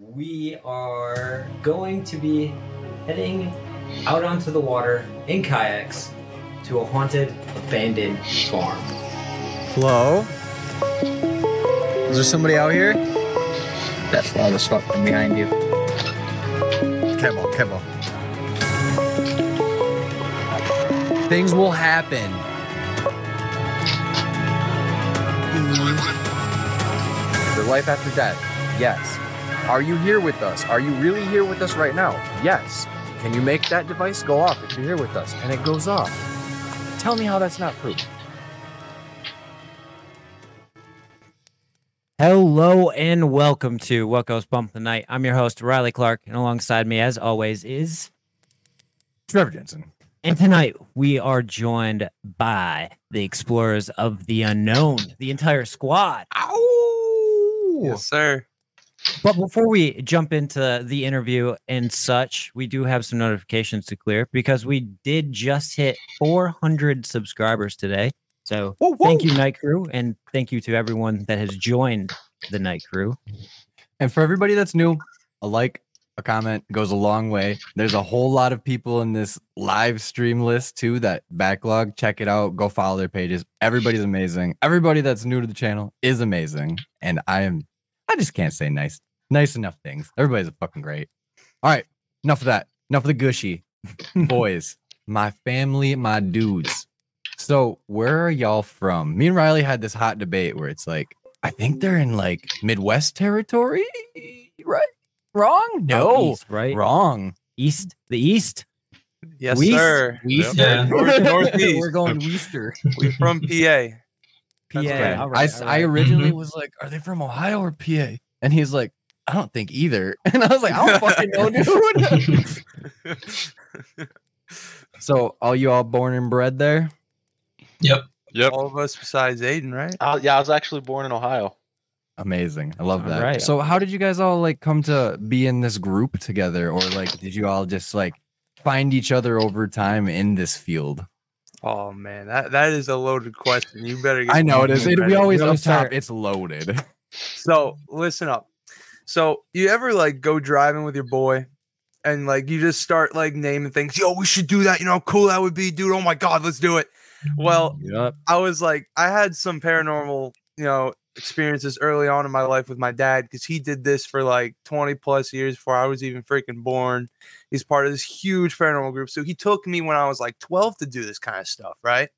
we are going to be heading out onto the water in kayaks to a haunted, abandoned farm. Hello? Is there somebody out here? That's all the stuff from behind you. Kibble, kibble. Things will happen. Is there life after death? Yes. Are you here with us? Are you really here with us right now? Yes. Can you make that device go off if you're here with us? And it goes off. Tell me how that's not proof. Hello and welcome to What Goes Bump the Night. I'm your host, Riley Clark, and alongside me, as always, is. Trevor Jensen. And tonight we are joined by the explorers of the unknown, the entire squad. Ow! Yes, sir. But before we jump into the interview and such, we do have some notifications to clear because we did just hit 400 subscribers today. So Woo, thank you, Night Crew, and thank you to everyone that has joined the Night Crew. And for everybody that's new, a like, a comment goes a long way. There's a whole lot of people in this live stream list too that backlog. Check it out. Go follow their pages. Everybody's amazing. Everybody that's new to the channel is amazing. And I am, I just can't say nice, nice enough things. Everybody's a fucking great. All right. Enough of that. Enough of the gushy. Boys, my family, my dudes. So, where are y'all from? Me and Riley had this hot debate where it's like, I think they're in like Midwest territory, right? Wrong? No, east, right? wrong. East, the East. Yes, Weast? sir. Weast? Yep. North, northeast. We're going Weester. We're from PA. PA. Okay. all I, right, I originally was like, are they from Ohio or PA? And he's like, I don't think either. And I was like, I don't fucking know, dude. so, all you all born and bred there? Yep. Yep. All of us besides Aidan, right? Uh, yeah, I was actually born in Ohio. Amazing. I love that. right. So how did you guys all like come to be in this group together or like did you all just like find each other over time in this field? Oh man, that that is a loaded question. You better. Get I know it is. It, we always We're on top. It's loaded. So listen up. So you ever like go driving with your boy, and like you just start like naming things. Yo, we should do that. You know how cool that would be, dude. Oh my god, let's do it. Mm-hmm. Well, Yep. I was like, I had some paranormal, you know, experiences early on in my life with my dad because he did this for like 20 plus years before I was even freaking born. He's part of this huge paranormal group. So he took me when I was like 12 to do this kind of stuff, right?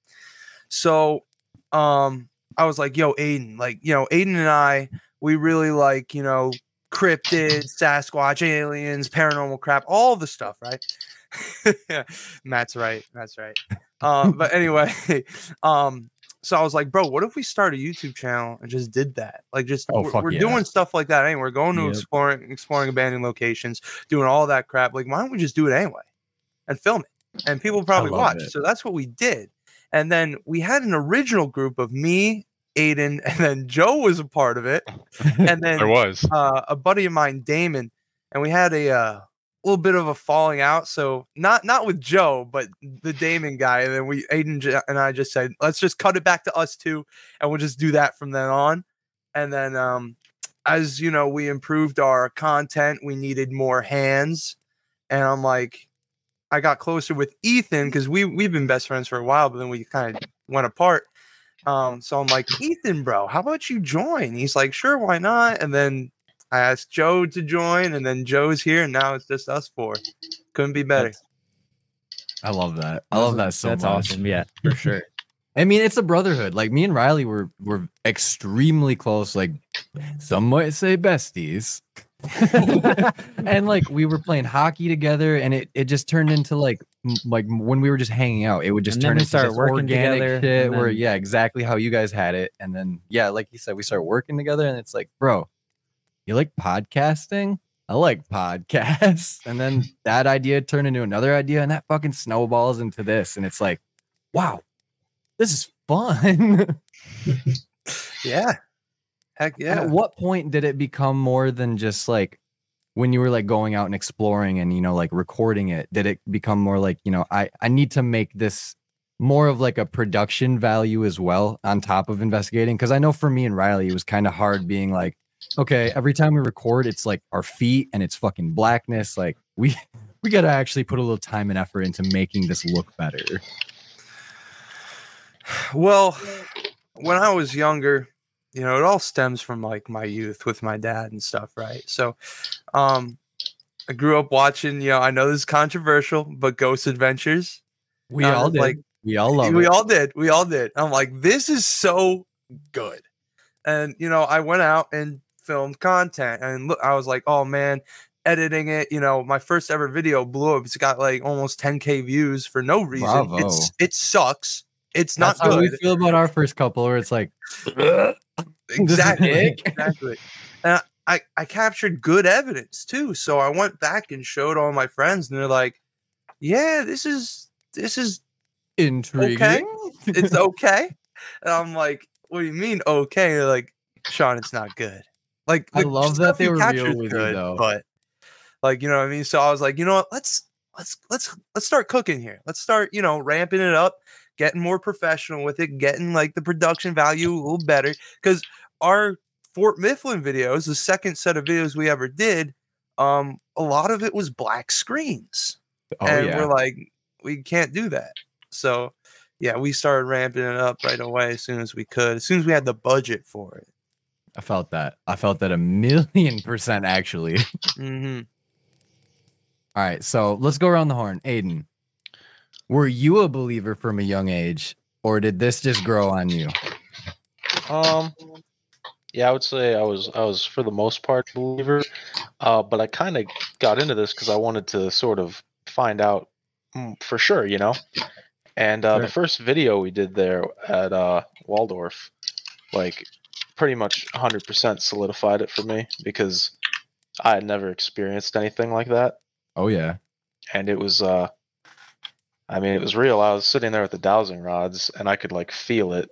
So um I was like, yo, Aidan, like, you know, Aidan and I, we really like, you know, cryptid, Sasquatch, aliens, paranormal crap, all the stuff, right? Matt's right. That's right. Um, but anyway, um, so I was like, bro, what if we start a YouTube channel and just did that? Like, just Oh, we're, we're yeah. doing stuff like that anyway. We're going to Yep. exploring exploring abandoned locations, doing all that crap. Like, why don't we just do it anyway and film it? And people probably watch. it. So that's what we did. And then we had an original group of me, Aidan, and then Joe was a part of it. And then There was. uh, a buddy of mine, Damon, and we had a uh, little bit of a falling out. So not not with Joe, but the Damon guy. And then we Aidan and I just said, let's just cut it back to us two, and we'll just do that from then on. And then um, as you know, we improved our content. We needed more hands, and I'm like, I got closer with Ethan because we we've been best friends for a while, but then we kind of went apart. Um, so I'm like, Ethan, bro, how about you join? He's like, sure, why not? And then I asked Joe to join, and then Joe's here, and now it's just us four. Couldn't be better. I love that. I love that so That's much. awesome. Yeah, for sure. I mean, it's a brotherhood. Like me and Riley were were extremely close. Like some might say besties. and like we were playing hockey together, and it, it just turned into like m- like when we were just hanging out, it would just And turn we into started this working organic together, shit. and Where yeah, exactly how you guys had it, and then yeah, like you said, we started working together, and it's like, bro, you like podcasting? I like podcasts, and then that idea turned into another idea, and that fucking snowballs into this, and it's like, wow, this is fun. Yeah. Heck And yeah. At what point did it become more than just like when you were like going out and exploring and you know like recording it? Did it become more like you know I I need to make this more of like a production value as well on top of investigating? Because I know for me and Riley, it was kind of hard being like, okay, every time we record, it's like our feet and it's fucking blackness. Like we we gotta actually put a little time and effort into making this look better. Well, when I was younger, you know, it all stems from like my youth with my dad and stuff, right? So, um, I grew up watching, you know, I know this is controversial, but Ghost Adventures. We Uh, all did. like, we all love we it. all did. We all did. I'm like, this is so good. And you know, I went out and filmed content and look, I was like, oh man, editing it. You know, my first ever video blew up. It's got like almost 10k views for no reason. Bravo. It's it sucks. It's not That's how we feel about our first couple, where it's like Exactly. exactly. And I, I captured good evidence too. So I went back and showed all my friends, and they're like, "Yeah, this is this is intriguing. it's okay." And I'm like, "What do you mean okay?" They're like, "Shawn, it's not good." Like I love that they were real with you, though. But like, you know what I mean? So I was like, you know what? Let's let's let's let's start cooking here. Let's start, you know, ramping it up, getting more professional with it, getting like the production value a little better. Because our Fort Mifflin videos, the second set of videos we ever did, um, a lot of it was black screens. Oh and yeah. we're like, we can't do that. So yeah, we started ramping it up right away as soon as we could, as soon as we had the budget for it. I felt that. I felt that a million percent actually. hmm All right, so let's go around the horn. Aidan, were you a believer from a young age, or did this just grow on you? Um, yeah, I would say I was I was for the most part a believer, uh, but I kind of got into this because I wanted to sort of find out mm, for sure, you know. And uh, Sure. the first video we did there at uh, Waldorf, like, pretty much 100% solidified it for me because I had never experienced anything like that, Oh yeah. and it was uh, I mean, it was real. I was sitting there with the dowsing rods, and I could like feel it.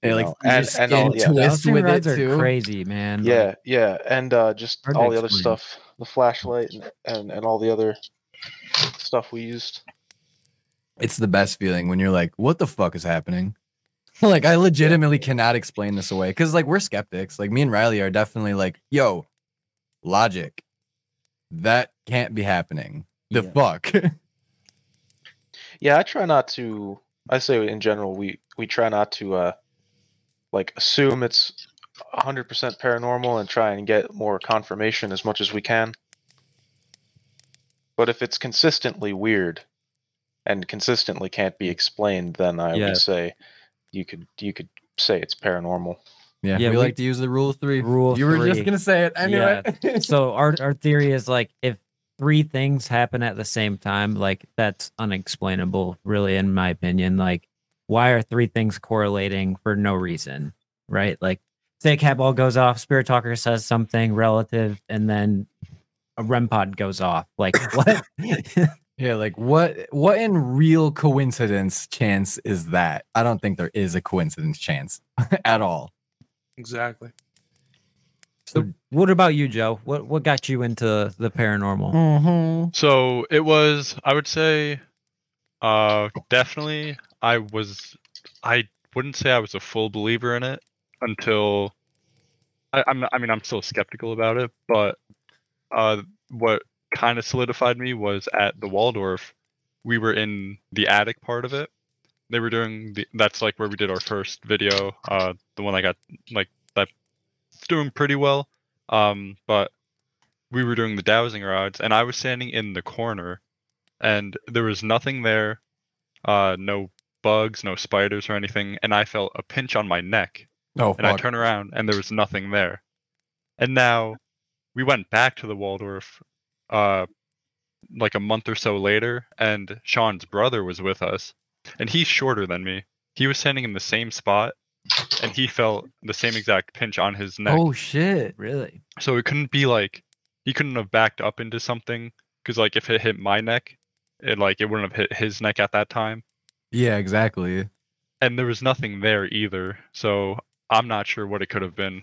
Hey, you like know, and, and all, skin yeah, twist Dowsing with it rods are crazy, man. Like, Yeah, yeah, and uh, just Hard all the other stuff, the flashlight and, and and all the other stuff we used. It's the best feeling when you're like, "What the fuck is happening?" like, I legitimately cannot explain this away because, like, we're skeptics. Like, me and Riley are definitely like, "Yo, logic, that can't be happening." The Yeah. fuck. Yeah, I try not to. I say in general, we we try not to uh like assume it's 100% paranormal and try and get more confirmation as much as we can. But if it's consistently weird and consistently can't be explained, then I Yeah. would say you could you could say it's paranormal. yeah, Yeah, we, we- like to use the rule of three. Rule of you were just gonna say it. I knew Yeah. it. so our our theory is like if three things happen at the same time, like that's unexplainable, really, in my opinion. Like, why are three things correlating for no reason? Right? Like, say a cat ball goes off, Spirit Talker says something relative, and then a REM pod goes off. Like, what? Yeah, like what what in real coincidence chance is that? I don't think there is a coincidence chance at all. Exactly. so, what about you, Joe? What what got you into the paranormal? Mm-hmm. So it was, I would say, uh, definitely. I was, I wouldn't say I was a full believer in it until, I, I'm, I mean, I'm still skeptical about it, but, uh, what kind of solidified me was at the Waldorf. We were in the attic part of it. They were doing the. That's like where we did our first video. Uh, the one I got like that's doing pretty well. Um, but we were doing the dowsing rods and I was standing in the corner and there was nothing there. Uh no bugs, no spiders or anything, and I felt a pinch on my neck. Oh And I turn around and there was nothing there. And now we went back to the Waldorf uh like a month or so later and Shawn's brother was with us and he's shorter than me. He was standing in the same spot and he felt the same exact pinch on his neck. Oh shit. Really? So it couldn't be like he couldn't have backed up into something because like if it hit my neck, it like it wouldn't have hit his neck at that time, Yeah, exactly. and there was nothing there either. So I'm not sure what it could have been,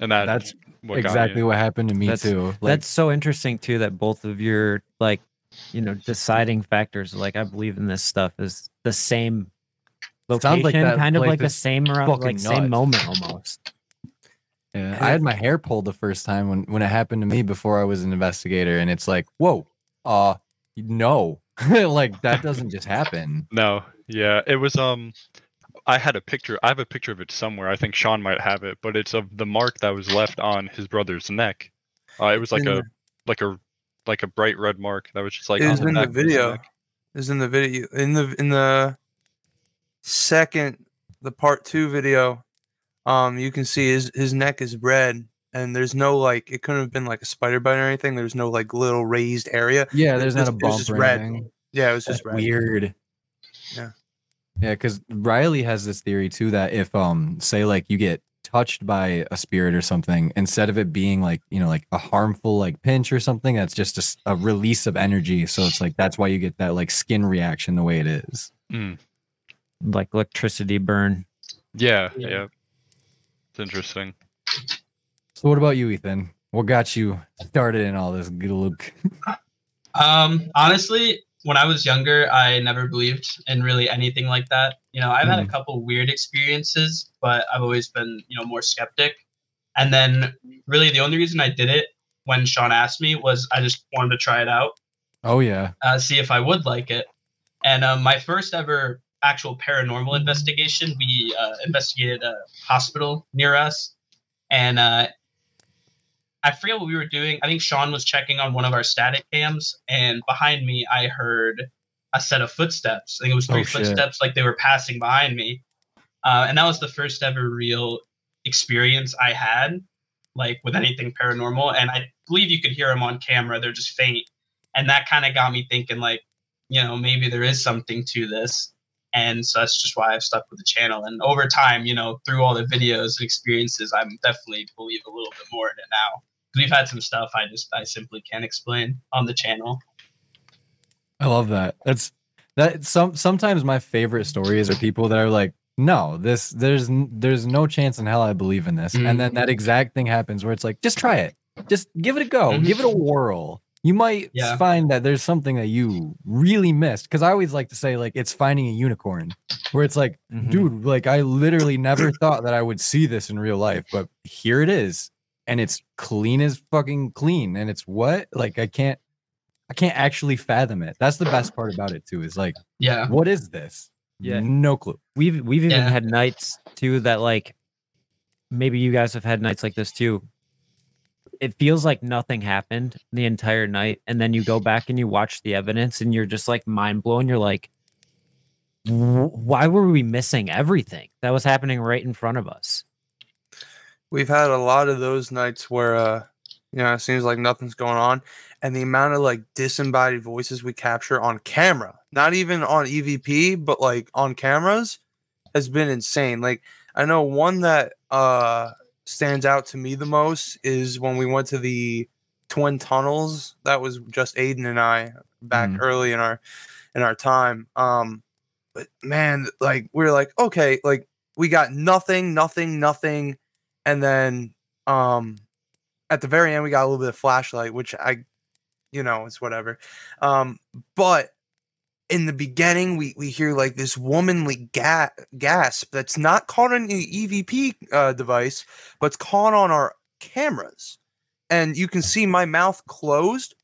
and that, That's what exactly what happened to me That's- too. Like, That's so interesting too that both of your like you know deciding factors like I believe in this stuff is the same Sounds location, like that kind of place like the same around fucking like same nuts. moment almost. Yeah, I had my hair pulled the first time when when it happened to me before I was an investigator, and it's like, whoa, uh, no, like that doesn't just happen. No, yeah, it was um I had a picture. I have a picture of it somewhere. I think Shawn might have it, but it's of the mark that was left on his brother's neck. Uh, it was like in a the- like a like a bright red mark that was just like It on was the in the back of his video. neck. is in the video in the in the second the part two video um you can see his his neck is red and there's no like it couldn't have been like a spider bite or anything there's no like little raised area Yeah, there's was not a just- it was bump just or red. anything. yeah it was That's just red. weird. Yeah. Yeah, because Riley has this theory too that if um say like you get touched by a spirit or something, instead of it being like you know like a harmful like pinch or something, that's just a release of energy. So it's like that's why you get that like skin reaction the way it is. Mm. like electricity burn. Yeah, Yeah. yeah, It's interesting. So what about you, Ethan? What got you started in all this good look? Um, honestly, when I was younger, I never believed in really anything like that. You know, I've had a couple weird experiences, but I've always been, you know, more skeptic. And then really the only reason I did it when Shawn asked me was I just wanted to try it out, Oh yeah, uh, see if I would like it. And um, my first ever actual paranormal investigation, we uh, investigated a hospital near us, and uh, I forget what we were doing. I think Shawn was checking on one of our static cams, and behind me, I heard a set of footsteps. I think it was Oh, three shit. footsteps, like they were passing behind me. Uh, and that was the first ever real experience I had, like with anything paranormal. And I believe you could hear them on camera; they're just faint. And that kind of got me thinking, like, you know, maybe there is something to this. And so that's just why I've stuck with the channel. And over time, you know, through all the videos and experiences, I'm definitely believe a little bit more in it now. We've had some stuff I just I simply can't explain on the channel. I love that. That's that. Some sometimes my favorite stories are people that are like, no, this there's there's no chance in hell I believe in this, and then that exact thing happens where it's like, just try it, just give it a go, Mhm. give it a whirl. You might Yeah. find that there's something that you really missed. Because I always like to say like it's finding a unicorn, where it's like, Mhm. dude, like I literally never thought that I would see this in real life, but here it is, and it's clean as fucking clean, and it's what like I can't. I can't actually fathom it. That's the best part about it too. Is like, Yeah. what is this? Yeah. no clue. We've we've even Yeah. had nights too that like maybe you guys have had nights like this too. It feels like nothing happened the entire night, and then you go back and you watch the evidence, and you're just like mind blown. You're like, why were we missing everything that was happening right in front of us? We've had a lot of those nights where uh you know it seems like nothing's going on and the amount of like disembodied voices we capture on camera not even on evp but like on cameras has been insane like i know one that uh stands out to me the most is when we went to the twin tunnels that was just aidan and i back Mhm. early in our in our time um but man like we are like okay like we got nothing nothing nothing and then um at the very end we got a little bit of flashlight which i you know it's whatever um but in the beginning we we hear like this womanly ga- gasp that's not caught on the evp uh, device but it's caught on our cameras and you can see my mouth closed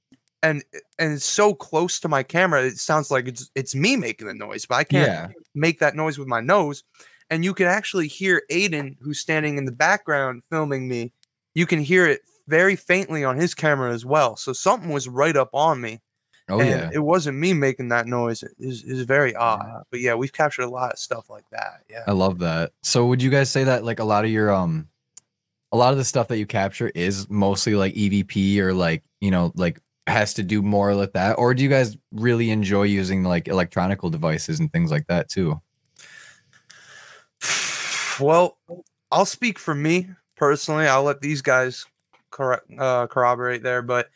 and and it's so close to my camera it sounds like it's it's me making the noise but i can't Yeah. make that noise with my nose. And you can actually hear Aidan, who's standing in the background filming me. You can hear it very faintly on his camera as well. So something was right up on me. Oh and yeah. It wasn't me making that noise. It is is very odd. But yeah, we've captured a lot of stuff like that. Yeah. I love that. So would you guys say that like a lot of your um a lot of the stuff that you capture is mostly like EVP or like, you know, like has to do more with that? Or do you guys really enjoy using like electronical devices and things like that too? Well, I'll speak for me personally. I'll let these guys correct, uh, corroborate there. But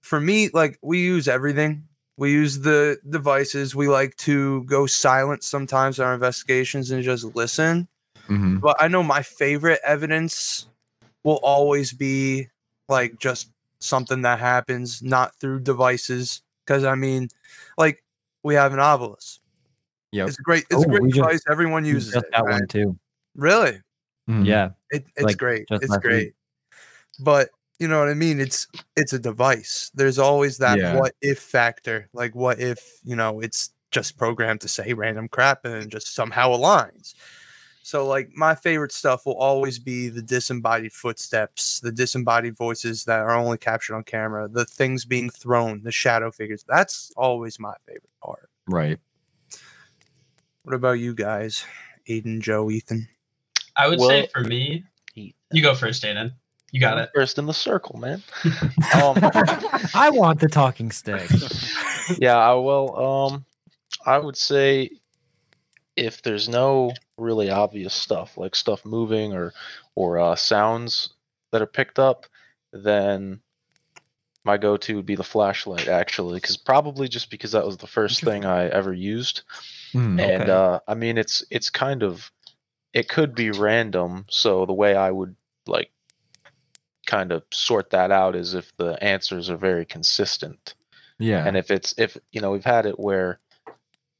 for me, like we use everything. We use the devices. We like to go silent sometimes in our investigations and just listen. Mm-hmm. But I know my favorite evidence will always be like just something that happens not through devices. Because I mean, like we have an Ovilus. Yep. It's a great. It's a Oh, great we just- device. Everyone uses it. got right? one too. Really? Mhm. Yeah. It, it's Like, great. It's last week. great. But you know what I mean? It's it's a device. There's always that Yeah. what if factor. Like what if, you know, it's just programmed to say random crap and it just somehow aligns. So like my favorite stuff will always be the disembodied footsteps, the disembodied voices that are only captured on camera, the things being thrown, the shadow figures. That's always my favorite part. Right. What about you guys? Aidan, Joe, Ethan. I would say for me, you go first, Aidan. You got it. First in the circle, man. um, I want the talking stick. yeah, I will. Um, I would say if there's no really obvious stuff like stuff moving or or uh, sounds that are picked up, then my go-to would be the flashlight actually, because probably just because that was the first thing I ever used, Mm. and Okay. uh, I mean it's it's kind of it could be random. So the way I would like kind of sort that out is if the answers are very consistent Yeah. and if it's if you know we've had it where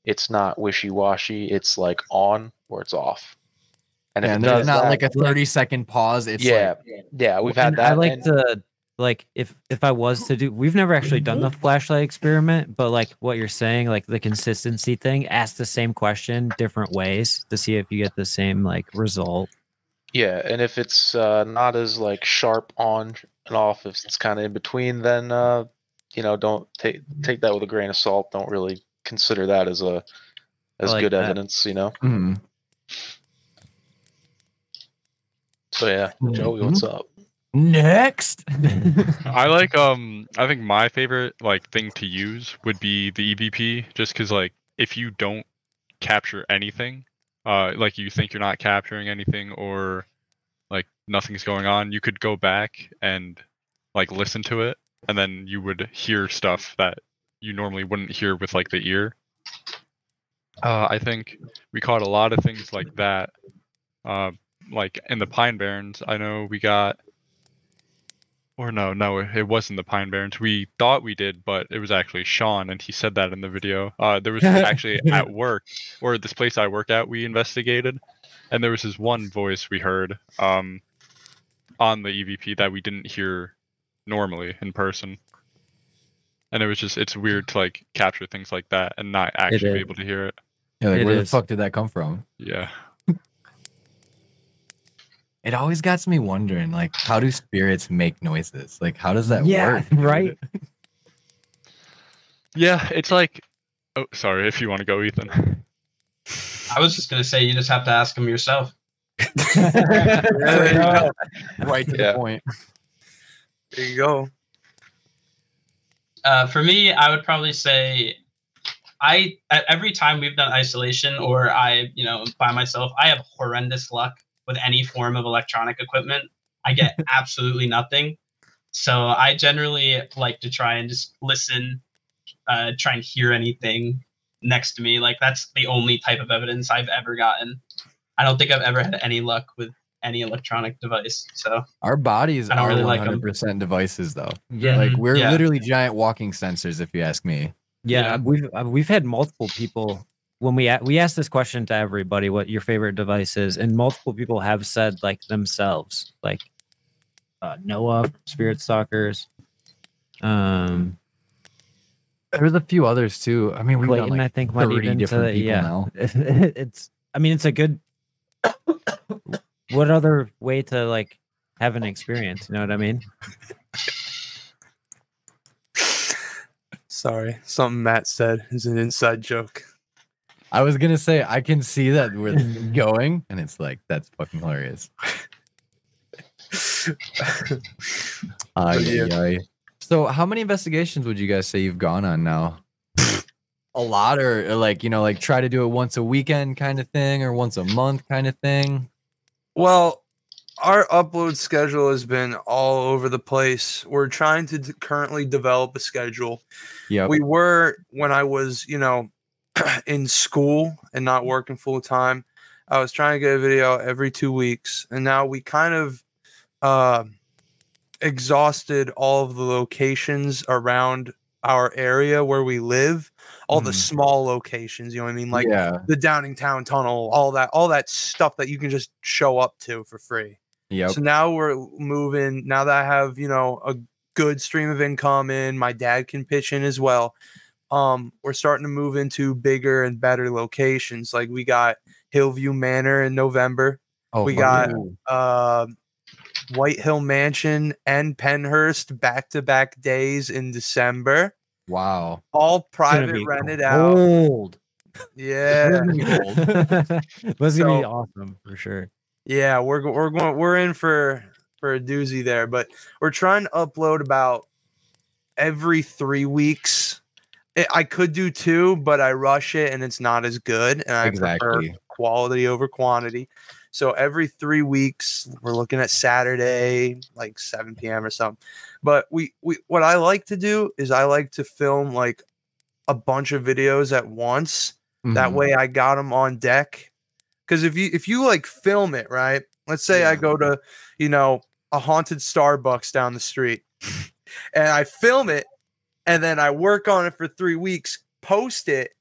it's not wishy-washy it's like on or it's off and if Yeah, it and there's not that- like a 30 second pause. It's yeah like, yeah we've had that I like and- to like if if I was to do we've never actually done the flashlight experiment, but like what you're saying, like the consistency thing, ask the same question different ways to see if you get the same like result. yeah and if it's uh, not as like sharp on and off if it's kind of in between then uh you know don't take take that with a grain of salt don't really consider that as a as like good that. evidence you know mm. so yeah joey what's up next. I like um I think my favorite like thing to use would be the EVP just cuz like if you don't capture anything uh like you think you're not capturing anything or like nothing's going on you could go back and like listen to it and then you would hear stuff that you normally wouldn't hear with like the ear uh I think we caught a lot of things like that uh like in the Pine Barrens I know we got or no, no, it wasn't the Pine Barrens. We thought we did, but it was actually Shawn, and he said that in the video. Uh, there was actually at work, or this place I work at, we investigated, and there was this one voice we heard um, on the EVP that we didn't hear normally in person. And it was just, it's weird to like capture things like that and not actually be able to hear it. Yeah, like, It where the fuck did that come from? Yeah. It always gets me wondering, like, how do spirits make noises? Like, how does that Yeah, work? right? Yeah, it's like, oh, sorry, if you want to go, Ethan. I was just gonna say you just have to ask him yourself. There you right to Yeah. the point. There you go. Uh, for me, I would probably say I at every time we've done isolation or I, you know, by myself, I have horrendous luck with any form of electronic equipment. I get absolutely nothing. So I generally like to try and just listen, uh, try and hear anything next to me. Like that's the only type of evidence I've ever gotten. I don't think I've ever had any luck with any electronic device. So Our bodies I don't are really like 'em. 100% devices, though. Yeah, Like, we're Yeah. literally giant walking sensors, if you ask me. yeah. Yeah. We've uh, we've had multiple people when we we asked this question to everybody, what your favorite device is, and multiple people have said like themselves, like uh, Noah, Spirit Stalkers, um, There's a few others, too. I mean, we've Clayton. done I think might 30 even different to, people yeah. now. it's I mean it's a good. what other way to like have an experience? You know what I mean? Sorry, something Matt said is an inside joke. I was gonna say I can see that we're going, and it's like that's fucking hilarious. Oh, ay, yeah. ay, ay. So, how many investigations would you guys say you've gone on now? a lot, or, or like you know, like try to do it once a weekend kind of thing, or once a month kind of thing. Well, our upload schedule has been all over the place. We're trying to d- currently develop a schedule. Yeah, We were when I was, you know, in school and not working full time. I was trying to get a video every two weeks, and now we kind of uh, exhausted all of the locations around our area where we live, all the Mhm. small locations. You know what I mean? Like yeah, the Downingtown Tunnel, all that, all that stuff that you can just show up to for free. Yeah. So now we're moving. Now that I have you know a good stream of income in, my dad can pitch in as well. Um, we're starting to move into bigger and better locations. Like we got Hillview Manor in November. Oh, we got-. Uh, White Hill Mansion and Pennhurst back to back days in December. wow. All private rented out. Gold. Yeah. That's gonna be awesome for sure. Yeah, we're we're going we're in for for a doozy there, but we're trying to upload about every three weeks. I- I could do two, but I rush it and it's not as good, and I prefer quality over quantity. So every three weeks, we're looking at Saturday, like 7 p.m. or something. But we we what I like to do is I like to film like a bunch of videos at once that Mhm. way I got them on deck. Because if you if you like film it, right? Let's say I go to, you know, a haunted Starbucks down the street and I film it and then I work on it for three weeks, post it,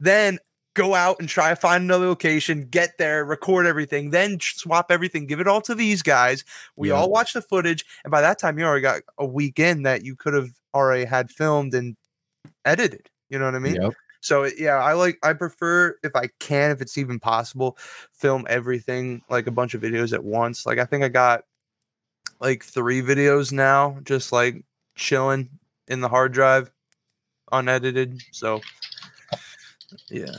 then go out and try to find another location, get there, record everything, then swap everything, give it all to these guys. We Yeah. all watch the footage, and by that time you already got a weekend that you could have already had filmed and edited. You know what I mean? Yep. So yeah, I like I prefer if I can, if it's even possible, film everything like a bunch of videos at once. Like I think I got like three videos now, just like chilling in the hard drive, unedited. So yeah,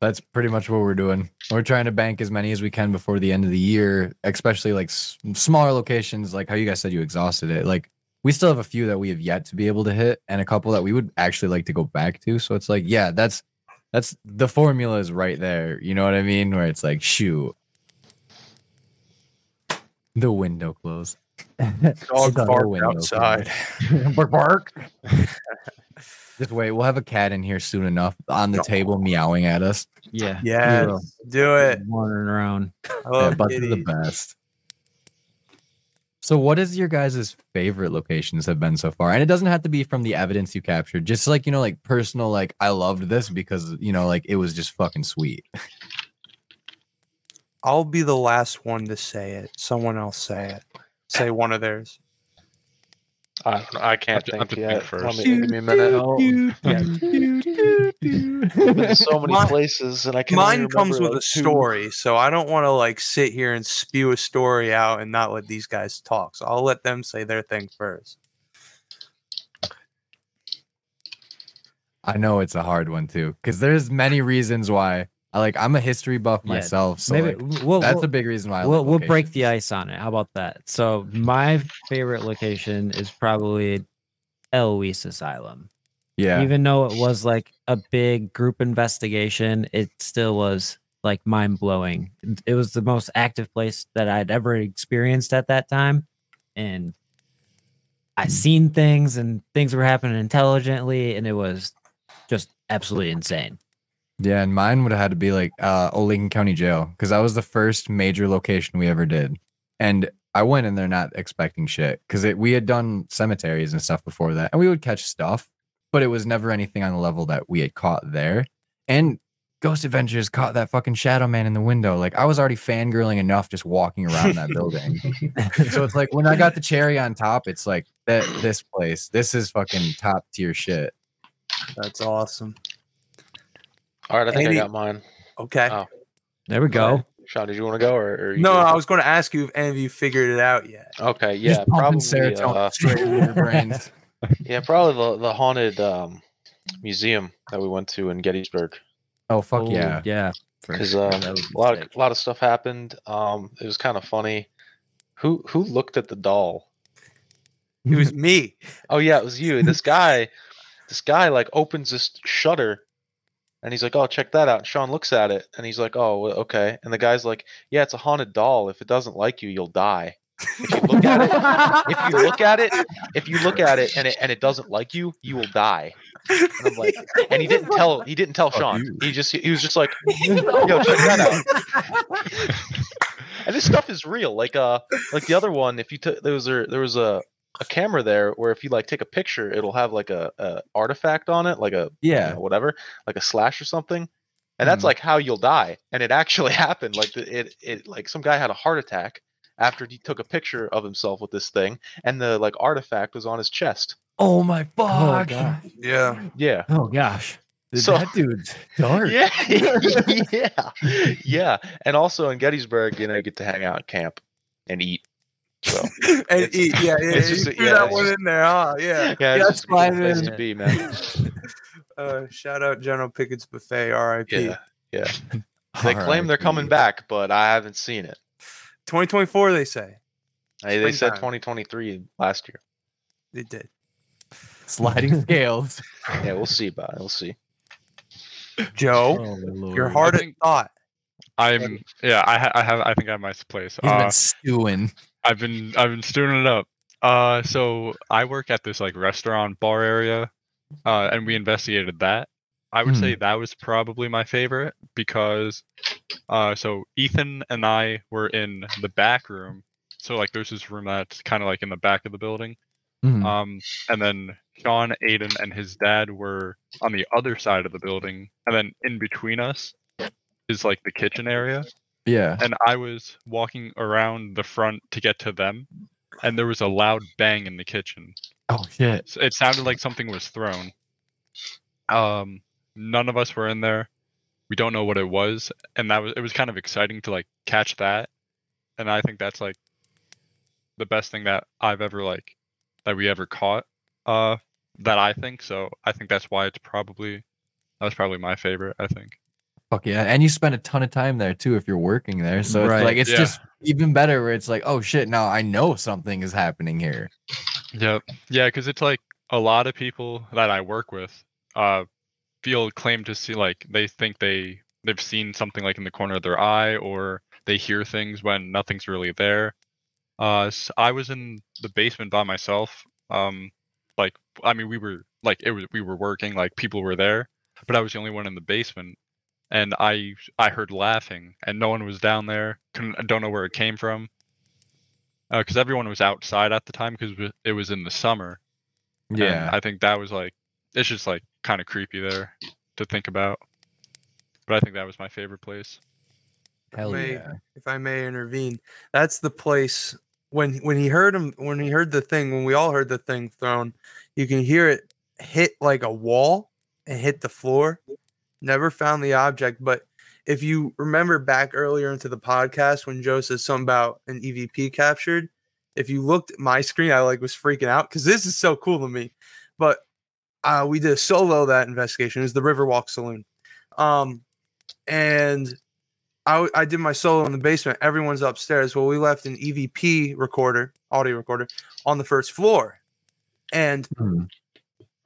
That's pretty much what we're doing. We're trying to bank as many as we can before the end of the year, especially like s- smaller locations, like how you guys said you exhausted it. Like we still have a few that we have yet to be able to hit, and a couple that we would actually like to go back to. So it's like, yeah, that's that's the formula is right there. You know what I mean? Where it's like, shoot, the window closed. Dog The bark window outside. bark bark. Just wait, we'll have a cat in here soon enough on the No. table meowing at us. Yeah. Yes, will. do it. Wandering around. I Yeah, love butts are the best. So, what is your guys' favorite locations have been so far? And it doesn't have to be from the evidence you captured. Just like you know, like personal, like I loved this because you know, like it was just fucking sweet. I'll be the last one to say it. Someone else say it. Say one of theirs. I, don't know, I can't ju- I'll think just yet. think Let first. me, give me a minute. Oh, yeah. There's so many Mine- places, and I can. only Mine comes remember, with a two. story, so I don't want to like sit here and spew a story out and not let these guys talk. So I'll let them say their thing first. I know it's a hard one too, because there's many reasons why. I like. I'm a history buff Yeah, myself, so Maybe like, we'll, that's we'll, a big reason why. I we'll, like we'll break the ice on it. How about that? So my favorite location is probably Eloise Asylum. Yeah, Even though it was like a big group investigation, it still was like mind blowing. It was the most active place that I'd ever experienced at that time. And I seen things and things were happening intelligently, and it was just absolutely insane. Yeah, and mine would have had to be like uh Old Lincoln County Jail because that was the first major location we ever did, and I went in there not expecting shit because we had done cemeteries and stuff before that, and we would catch stuff, but it was never anything on the level that we had caught there. And Ghost Adventures caught that fucking Shadow Man in the window. Like I was already fangirling enough just walking around that building. so it's like when I got the cherry on top, it's like that this place, this is fucking top tier shit. That's awesome. All right, I think Andy- I got mine. Okay. Oh. There we go. Shawn, did you want to go or? or you no, good? I was going to ask you if any of you figured it out yet. Okay, yeah, pumping probably. serotonin Uh, straight into your brains. yeah, probably the the haunted um, museum that we went to in Gettysburg. Oh fuck Oh, yeah. Yeah. because sure. um, a lot of a lot of stuff happened. Um, it was kind of funny. Who who looked at the doll? It was me. Oh yeah, it was you. This guy, this guy like opens this shutter, and he's like, "Oh, check that out." And Shawn looks at it, and he's like, "Oh, okay." And the guy's like, "Yeah, it's a haunted doll. If it doesn't like you, you'll die." If you look at it, if you look at it, if you look at it and it and it doesn't like you, you will die. And I'm like, and he didn't tell he didn't tell Shawn. He just he was just like, yo, check that out. and this stuff is real. Like uh, like the other one. If you took there was a there was a a camera there where if you like take a picture, it'll have like a, a artifact on it, like a you Yeah. know, whatever, like a slash or something. And that's Mhm. like how you'll die. And it actually happened. Like the- it, it, like some guy had a heart attack after he took a picture of himself with this thing, and the like artifact was on his chest. Oh my Oh, fuck. God. Yeah. Yeah. oh gosh. So- that dude's dark. Yeah, yeah, yeah. And also in Gettysburg, you know, you get to hang out at camp and eat. So and It's- eat. Yeah, yeah. it's you just a- threw yeah, that one just- in there, huh? Yeah. yeah, it's that's just a good place man. to be, man. Uh, shout out General Pickett's Buffet, R.I.P. Yeah, yeah. They claim they're coming back, but I haven't seen it. 2024, they say Hey, they said 2023 last year. they did. Sliding scales. Yeah, we'll see about it. We'll see. Joe, Oh, Lord. your heart at thought. I'm yeah. I ha- I have I think I have my place. He's Uh, been stewing. I've been I've been stewing it up. Uh, so I work at this like restaurant bar area, uh, and we investigated that. I would say that was probably my favorite because, uh, so Ethan and I were in the back room. So like there's this room that's kind of like in the back of the building. Mhm. Um, and then Shawn, Aidan, and his dad were on the other side of the building, and then in between us is like the kitchen area yeah. and I was walking around the front to get to them, and there was a loud bang in the kitchen. Oh shit. So it sounded like something was thrown. Um, none of us were in there. We don't know what it was, and that was it was kind of exciting to like catch that, and I think that's like the best thing that I've ever like that we ever caught. Uh, that I think so. I think that's why it's probably that was probably my favorite. I think. Fuck yeah. And you spend a ton of time there too if you're working there. So Right. it's like it's Yeah. just even better where it's like, oh shit, now I know something is happening here. Yep. Yeah, because it's like a lot of people that I work with uh feel claim to see like they think they they've seen something like in the corner of their eye or they hear things when nothing's really there. Uh s I was in the basement by myself. Um like I mean we were like it was we were working like people were there, but I was the only one in the basement and I I heard laughing and no one was down there. Couldn't I don't know where it came from uh, because everyone was outside at the time because it was in the summer. and Yeah. I think that was like it's just like kind of creepy there to think about. But I think that was my favorite place. Hell may- yeah. if I may intervene, that's the place when when he heard him when he heard the thing when we all heard the thing thrown, you can hear it hit like a wall and hit the floor. Never found the object, but if you remember back earlier into the podcast when Joe says something about an EVP captured, if you looked at my screen, I like was freaking out because this is so cool to me. But uh, we did a solo that investigation. It was the Riverwalk Saloon, um, and I did my solo in the basement. Everyone's upstairs. Well, we left an EVP recorder, audio recorder, on the first floor, and Hmm.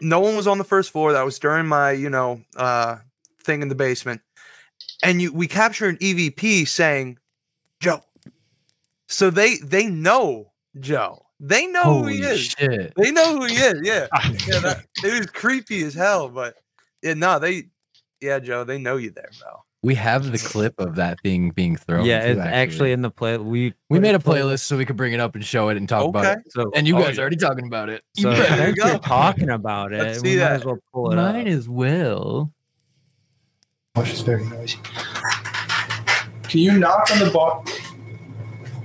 no one was on the first floor. That was during my, you know, uh, thing in the basement, and you we capture an EVP saying, "Joe." So they they know Joe. They know who he is. shit. They know who he is. Yeah, ah, yeah. That, it was creepy as hell, but yeah, no, they, yeah, Joe, they know you there, bro. We have the clip of that thing being thrown. yeah, it's actually in the play. We we made a play- playlist so we could bring it up and show it and talk about Okay. it. So, And you Oh, guys yeah. are already talking about it. so There you since go. you're talking about it, Let's we see might that. as well pull it Might up. as well. Gosh, it's very noisy. Can you knock on the box?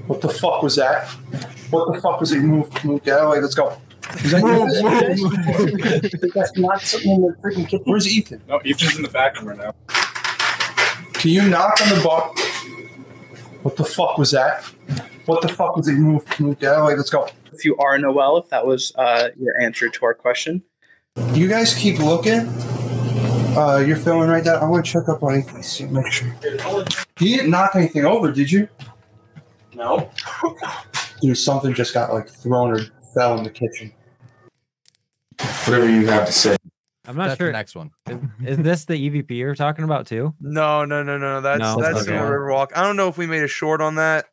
What the fuck was that? What the fuck was it? Move, move that way. Let's go. Is that you? That's not something in the freaking kitchen. Where's Ethan? No, Ethan's in the back room right now. Can you knock on the box? What the fuck was that? What the fuck was it? Move, move that way. Let's go. If you are Noel, if that was uh, your answer to our question. You guys keep looking. Uh, you're filming right now. I want to check up on Ethan. See, make sure. You didn't knock anything over, did you? No. Dude, something just got like thrown or fell in the kitchen. Whatever you have to say. I'm not That's the sure. next one. Is, is this the EVP you're talking about too? No, no, no, no. That's No, that's that's the. Riverwalk. I don't know if we made a short on that.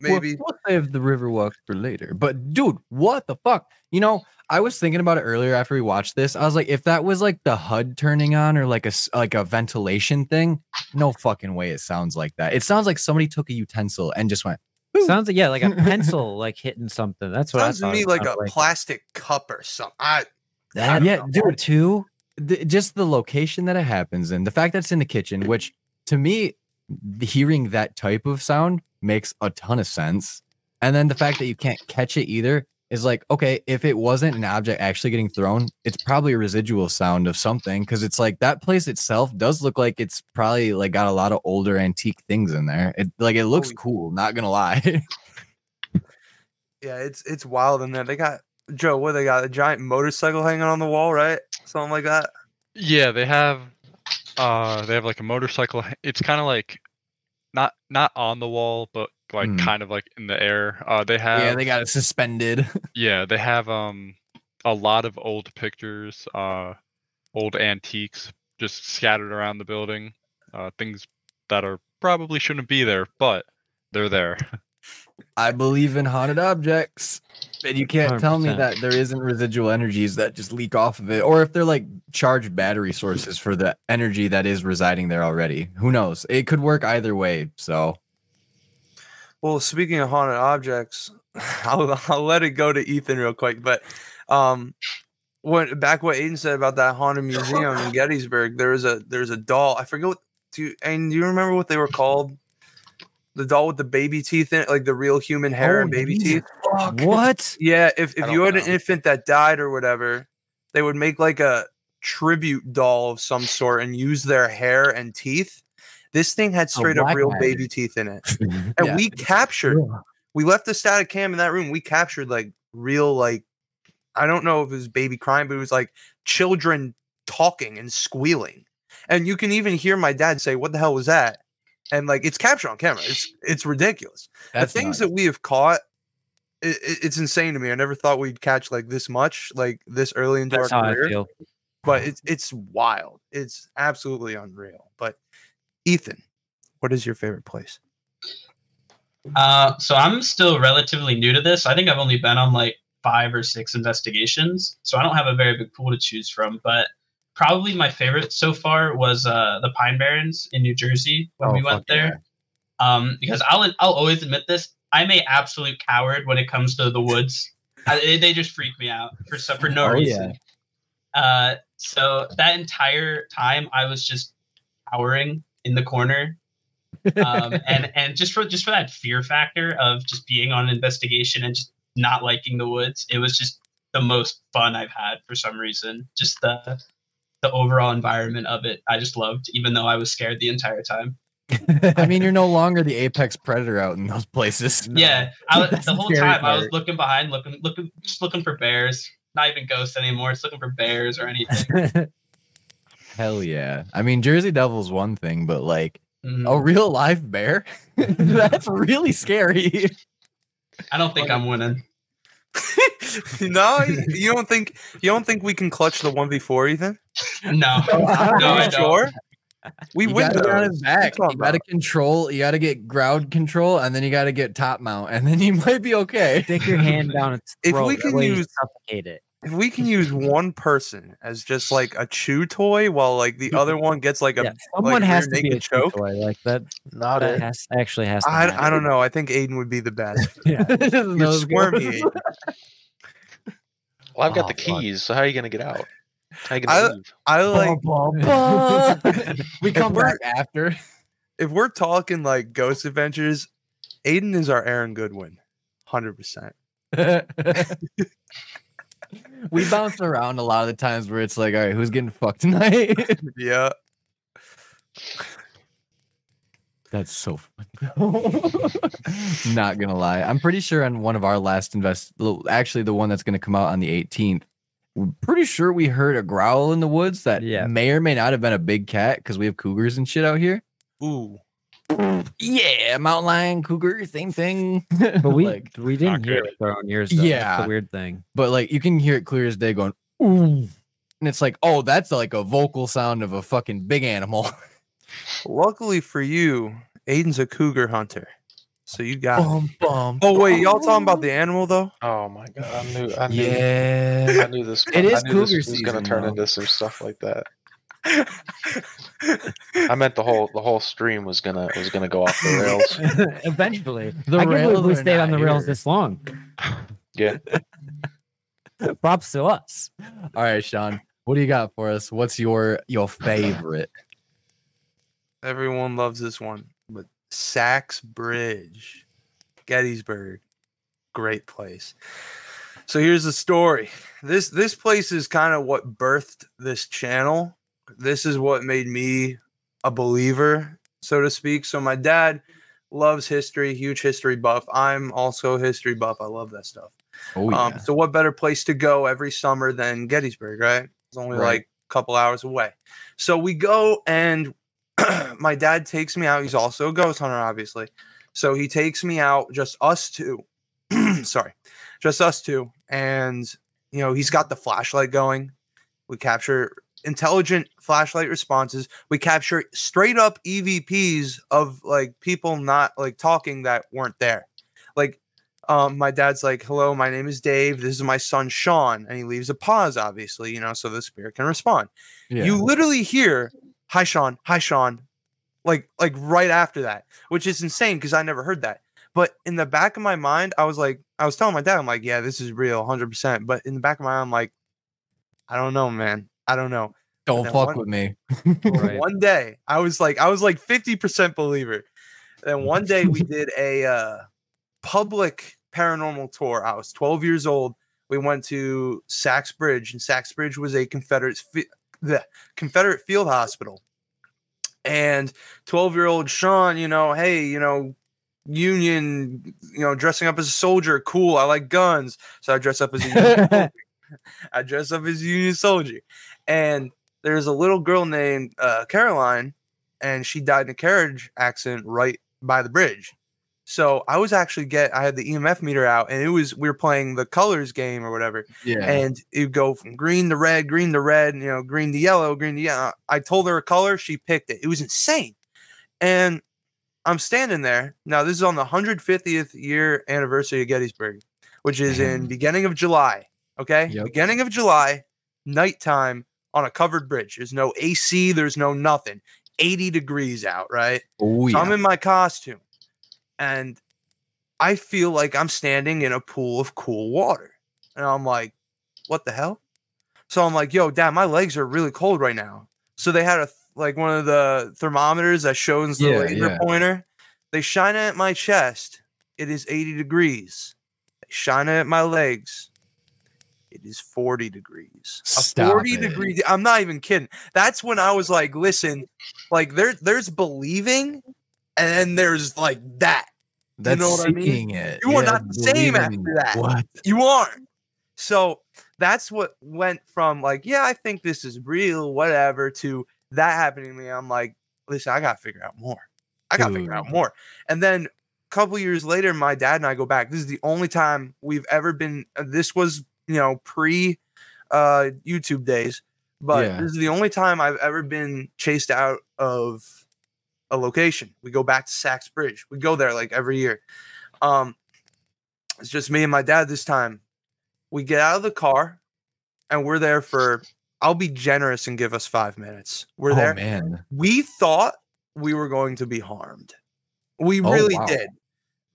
Maybe. We'll, we'll save the Riverwalk for later. But dude, what the fuck? You know, I was thinking about it earlier after we watched this. I was like, if that was like the HUD turning on or like a s- like a ventilation thing, no fucking way it sounds like that. It sounds like somebody took a utensil and just went Sounds like yeah, like a pencil like hitting something. That's what Sounds I to thought me like a sounded plastic cup or something. I That yeah, know. dude, too. The, just the location that it happens in, the fact that it's in the kitchen, which to me, hearing that type of sound makes a ton of sense. And then the fact that you can't catch it either is like, okay, if it wasn't an object actually getting thrown, it's probably a residual sound of something because it's like that place itself does look like it's probably like got a lot of older antique things in there. It like it looks cool, not gonna lie. yeah, it's it's wild in there. They got Joe. What they got? A giant motorcycle hanging on the wall, right? Something like that. Yeah, they have uh they have like a motorcycle it's kind of like not not on the wall but like Mm. kind of like in the air. Uh they have yeah, they got it suspended. yeah, they have um a lot of old pictures, uh old antiques just scattered around the building. Uh things that are probably shouldn't be there, but they're there. I believe in haunted objects. And you can't tell me that there isn't residual energies that just leak off of it, or if they're like charged battery sources for the energy that is residing there already. Who knows? It could work either way. So Well, speaking of haunted objects, I'll, I'll let it go to Ethan real quick. But um, when back what Aidan said about that haunted museum in Gettysburg, there was a there's a doll. I forget what. Do you, and do you remember what they were called? The doll with the baby teeth in it, like the real human hair and baby teeth. What? Yeah, if, if you don't had an infant that died or whatever, they would make like a tribute doll of some sort and use their hair and teeth. This thing had straight up real baby teeth in it. And Yeah. we captured, we left the static cam in that room. We captured like real, like, I don't know if it was baby crying, but it was like children talking and squealing. And you can even hear my dad say, What the hell was that? And like it's captured on camera. It's it's ridiculous that's the things nuts. that we have caught i i- it's insane to me i never thought we'd catch like this much like this early into That's our career but it's it's wild it's absolutely unreal but ethan what is your favorite place Uh, so I'm still relatively new to this. I think I've only been on like five or six investigations, so I don't have a very big pool to choose from. But probably my favorite so far was uh, the Pine Barrens in New Jersey when Oh, we went there. Um, because I'll I'll always admit this. I'm a absolute coward when it comes to the woods. I, they- just freak me out for some for no Oh, yeah. reason. Uh, so that entire time I was just cowering in the corner um, and and just for just for that fear factor of just being on an investigation and just not liking the woods, it was just the most fun I've had for some reason. Just the the overall environment of it, I just loved, even though I was scared the entire time. I mean, you're no longer the apex predator out in those places. Yeah, I was, the the whole scary time I was looking behind, looking looking just looking for bears. Not even ghosts anymore. It's looking for bears or anything. Hell yeah. I mean, Jersey Devil's one thing, but like Mhm. a real live bear, that's really scary. I don't think I'm winning. no you you don't think you don't think we can clutch the 1v4 ethan No, no, I don't. sure we you win gotta those. his you back. You gotta control. You gotta get ground control, and then you gotta get top mount, and then you might be okay. Stick your hand down its If we can use- suffocate it. If we can use mm-hmm. one person as just like a chew toy while like the mm-hmm. other one gets like a Yeah, someone like, has to be naked a chew choke? toy like that. Not That it. has actually has. To I, I don't know. I think Aidan would be the best. Yeah. You're squirmy. Aidan. Well, I've got Oh, the fuck. keys, so how are you gonna get out? How you I- gonna leave? I like we come we're- back after. if we're talking like ghost adventures, Aidan is our Aaron Goodwin, hundred percent. We bounce around a lot of the times where it's like, all right, who's getting fucked tonight? Yeah, That's so funny. Not gonna lie, I'm pretty sure on one of our last invest, actually the one that's gonna come out on the 18th. We're pretty sure we heard a growl in the woods that Yeah. may or may not have been a big cat because we have cougars and shit out here. ooh, Yeah, mountain lion, cougar, same thing. But we like, we didn't hear good. it for our own ears. Though. That's Yeah. the weird thing. but like you can hear it clear as day going, ooh, and it's like, oh, that's like a vocal sound of a fucking big animal. luckily for you, Aidan's a cougar hunter, so you got. bum, bum, Oh wait, y'all talking about the animal though? Oh my god! I knew. I knew. Yeah. I knew this. It is I knew this cougar was gonna turn though. into some stuff like that. I meant the whole the whole stream was gonna was gonna go off the rails. Eventually, The I rails we stayed on not the rails this long. Yeah. Props to us. All right, Shawn. What do you got for us? What's your your favorite? Everyone loves this one, but Sachs Bridge, Gettysburg, great place. So here's the story. This this place is kind of what birthed this channel. This is what made me a believer, so to speak. So my dad loves history, huge history buff. I'm also a history buff. I love that stuff. Oh yeah. Um, so what better place to go every summer than Gettysburg, right? It's only Right. like a couple hours away. So we go and my dad takes me out. He's also a ghost hunter, obviously. So he takes me out, just us two. Sorry, just us two. And you know, he's got the flashlight going. We capture intelligent flashlight responses. We capture straight up EVPs of like people not like talking that weren't there. Like um, my dad's like, "Hello, my name is Dave. This is my son Shawn," and he leaves a pause, obviously, you know, so the spirit can respond. yeah. You literally hear, "Hi, Shawn. Hi, Shawn," like like right after that, which is insane because I never heard that. But in the back of my mind, I was like, I was telling my dad, I'm like, "Yeah, this is real, hundred percent." But in the back of my mind, I'm like, I don't know, man. I don't know. Don't fuck one- with me. Right. One day, I was like, I was like 50% believer. Then one day we did a uh, public paranormal tour. I was 12 years old. We went to Sachs Bridge, and Sachs Bridge was a Confederate the Confederate field hospital. And 12 year old Shawn, you know, hey, you know, Union, you know, dressing up as a soldier, cool. I like guns, so I dress up as a Union. I dress up as a Union soldier, and there's a little girl named uh, Caroline, and she died in a carriage accident right by the bridge. So I was actually get I had the EMF meter out, and it was we were playing the colors game or whatever, Yeah. and it go from green to red, green to red, you know, green to yellow, green to yellow. I told her a color, she picked it. It was insane, and I'm standing there now. This is on the 150th year anniversary of Gettysburg, which is in beginning of July. Okay, Yep. beginning of July, nighttime on a covered bridge. There's no AC. There's no nothing. 80 degrees out. Right. oh So I'm in my costume and I feel like I'm standing in a pool of cool water. And I'm like, what the hell? So I'm like, yo, dad, my legs are really cold right now. So they had a like one of the thermometers that shows the Yeah, laser yeah. pointer. They shine it at my chest. It is 80 degrees. They shine it at my legs. It is 40 degrees. Stop 40 it. degree. I'm not even kidding. That's when I was like, listen, like there, there's believing, and then there's like that. That's know what I mean? it. You are not the same after that. What? You aren't. So that's what went from like, yeah, I think this is real, whatever, to that happening to me. I'm like, listen, I gotta figure out more. I gotta figure out more. And then a couple years later, my dad and I go back. This is the only time we've ever been. uh, This was, you know, pre uh YouTube days, but Yeah. this is the only time I've ever been chased out of a location. We go back to Sachs Bridge. We go there like every year. Um, it's just me and my dad this time. We get out of the car and we're there for, I'll be generous and give us five minutes. We're oh, there. man. We thought we were going to be harmed. We Oh, really wow. did.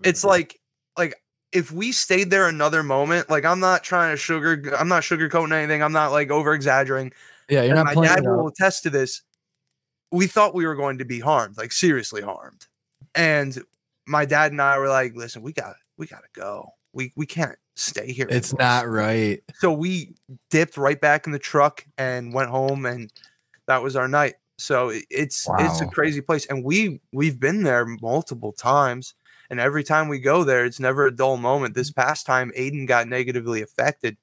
It's like, like, if we stayed there another moment, like I'm not trying to sugar, I'm not sugarcoating anything. I'm not like over exaggerating. Yeah, you're And not my dad will attest to this. We thought we were going to be harmed, like seriously harmed. And my dad and I were like, listen, we got we gotta go. We we can't stay here. It's anymore." not right. So we dipped right back in the truck and went home and that was our night. So it- it's it's a crazy place. And we we've been there multiple times. And every time we go there, it's never a dull moment. This past time, Aidan got negatively affected.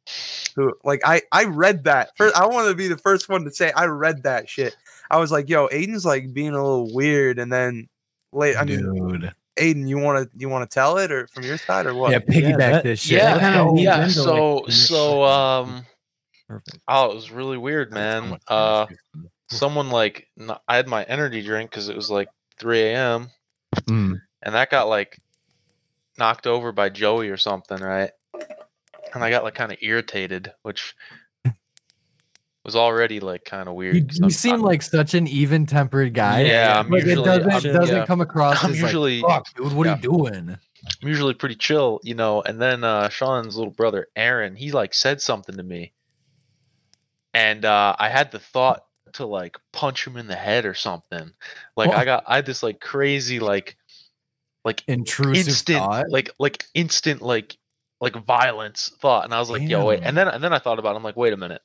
Who like I I read that. First, I want to be the first one to say I read that shit. I was like, yo, Aidan's like being a little weird. And then late, I mean, Dude. Aiden, you want to you want to tell it or from your side or what? Yeah, piggyback that- this shit. Yeah, kinda so, yeah. So like, so um Perfect. oh, it was really weird, man. Uh someone like I had my energy drink because it was like 3 a.m. Mm. And that got like knocked over by Joey or something, right? And I got like kind of irritated, which was already like kind of weird. You, you seem I'm- like such an even-tempered guy. Yeah, I'm like it doesn't I'm- doesn't yeah. come across I'm usually- like, fuck, dude, what yeah. are you doing? I'm usually pretty chill, you know. And then uh, Shawn's little brother Aaron, he like said something to me, and uh, I had the thought to like punch him in the head or something. Like I got, I had this like crazy like, like Intrusive instant, thought. like like instant like like violence thought, and I was like, yo, wait. And then and then I thought about, it, I'm like, wait a minute,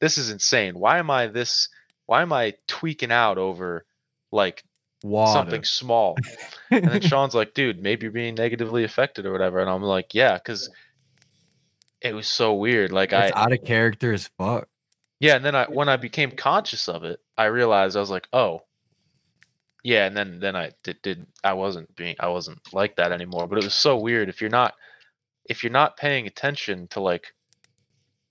this is insane. Why am I this? Why am I tweaking out over like Water. something small. and then Shawn's like, dude, maybe you're being negatively affected or whatever. And I'm like, yeah, because it was so weird. Like I out of character as fuck. yeah, and then I when I became conscious of it, I realized I was like, oh. Yeah, and then then I did, did I wasn't being I wasn't like that anymore. But it was so weird if you're not if you're not paying attention to like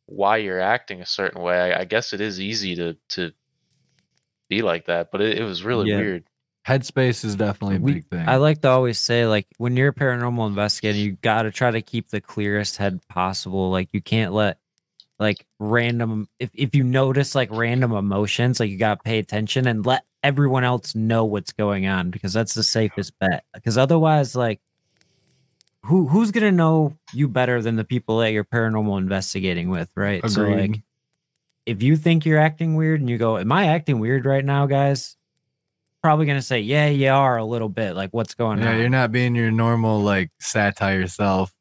why you're acting a certain way, I, I guess it is easy to to be like that. But it, it was really Yeah. weird. Headspace is definitely a We- big thing. I like to always say, like, when you're a paranormal investigator, you got to try to keep the clearest head possible. Like, you can't let, like, random, if, if you notice, like, random emotions, like, you got to pay attention and let everyone else know what's going on because that's the safest bet. Because otherwise, like, who who's gonna know you better than the people that you're paranormal investigating with, right? So like if you think you're acting weird and you go, Am I acting weird right now, guys? Probably gonna say, Yeah, you are a little bit. Like, what's going yeah, on? you're not being your normal like satire self.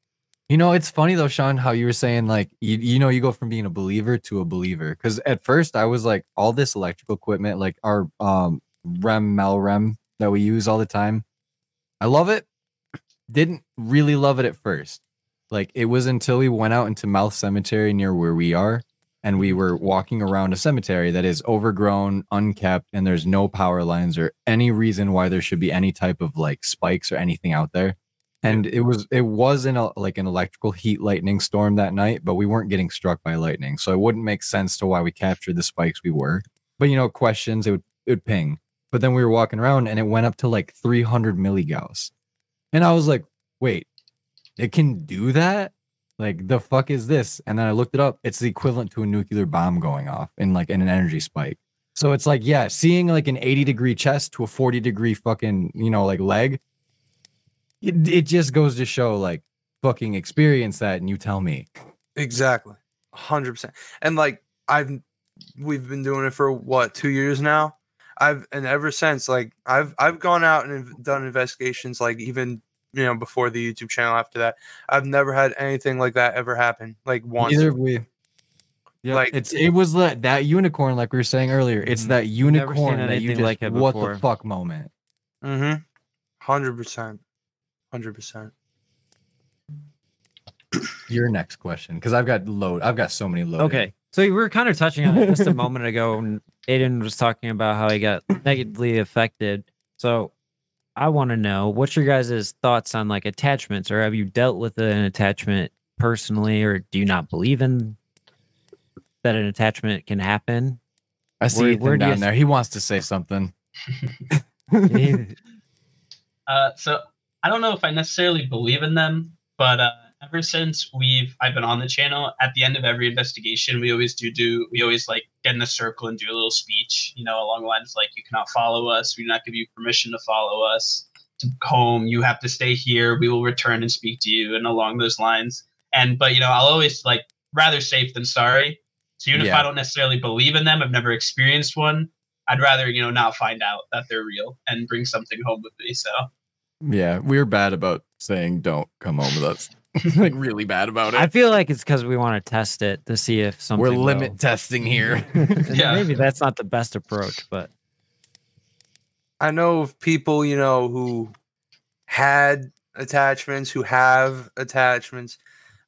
You know, it's funny though, Shawn, how you were saying like you, you know you go from being a believer to a believer. Because at first I was like all this electrical equipment, like our um REM Melrem that we use all the time. I love it. Didn't really love it at first. Like it was until we went out into Mouth Cemetery near where we are, and we were walking around a cemetery that is overgrown, unkept, and there's no power lines or any reason why there should be any type of like spikes or anything out there. And it was it was in a like an electrical heat lightning storm that night, but we weren't getting struck by lightning, so it wouldn't make sense to why we captured the spikes we were. But you know, questions it would it would ping. But then we were walking around and it went up to like 300 milligauss, and I was like, wait, it can do that? Like the fuck is this? And then I looked it up. It's the equivalent to a nuclear bomb going off in like in an energy spike. So it's like, yeah, seeing like an 80 degree chest to a 40 degree fucking, you know, like leg. It, it just goes to show like fucking experience that and you tell me. Exactly. 100%. And like I've we've been doing it for what, 2 years now? I've and ever since like I've I've gone out and done investigations like even you know before the YouTube channel after that. I've never had anything like that ever happen like once. Neither have we. Yeah, Like- it's it was that that unicorn, like we were saying earlier. It's Mhm. that unicorn that you just like what the fuck moment. Mhm. 100%. 100%. Your next question, because I've got load. I've got so many load. Okay. So we were kind of touching on it just a moment ago and Aiden was talking about how he got negatively affected. So I want to know what's your guys' thoughts on like attachments or have you dealt with an attachment personally or do you not believe in that an attachment can happen? I see Where- Ethan where do you down there. He wants to say something. Uh, so I don't know if I necessarily believe in them, but uh, ever since we've I've been on the channel, at the end of every investigation, we always do do we always like get in a circle and do a little speech, you know, along the lines like you cannot follow us, we do not give you permission to follow us to home, you have to stay here, we will return and speak to you, and along those lines. And but you know, I'll always like rather safe than sorry. So even if I don't necessarily believe in them, I've never experienced one. I'd rather you know not find out that they're real and bring something home with me. So. Yeah, we're bad about saying don't come home with us. like really bad about it. I feel like it's because we want to test it to see if something We're limit will. testing here. Yeah. Maybe that's not the best approach, but I know of people, you know, who had attachments, who have attachments.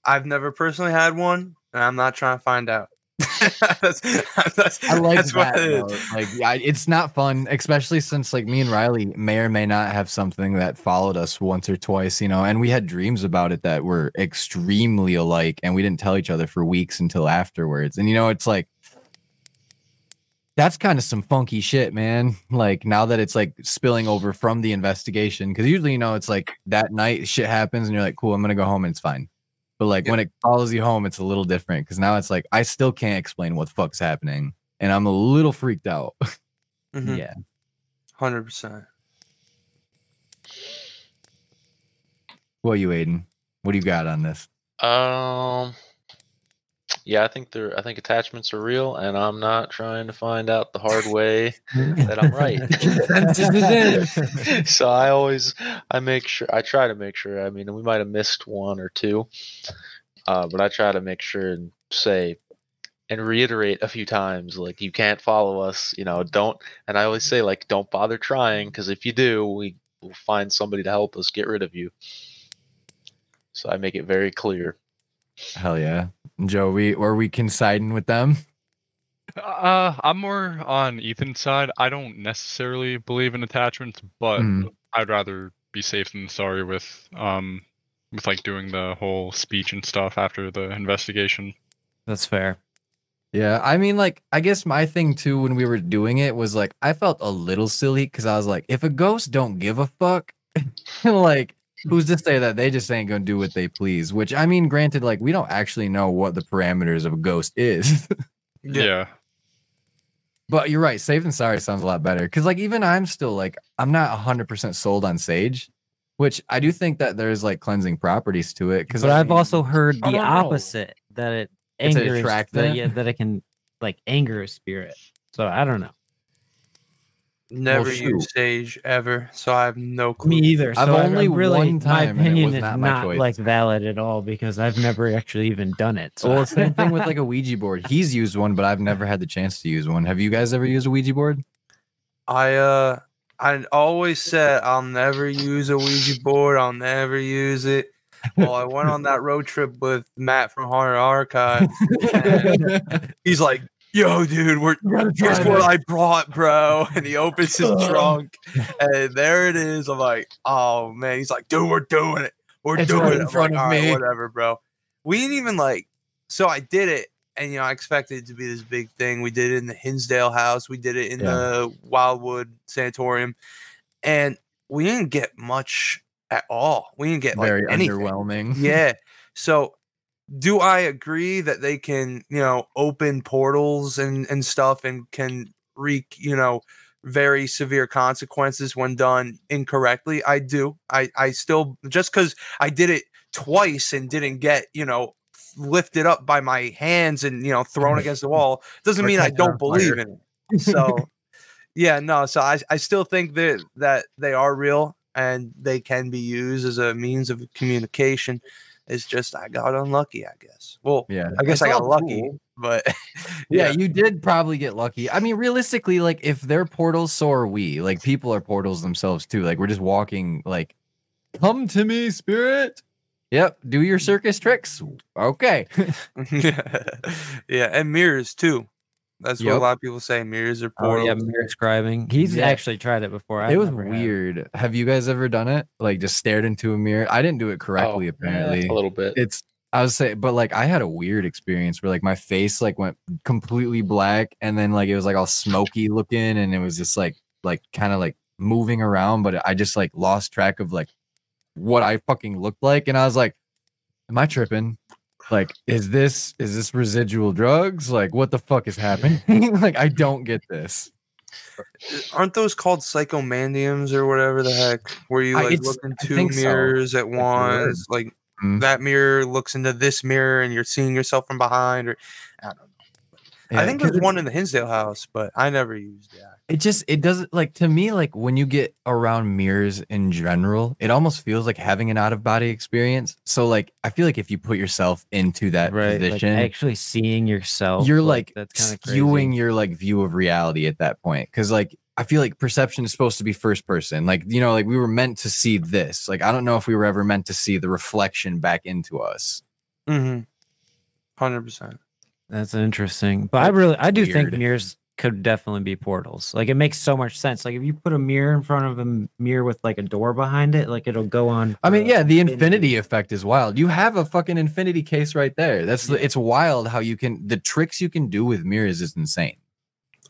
I've never personally had one, and I'm not trying to find out. that's, that's, I like that's that. Like, I, it's not fun, especially since like me and Riley may or may not have something that followed us once or twice, you know, and we had dreams about it that were extremely alike, and we didn't tell each other for weeks until afterwards. And you know, it's like that's kind of some funky shit, man. Like now that it's like spilling over from the investigation, because usually, you know, it's like that night shit happens, and you're like, cool, I'm gonna go home and it's fine. But like when it follows you home, it's a little different because now it's like I still can't explain what the fuck's happening, and I'm a little freaked out. Mhm. yeah. Hundred percent. What you, Aidan? What do you got on this? Um. Yeah, I think they're. I think attachments are real, and I'm not trying to find out the hard way that I'm right. so I always, I make sure. I try to make sure. I mean, we might have missed one or two, uh, but I try to make sure and say and reiterate a few times, like you can't follow us. You know, don't. And I always say, like, don't bother trying, because if you do, we will find somebody to help us get rid of you. So I make it very clear. Hell yeah, Joe. We or we coinciding with them? Uh, I'm more on Ethan's side. I don't necessarily believe in attachments, but Mm. I'd rather be safe than sorry with um with like doing the whole speech and stuff after the investigation. That's fair. Yeah, I mean, like, I guess my thing too when we were doing it was like I felt a little silly because I was like, if a ghost don't give a fuck, like, who's to say that they just ain't gonna do what they please? Which I mean, granted, like, we don't actually know what the parameters of a ghost is. Yeah. but you're right, safe and sorry sounds a lot better because, like, even I'm still like, I'm not 100% sold on sage, which I do think that there's like cleansing properties to it. Because But I've also heard the oh, don't know. opposite that it It's angers that, attractant? yeah, that it can like anger a spirit. So I don't know. Never shoot. used sage ever, so I have no clue. Me either. I've only I'm really one time, my opinion is not not, like valid at all because I've never actually even done it. So Well, same thing with like a Ouija board. He's used one, but I've never had the chance to use one. Have you guys ever used a Ouija board? I uh I always said I'll never use a Ouija board. I'll never use it. Well, I went on that road trip with Matt from Horror Archive. He's like, "Yo, dude, we're here's what I brought, bro." And he opens his trunk, and there it is. I'm like, "Oh man!" He's like, "Dude, we're doing it. We're It's doing right it." in front like, of "All right, me." whatever, bro." We didn't even like. So I did it, and you know, I expected it to be this big thing. We did it in the Hinsdale house. We did it in Yeah. the Wildwood Sanatorium, and we didn't get much at all. We didn't get like Very anything. underwhelming. Yeah. So do I agree that they can, you know, open portals and and stuff and can wreak, you know, very severe consequences when done incorrectly? I do. I I still just cuz I did it twice and didn't get, you know, lifted up by my hands and, you know, thrown against the wall doesn't mean I don't believe in it. So yeah, no, so I I still think that that they are real and they can be used as a means of communication. It's just I got unlucky, I guess. Well, Yeah. I guess It's I got lucky, cool. but Yeah, yeah, you did probably get lucky. I mean, realistically, like if they're portals, so are we. Like people are portals themselves too. Like we're just walking. Like, come to me, spirit. Yep. Do your circus tricks. Okay. yeah, and mirrors too. That's what a lot of people say. Mirrors are oh, yeah, mirror scrying. He's Yeah. actually tried it before. I've it was never had. weird. Have you guys ever done it? Like just stared into a mirror? I didn't do it oh, correctly. Oh, apparently, a little bit. it's I was saying, but like I had a weird experience where like my face like went completely black and then like it was like all smoky looking and it was just like like kind of like moving around, but I just like lost track of like what I fucking looked like. And I was like, Am I tripping? Like, is this is this residual drugs? Like, what the fuck is happening? like, I don't get this. Aren't those called psychomanteums or whatever the heck? Where you like it's- look in two think so. mirrors at once, like Mm. that mirror looks into this mirror and you're seeing yourself from behind, or I don't know. I Yeah, think 'cause there's one in the Hinsdale house, but I never used that. It just it doesn't like to me like when you get around mirrors in general it almost feels like having an out of body experience so like i feel like if you put yourself into that right. Like position actually seeing yourself. you're like, that's kind of skewing your like view of reality at that point because like i feel like perception is supposed to be first person like you know like we were meant to see this like i don't know if we were ever meant to see the reflection back into us Mm-hmm. Hundred percent. That's interesting. But I really I do think mirrors could definitely be portals. Like it makes so much sense. Like if you put a mirror in front of a mirror with like a door behind it, like it'll go on. I mean, yeah, the infinity. infinity effect is wild. You have a fucking infinity case right there. That's the, it's wild how you can the tricks you can do with mirrors is insane.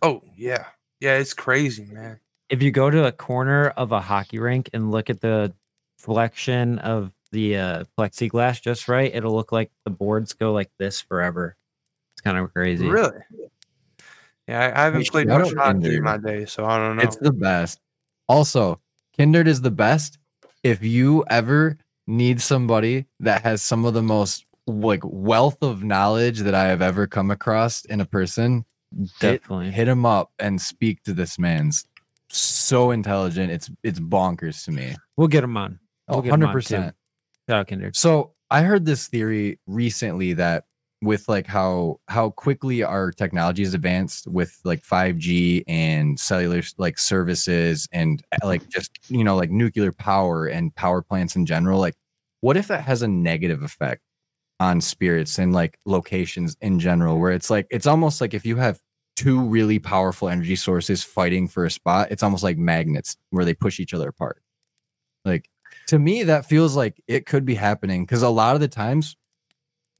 Oh yeah, yeah, it's crazy, man. If you go to a corner of a hockey rink and look at the reflection of the uh, plexiglass just right, it'll look like the boards go like this forever. It's kind of crazy. Really? Yeah, I, I haven't played shout much out hockey in my day, so I don't know. It's the best. Also, Kindred is the best. If you ever need somebody that has some of the most like wealth of knowledge that I have ever come across in a person, hit, Definitely. hit him up and speak to this man's so intelligent. It's it's bonkers to me. We'll get him on. We'll Oh, get 'em on, 100%. too. Oh, shout out Kindred. So I heard this theory recently that with like how how quickly our technology has advanced with like 5G and cellular like services and uh, like just you know like nuclear power and power plants in general like what if that has a negative effect on spirits and like locations in general where it's like it's almost like if you have two really powerful energy sources fighting for a spot it's almost like magnets where they push each other apart. Like to me that feels like it could be happening because a lot of the times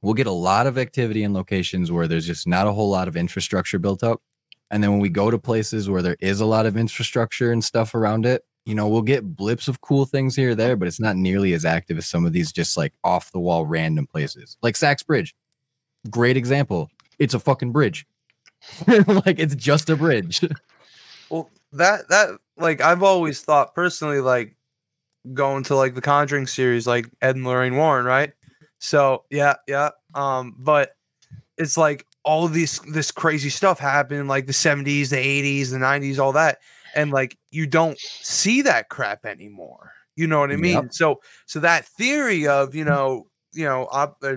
we'll get a lot of activity in locations where there's just not a whole lot of infrastructure built up. And then when we go to places where there is a lot of infrastructure and stuff around it you know we'll get blips of cool things here or there but it's not nearly as active as some of these just like off the wall random places. Like Sachs Bridge. Great example. It's a fucking bridge. Like it's just a bridge. Well, that that like I've always thought personally, like going to like the Conjuring series, like Ed and Lorraine Warren, right? So yeah, yeah. Um, but it's like all of these this crazy stuff happened like the 70s, the 80s, the 90s, all that, and like you don't see that crap anymore. You know what I mean? Yep. So so that theory of you know you know up uh,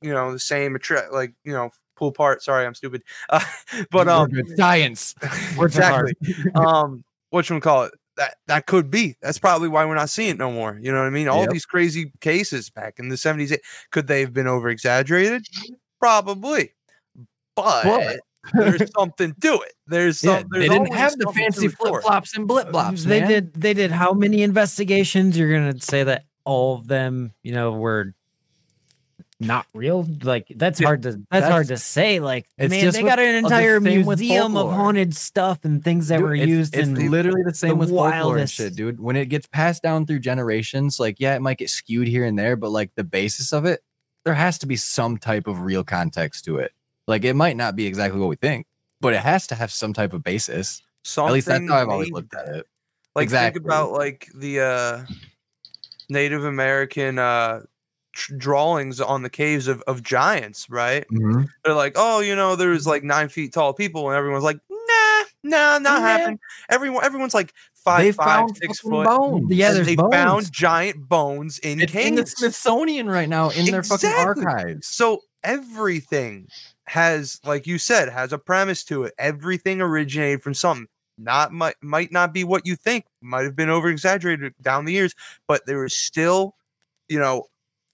you know the same attract like you know pull apart. Sorry, I'm stupid. Uh, but um science exactly. um, what you call it? That that could be. That's probably why we're not seeing it no more. You know what I mean? All Yep. these crazy cases back in the seventies, could they have been over exaggerated? Probably, but, But- there's something to it. There's yeah, some. they didn't have the fancy flip flops and uh, blip flops they man. did they did how many investigations you're gonna say that all of them you know were not real like that's hard to that's, hard to say like it's man just they got an entire museum of haunted stuff and things that Dude, were it's- used It's, in literally the same with folklore and shit, dude. When it gets passed down through generations, like yeah, it might get skewed here and there, but like the basis of it, there has to be some type of real context to it. Like it might not be exactly what we think, but it has to have some type of basis. Something At least that's how I've always looked at it. Like Exactly. think about like the uh Native American uh tr- drawings on the caves of, of giants, right? Mm-hmm. They're like, oh, you know, there's like nine feet tall people, and everyone's like, nah, nah, not Yeah. happening. Everyone, everyone's like five, They five, six foot. bones. Yeah, there's they bones. found giant bones in It's in the. Smithsonian right now in their fucking Exactly. archives. So everything has, like you said, has a premise to it. Everything originated from something. Not might might not be what you think. Might have been over exaggerated down the years, but there is still, you know,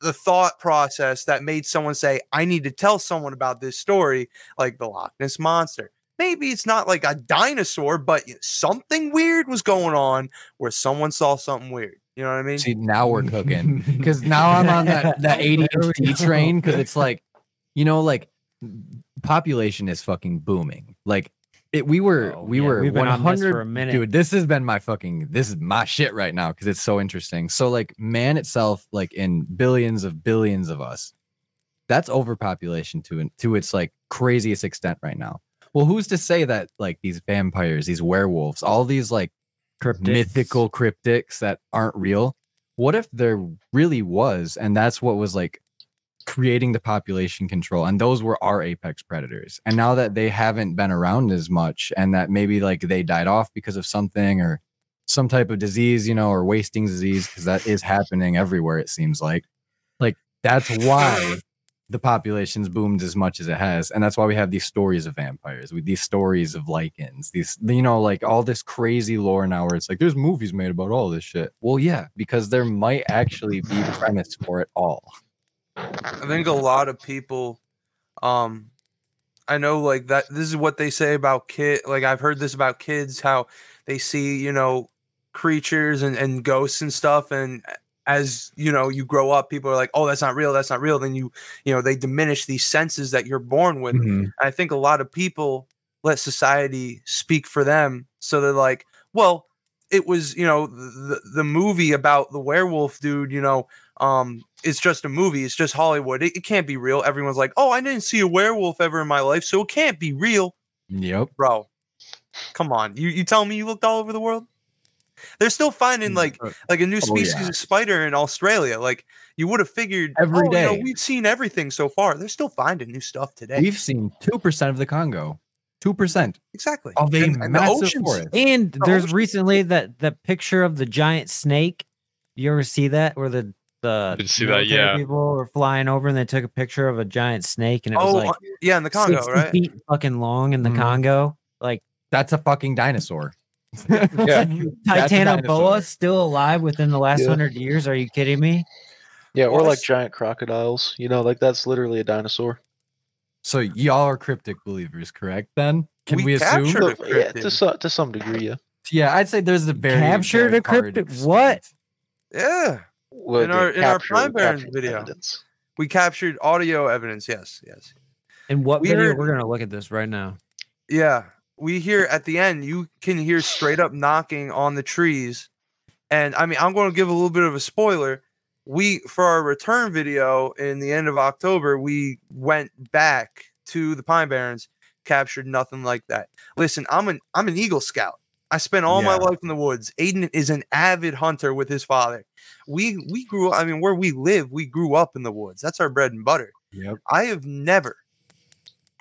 the thought process that made someone say, "I need to tell someone about this story," like the Loch Ness monster. Maybe it's not like a dinosaur, but something weird was going on where someone saw something weird. You know what I mean? See, now we're cooking because now I'm on that that There we ADHD go. train because it's like, you know, like population is fucking booming. Like it, we were Oh, we yeah, were we've been on this 100 for a minute. dude. This has been my fucking this is my shit right now because it's so interesting. So like man itself, like in billions of billions of us, that's overpopulation to to its like craziest extent right now. Well, who's to say that like these vampires, these werewolves, all these like Cryptids. mythical cryptids that aren't real. What if there really was, and that's what was like creating the population control, and those were our apex predators. And now that they haven't been around as much, and that maybe like they died off because of something or some type of disease, you know, or wasting disease, because that is happening everywhere, it seems like. Like that's why the population's boomed as much as it has and that's why we have these stories of vampires with these stories of lycans these you know like all this crazy lore now where it's like there's movies made about all this shit well yeah because there might actually be premise for it all I think a lot of people, um, I know like that. This is what they say about kid. Like I've heard this about kids, how they see you know creatures and and ghosts and stuff, and as you know you grow up, people are like, oh, that's not real, that's not real. Then you you know they diminish these senses that you're born with. I think a lot of people let society speak for them, so they're like, well, it was you know the the movie about the werewolf dude, you know um it's just a movie it's just hollywood it, it can't be real everyone's like oh i didn't see a werewolf ever in my life so it can't be real Yep. bro come on you you tell me you looked all over the world they're still finding like like a new Oh, species yeah. of spider in australia like you would have figured Every oh, you know, we've seen everything so far they're still finding new stuff today We've seen two percent of the Congo. Two percent exactly of a And- and the massive oceans- forest. And The there's ocean- recently that that picture of the giant snake. You ever see that where the the Did see that, military yeah. people were flying over and they took a picture of a giant snake and it was oh like uh, yeah in the congo 60 right feet fucking long in the Mhm. Congo. Like That's a fucking dinosaur. Yeah. That's a dinosaur. Titanoboa still alive within the last Yeah. hundred years. Are you kidding me? Yeah, or like giant crocodiles. You know, like that's literally a dinosaur. So y'all are cryptid believers, correct? Then can We we, assume? captured Look, a yeah, cryptid. to, so, to some degree, yeah. Yeah, I'd say there's a very Captured very a cryptic- part of what? spent. yeah Well, In our- in our capture- Pine Barrens video. evidence. we captured audio evidence yes yes and what We video? heard- We're gonna look at this right now. Yeah, we hear at the end. You can hear straight up knocking on the trees, and I mean, I'm going to give a little bit of a spoiler. We for our return video in the end of October, we went back to the Pine Barrens, captured nothing like that. Listen, I'm an I'm an Eagle Scout. I spent all my life in the woods. Aidan is an avid hunter with his father. We we grew. I mean, where we live, we grew up in the woods. That's our bread and butter. Yep. I have never,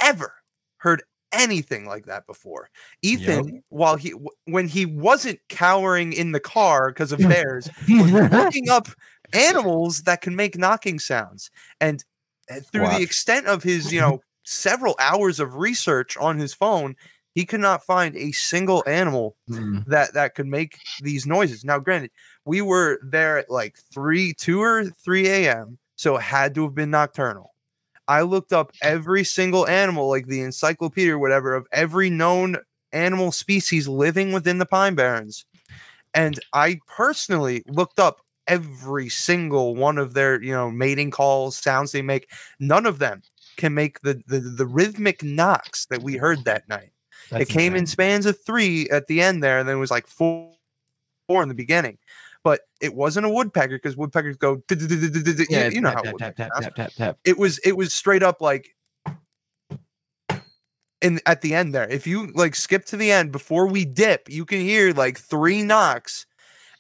ever heard anything like that before. Ethan, while he when he wasn't cowering in the car because of bears, was looking up animals that can make knocking sounds, and uh, through the extent of his, you know, several hours of research on his phone, he could not find a single animal Mm. that that could make these noises. Now, granted, we were there at like three, two or three a.m., so it had to have been nocturnal. I looked up every single animal, like the encyclopedia or whatever, of every known animal species living within the Pine Barrens, and I personally looked up every single one of their, you know, mating calls, sounds they make. None of them can make the the, the rhythmic knocks that we heard that night That's it came in spans of three at the end there, and then it was like four, four in the beginning. But it wasn't a woodpecker because woodpeckers go. Yeah, You know how tap, tap, tap, tap, tap. It was it was straight up like in at the end there. If you like skip to the end before we dip, you can hear like three knocks.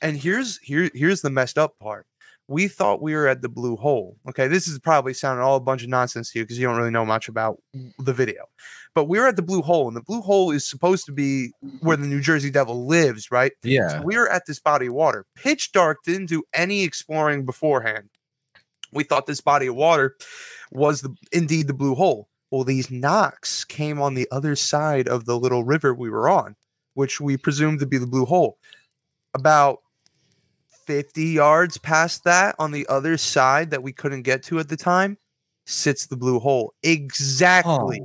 And here's here here's the messed up part. We thought we were at the blue hole. Okay, this is probably sounding all a bunch of nonsense to you because you don't really know much about the video. But we were at the blue hole, and the blue hole is supposed to be where the New Jersey Devil lives, right? Yeah. So we were at this body of water. Pitch dark, didn't do any exploring beforehand. We thought this body of water was the indeed the blue hole. Well, these knocks came on the other side of the little river we were on, which we presumed to be the blue hole. About 50 yards past that, on the other side that we couldn't get to at the time, sits the blue hole. Exactly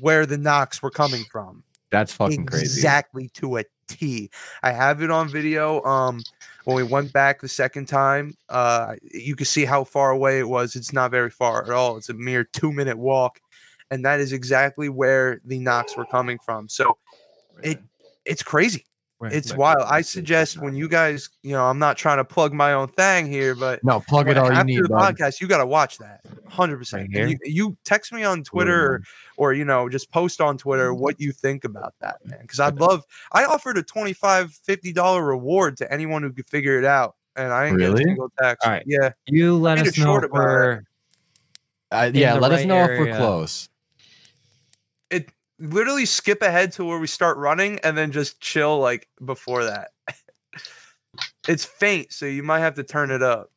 where the knocks were coming from That's fucking crazy. exactly to a T. I have it on video. Um, when we went back the second time, uh, you can see how far away it was. It's not very far at all. It's a mere two minute walk, and that is exactly where the knocks were coming from. So it it's crazy. Right, It's right, wild. right, I suggest when you guys, you know, I'm not trying to plug my own thing here, but No, plug it all you after need, the bud. podcast, you got to watch that. Hundred percent. Right You, you text me on Twitter or, or you know just post on Twitter what you think about that, man. Because I'd love. I offered a 25 50 dollar reward to anyone who could figure it out, and I ain't get Really? a single text. All right. Yeah, You let us know short if we're Uh, yeah, the let us right know if we're close. It literally skip ahead to where we start running and then just chill like before that. it's faint, so you might have to turn it up.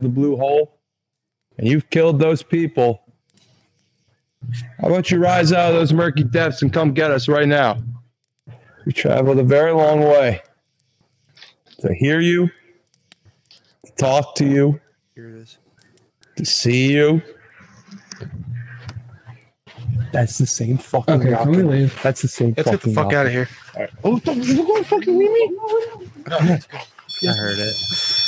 the blue hole and you've killed those people, how about you rise out of those murky depths and come get us right now? We traveled a very long way to hear you, to talk to you, Here it is. to see you. That's the same fucking. Okay, can we leave? That's the same. Let's get the fucking fuck out of here. Oh, you're going to fucking leave me? I heard it.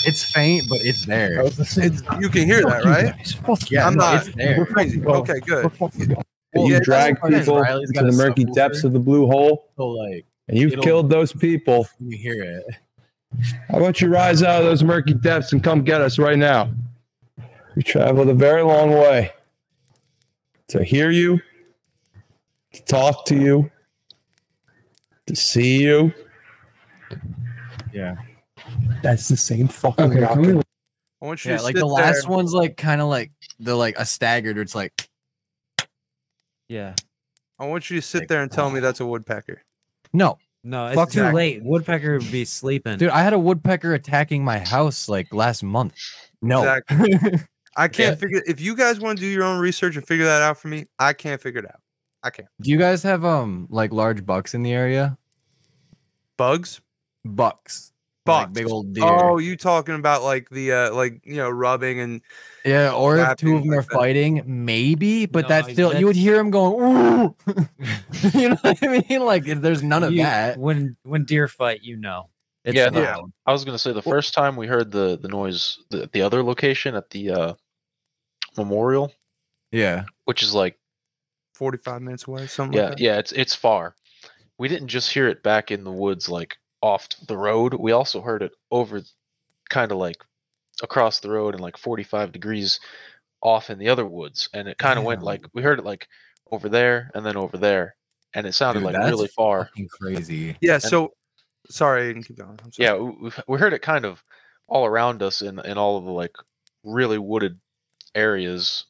It's faint, but it's there. It's, you can hear that, right? Yeah, I'm no, not- it's there. Crazy. Okay, good. Well, Well, you yeah, drag people Riley's into the murky subwoofer. depths of the blue hole, So like and you've killed those people. you hear it. How about you rise out of those murky depths and come get us right now? We traveled a very long way to hear you, to talk to you, to see you. Yeah. That's the same fucking Okay, rocket. can we- I want you Yeah, to like sit the last there. one's like kind of like the like a staggered. Where it's like Yeah. I want you to sit there and tell me that's a woodpecker. no, No, it's Fuck too that. late. Woodpecker would be sleeping. dude. I had a woodpecker attacking my house like last month. No, Exactly. I can't figure. If you guys want to do your own research and figure that out for me, I can't figure it out. I can't. do you guys have um like large bucks in the area? Bugs. Bucks, Bucks. like big old deer. Oh, you talking about like the uh like you know rubbing and Yeah, or if two of them are that. fighting, maybe, but No, that's still you would hear them going, ooh. you know what I mean? Like if there's none of You- that. When when deer fight, you know. It's Yeah, Yeah. I was gonna say the first time we heard the the noise, the, the other location at the uh, memorial, Yeah. which is like forty five minutes away, something yeah, like that. yeah, it's it's far. We didn't just hear it back in the woods, like off the road. We also heard it over, kind of like across the road and like forty five degrees off in the other woods, and it kind of went like we heard it like over there and then over there, and it sounded Dude, like really far. Crazy. Yeah. So sorry, Aidan, keep going. I'm sorry. Yeah, we, we we heard it kind of all around us in in all of the like really wooded areas or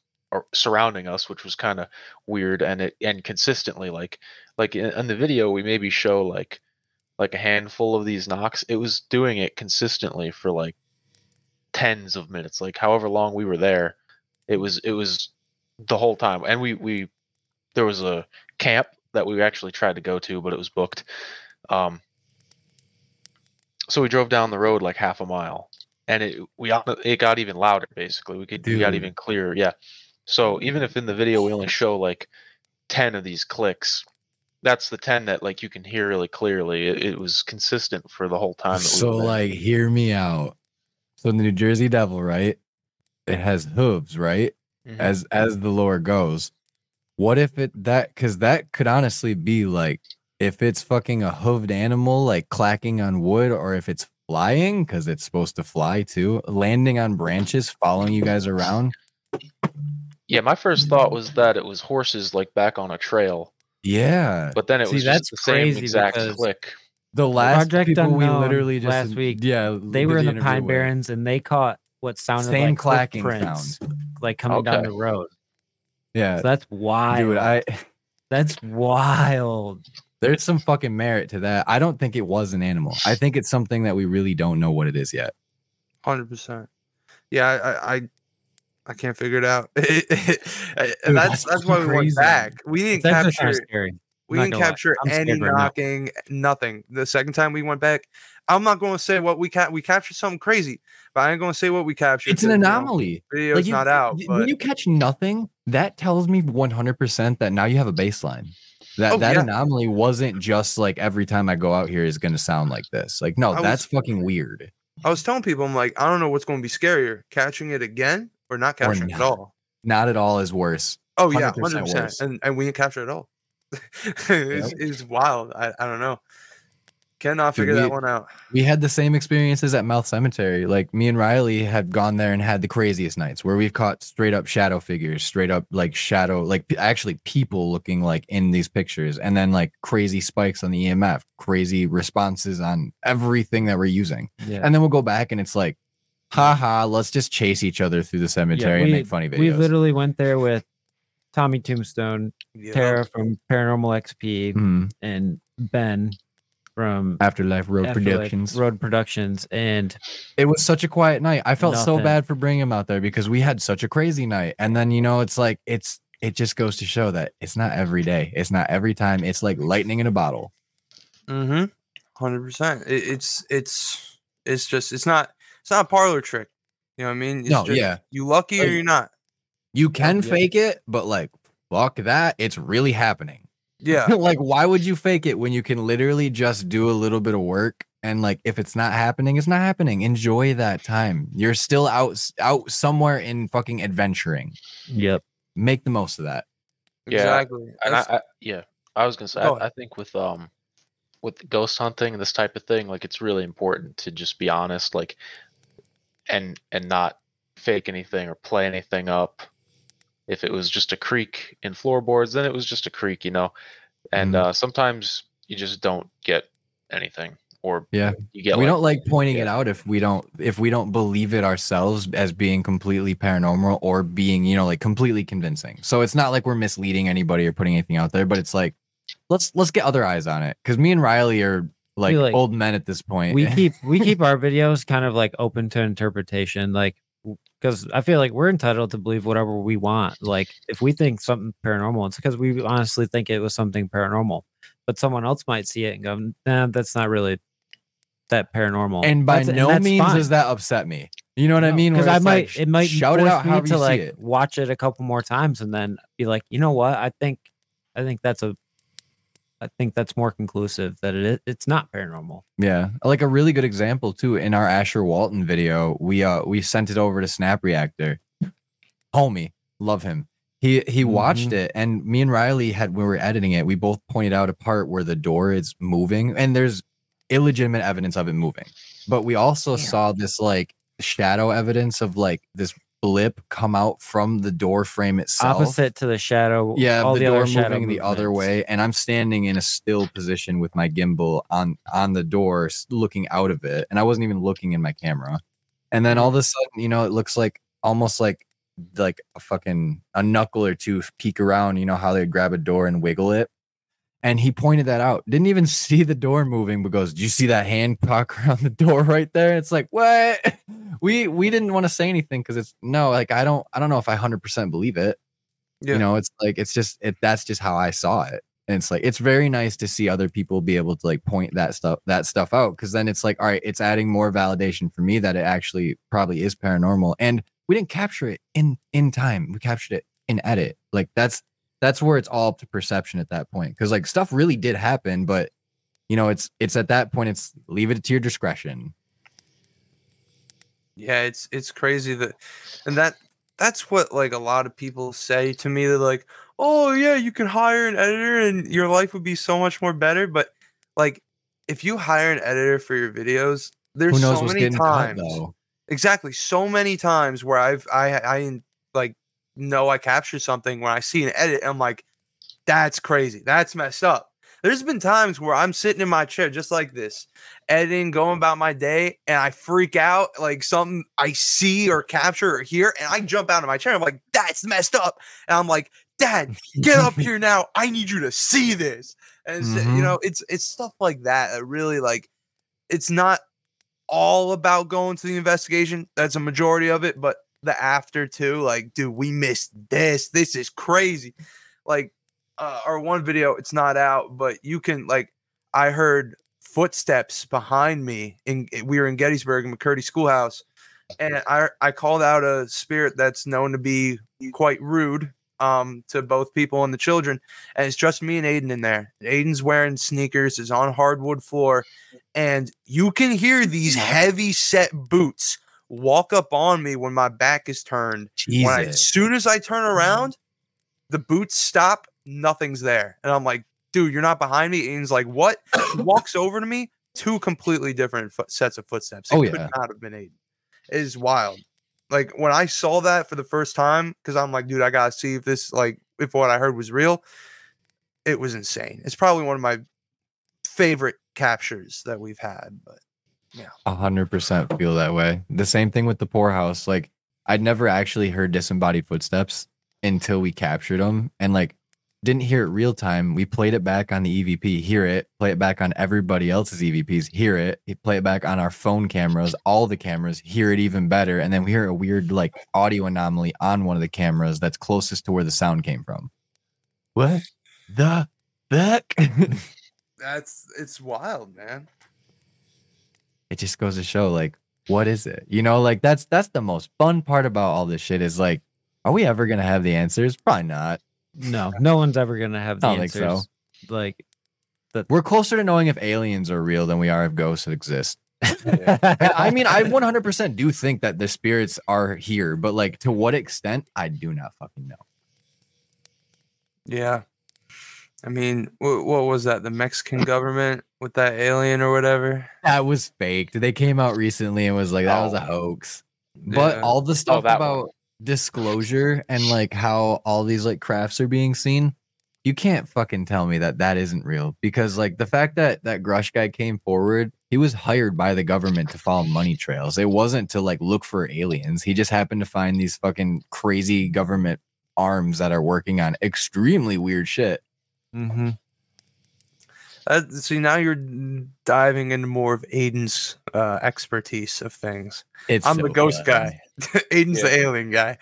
surrounding us, which was kind of weird and it and consistently like like in, in the video we maybe show like like a handful of these knocks. It was doing it consistently for like tens of minutes, like however long we were there. It was it was the whole time, and we we there was a camp that we actually tried to go to, but it was booked. Um, so we drove down the road like half a mile, and it we it got even louder. Basically, we could we got even clearer. Yeah. So even if in the video we only show like ten of these clicks, that's the ten that like you can hear really clearly. It, it was consistent for the whole time. That we So were like hear me out. So the New Jersey Devil, right? It has hooves, right? Mhm. As as the lore goes. What if it that cause that could honestly be like if it's fucking a hooved animal like clacking on wood or if it's flying because it's supposed to fly too, landing on branches, following you guys around. Yeah, my first thought was that it was horses like back on a trail, Yeah. but then it See, was that's just the same crazy exact because click. The last Project people we Unknown literally just last week, yeah, They were in the Pine with. Barrens and they caught what sounded Same like clacking footprints, like coming down the road. Yeah, So that's wild. dude, I that's wild. there's some fucking merit to that. I don't think it was an animal. I think it's something that we really don't know what it is yet. Hundred percent. Yeah, I, I, I, can't figure it out. Dude, that's that's why we went back. We didn't It's capture. We didn't capture any scared right now. knocking, nothing. The second time we went back, I'm not going to say what we ca- we captured something crazy, but I ain't going to say what we captured. It's an 'cause, you know, anomaly. Video's you- not out, but when you catch nothing, that tells me 100% that now you have a baseline. That Oh, that yeah. anomaly wasn't just like every time I go out here is going to sound like this. Like no, I that's was- fucking weird. I was telling people, I'm like, I don't know what's going to be scarier, catching it again or not Or capturing it at all. Not at all is worse. Oh yeah, 100% hundred percent, and and we didn't capture at all. it's, it's wild. I, I don't know. Cannot Dude, figure that one out. We had the same experiences at Mouth Cemetery. Like me and Riley had gone there and had the craziest nights where we've caught straight up shadow figures, straight up like shadow, like p- actually people looking like in these pictures, and then like crazy spikes on the EMF, crazy responses on everything that we're using. Yeah. And then we'll go back and it's like, haha, let's just chase each other through the cemetery and we- make funny videos. We literally went there with Tommy Tombstone, Yeah. Tara from Paranormal XP, Mhm. and Ben from Afterlife Road Afterlife Productions. Road Productions, and it was such a quiet night. I felt so bad for bringing him out there because we had such a crazy night. And then you know, it's like it's it just goes to show that it's not every day. It's not every time. It's like lightning in a bottle. Mm-hmm. Hundred percent. It's it's it's just it's not it's not a parlor trick. You know what I mean? It's No, just, yeah. You lucky or you're not. You can yeah. fake it, but like fuck that. It's really happening. Yeah. like, why would you fake it when you can literally just do a little bit of work? And like, if it's not happening, it's not happening. Enjoy that time. You're still out out somewhere in fucking adventuring. yep, Make the most of that. Yeah, exactly. And I, I, yeah, I was gonna say, Go I, I think with um, with ghost hunting and this type of thing, like it's really important to just be honest, like, and and not fake anything or play anything up. If it was just a creak in floorboards, then it was just a creak, you know. And Mhm. uh, sometimes you just don't get anything, or Yeah. you get we like, don't like pointing it out if we don't if we don't believe it ourselves as being completely paranormal or being you know like completely convincing so it's not like we're misleading anybody or putting anything out there but it's like let's let's get other eyes on it because me and riley are like, like, old men at this point. we keep we keep our videos kind of like open to interpretation like because i feel like we're entitled to believe whatever we want like if we think something paranormal it's because we honestly think it was something paranormal but someone else might see it and go nah that's not really that paranormal. And by That's- no that's means fine. does that upset me. You know what i mean? Because I might like, it might shout it force out me however to like it. watch it a couple more times and then be like, you know what? I think I think that's a I think that's more conclusive that it it's not paranormal. Yeah, like a really good example too. In our Asher Walton video, we uh we sent it over to Snap Reactor. Homie, love him. He he watched Mhm. it, and me and Riley had when we were editing it, we both pointed out a part where the door is moving, and there's illegitimate evidence of it moving. But we also saw this like shadow evidence of like this blip come out from the door frame itself. Opposite to the shadow. Yeah, all the, the, door other moving the other way, and I'm standing in a still position with my gimbal on on the door, looking out of it, and I wasn't even looking in my camera. And then all of a sudden, you know, it looks like almost like like a fucking a knuckle or two peek around. You know how they grab a door and wiggle it. And he pointed that out. Didn't even see the door moving, but goes, "Do you see that hand cock around the door right there?" It's like, what? We we didn't want to say anything because it's no, like I don't I don't know if I hundred percent believe it Yeah. you know it's like it's just it that's just how i saw it and it's like it's very nice to see other people be able to like point that stuff that stuff out because then it's like all right it's adding more validation for me that it actually probably is paranormal and we didn't capture it in in time we captured it in edit like that's that's where it's all up to perception at that point because like stuff really did happen but you know it's it's at that point it's leave it to your discretion Yeah, it's it's crazy that, and that that's what like a lot of people say to me. They're like, "Oh yeah, you can hire an editor and your life would be so much more better." But like, if you hire an editor for your videos, there's so many cut times. though Exactly, so many times where I've I I know I captured something when I see an edit, I'm like, "That's crazy. That's messed up." There's been times where I'm sitting in my chair just like this, editing, going about my day, and I freak out like something I see or capture or hear, and I jump out of my chair. I'm like, that's messed up. And I'm like, Dad, get up here now. I need you to see this. And Mhm. you know, it's it's stuff like that that really like it's not all about going to the investigation. That's a majority of it, but the after too, like, dude, we missed this. This is crazy. Like, uh, our one video, it's not out, but you can like, I heard footsteps behind me. In we were in Gettysburg, in McCurdy Schoolhouse, and I I called out a spirit that's known to be quite rude um to both people and the children and it's just me and aidan in there aidan's wearing sneakers is on hardwood floor and you can hear these heavy set boots walk up on me when my back is turned when I, as soon as i turn mm-hmm. around the boots stop nothing's there and i'm like dude you're not behind me aidan's like what he walks over to me two completely different foot, sets of footsteps it Oh, could yeah. not have been aidan it is wild like when I saw that for the first time, because I'm like, dude, I gotta see if this like if what I heard was real. It was insane. It's probably one of my favorite captures that we've had. But A hundred percent feel that way. The same thing with the poorhouse. Like I'd never actually heard disembodied footsteps until we captured them, and like didn't hear it real time. We played it back on the EVP, hear it, play it back on everybody else's EVPs, hear it, play it back on our phone cameras, all the cameras, hear it even better, and then we hear a weird like audio anomaly on one of the cameras that's closest to where the sound came from. What the fuck? that's it's wild, man. It just goes to show like what is it you know like that's that's the most fun part about all this shit is like are we ever gonna have the answers probably not No, no one's ever gonna have the I don't think so. answers. Like we're closer to knowing if aliens are real than we are if ghosts exist i mean i 100% do think that the spirits are here but like to what extent i do not fucking know Yeah. I mean, what, what was that? The Mexican government with that alien or whatever? That was fake. They came out recently and was like that was a oh. hoax. But Yeah. all the oh, stuff that one. about disclosure and like how all these like crafts are being seen, you can't fucking tell me that that isn't real because like the fact that that Grusch guy came forward, he was hired by the government to follow money trails. It wasn't to like look for aliens. He just happened to find these fucking crazy government arms that are working on extremely weird shit. Mm-hmm. Uh, see, now you're diving into more of Aidan's uh, expertise of things. It's I'm so the ghost fun. guy. Aidan's the alien guy.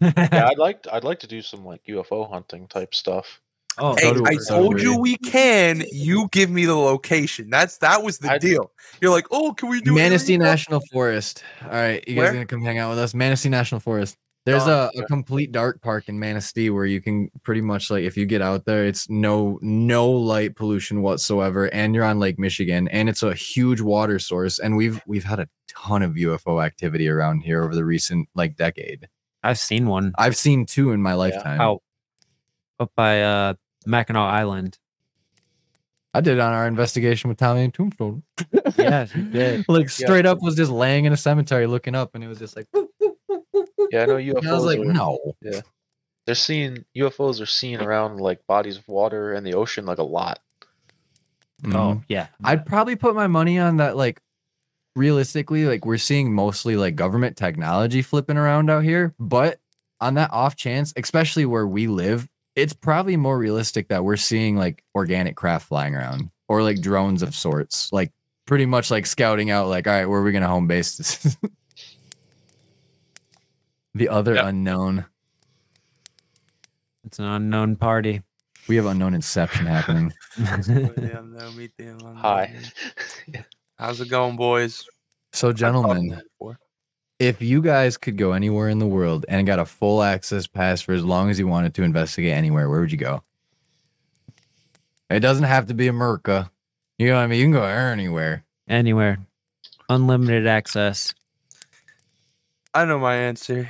yeah, I'd like I'd like to do some like UFO hunting type stuff. Oh, Hey, I told you we. we can. You give me the location. That's that was the I- deal. You're like, oh, can we do Manistee? National Forest. All right, you guys Where? gonna come hang out with us? Manistee National Forest. There's a, a complete dark park in Manistee where you can pretty much like if you get out there, it's no no light pollution whatsoever, and you're on Lake Michigan, and it's a huge water source, and we've we've had a ton of UFO activity around here over the recent like decade. I've seen one I've seen two in my lifetime. out up by uh Mackinac Island. I did on our investigation with Tommy and Tombstone. Yeah, you did. like straight up was just laying in a cemetery looking up, and it was just like. "Whoop, whoop, whoop, whoop, whoop." Yeah, I know UFOs. And I was like, are, no. Yeah, they're seeing UFOs are seen around like bodies of water and the ocean like a lot. Oh mm-hmm. yeah. I'd probably put my money on that. Like, realistically, like we're seeing mostly like government technology flipping around out here. But on that off chance, especially where we live, it's probably more realistic that we're seeing like organic craft flying around or like drones of sorts, like pretty much like scouting out. Like, all right, where are we gonna home base this? the other Yep. unknown. It's an unknown party. We have unknown inception happening. William, no, meet the unknown. Hi. How's it going, boys? So, I've talked to gentlemen, if you guys could go anywhere in the world and got a full access pass for as long as you wanted to investigate anywhere, where would you go? It doesn't have to be America. You know what I mean? You can go anywhere. Anywhere. Unlimited access. I know my answer.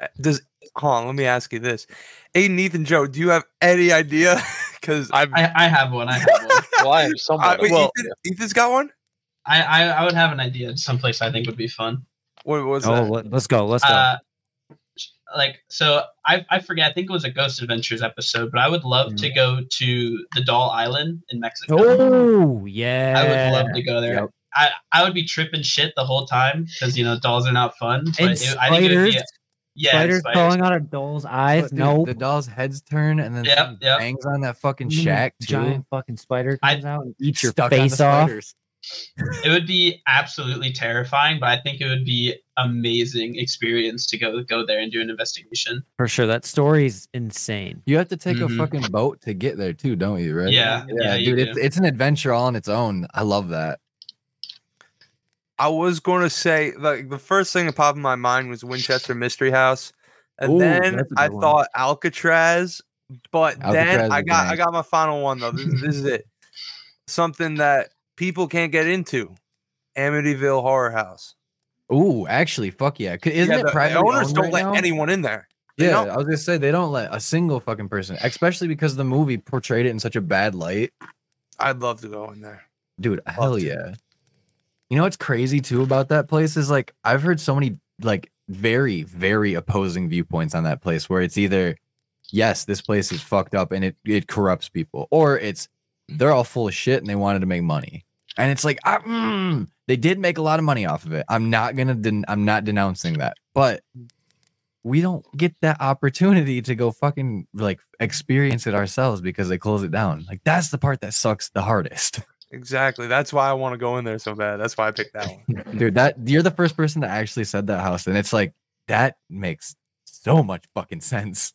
Uh, Does hold on? Let me ask you this: Aidan, Ethan, Joe, do you have any idea? Because I've I, I have one. I have one. well, I am somewhat. wait, well, Ethan, Ethan's got one. I, I I would have an idea. Someplace I think would be fun. What was Oh, that? let, us go. Let's go. Uh, like so, I I forget. I think it was a Ghost Adventures episode, but I would love to go to the Doll Island in Mexico. oh yeah. I would love to go there. Yep. I, I would be tripping shit the whole time because you know dolls are not fun. But And it, I think it would be a- yeah, spiders, spiders. crawling out of doll's eyes. But, dude, no. the doll's heads turn and then Yep, yep. bangs on that fucking And then a shack too. Giant fucking spider I- comes out and eats your Stuck on the face off. It would be absolutely terrifying, but I think it would be amazing experience to go go there and do an investigation. For sure. That story's insane. You have to take Mhm. a fucking boat to get there too, don't you? Right? Yeah, yeah, yeah, dude. It's, it's an adventure all on its own. I love that. I was going to say like the first thing that popped in my mind was Winchester Mystery House, and Ooh, then I one. thought Alcatraz, but Alcatraz then I got I got my final one though. This, is- this is it. Something that people can't get into. Amityville Horror House. Ooh, actually, fuck yeah. Isn't Yeah, it the- the privately owners don't right let now? anyone in there. They Yeah, don't. I was gonna say they don't let a single fucking person, especially because the movie portrayed it in such a bad light. I'd love to go in there. Dude, hell to. yeah. You know what's crazy too about that place is like I've heard so many like very, very opposing viewpoints on that place where it's either yes, this place is fucked up and it it corrupts people, or it's they're all full of shit and they wanted to make money. And it's like, I, mm, they did make a lot of money off of it. I'm not gonna, den- I'm not denouncing that, but we don't get that opportunity to go fucking like experience it ourselves because they close it down. Like that's the part that sucks the hardest. Exactly. That's why I want to go in there so bad. That's why I picked that one. Dude, that you're the first person that actually said that house, and it's like that makes so much fucking sense.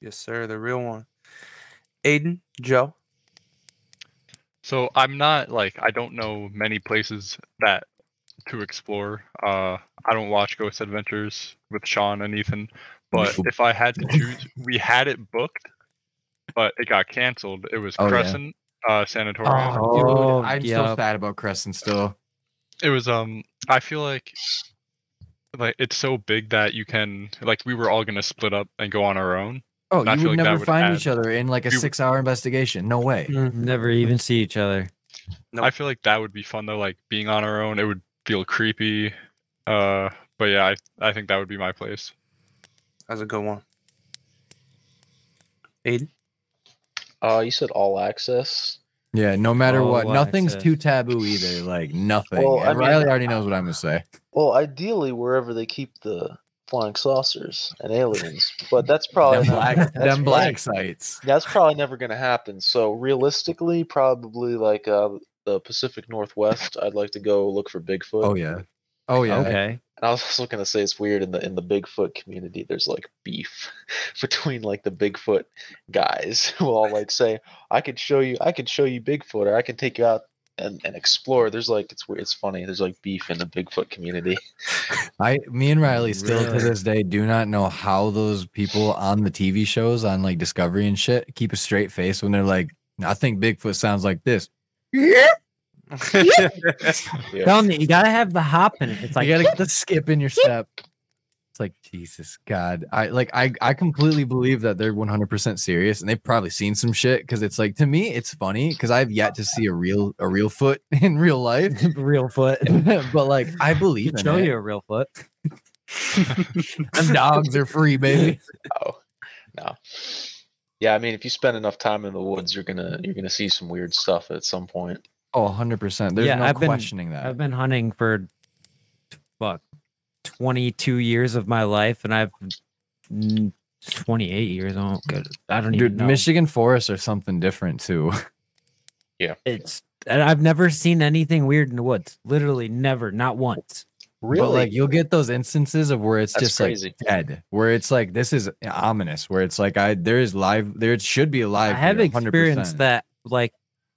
yes, sir. The real one. Aidan, Joe. So I'm not like I don't know many places that to explore. Uh, I don't watch Ghost Adventures with Shawn and Ethan, but if I had to choose, we had it booked, but it got canceled. It was Oh, yeah. Cresson uh, Sanatorium. Oh, Dude, I'm so yup. sad about Cresson still. It was um. I feel like like it's so big that you can like we were all gonna split up and go on our own, Oh, And I you would like that never would find add- each other in like a we six-hour investigation. No way. Never even see each other. I feel like that would be fun though. Like being on our own, it would feel creepy. Uh, but yeah, I I think that would be my place. That's a good one. Aidan? Uh, you said all access. Yeah, no matter All what, nothing's access. too taboo either. Like nothing. Well, I and mean- Riley already knows what I'm gonna say. Well, ideally wherever they keep the flying saucers and aliens, but that's probably Them not- black, that's them black sites. That's probably never going to happen. So realistically, probably like uh, the Pacific Northwest, I'd like to go look for Bigfoot. Oh yeah. Oh yeah. Okay. And I was also going to say it's weird in the in the Bigfoot community. There's like beef between like the Bigfoot guys who all like say, "I could show you, I could show you Bigfoot, or I can take you out and, and explore." There's like it's weird, it's funny. There's like beef in the Bigfoot community. I, me and Riley mm, still to this day do not know how those people on the TV shows on like Discovery and shit keep a straight face when they're like, I think Bigfoot sounds like this. Yeah. Telling you, you gotta have the hop in it. It's like you gotta get the skip in your step. It's like Jesus God. I like I I completely believe that they're 100% serious and they've probably seen some shit because it's like to me it's funny because I've yet to see a real a real foot in real life. real foot. but like I believe in Show it. you a real foot. Them dogs are free, baby. No, no. Yeah, I mean, if you spend enough time in the woods, you're gonna you're gonna see some weird stuff at some point. Oh, 100%. There's Yeah, no I've been- questioning that. I've been hunting for fuck 22 years of my life, and I've mm, 28 years. Oh, good. I don't even Dude, know. Michigan forests are something different too. Yeah. It's and I've never seen anything weird in the woods. Literally, never, not once. Really? But like you'll get those instances of where it's That's just crazy. like dead, where it's like this is ominous, where it's like I there is live there should be a live. I have experienced 100%. that. Like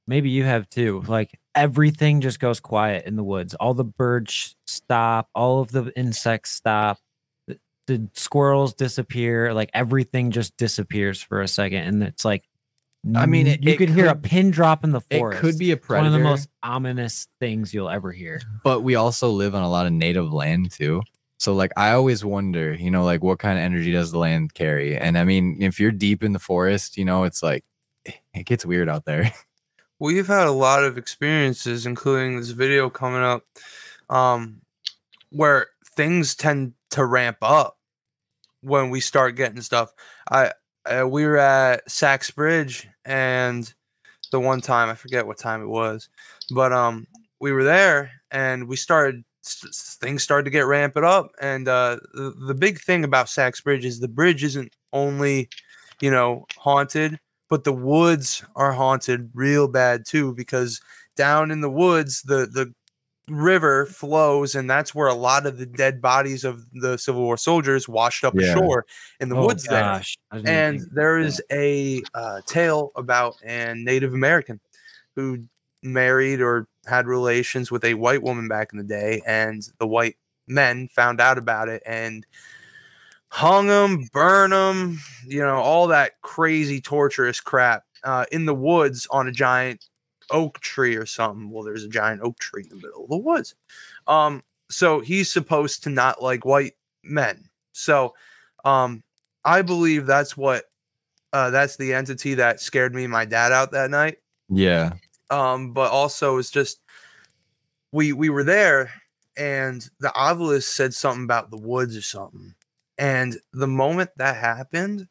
maybe you have too. Like everything just goes quiet in the woods. All the birds stop. All of the insects stop. The, the squirrels disappear. Like everything just disappears for a second, and it's like. I mean, it- you it could hear a pin drop in the forest. It could be a It's one of the most ominous things you'll ever hear. but we also live on a lot of native land too. So like I always wonder, you know, like what kind of energy does the land carry? And I mean, if you're deep in the forest, you know, it's like it gets weird out there. We've had a lot of experiences, including this video coming up, um, where things tend to ramp up when we start getting stuff. I uh, we were at Sachs Bridge, and the one time I forget what time it was, but um, we were there and we started things started to get ramping up, and uh, the, the big thing about Sachs Bridge is the bridge isn't only, you know, haunted but the woods are haunted real bad too because down in the woods the the river flows and that's where a lot of the dead bodies of the civil war soldiers washed up Yeah. ashore in the Oh, woods there gosh. I and there is there about is a uh, tale about an native american who married or had relations with a white woman back in the day and the white men found out about it and hung them, burn them, you know, all that crazy torturous crap uh, in the woods on a giant oak tree or something. Well, there's a giant oak tree in the middle of the woods. Um, so he's supposed to not like white men. So um, I believe that's what uh, that's the entity that scared me and my dad out that night yeah. um, but also it's just we we were there and the obelisk said something about the woods or something and the moment that happened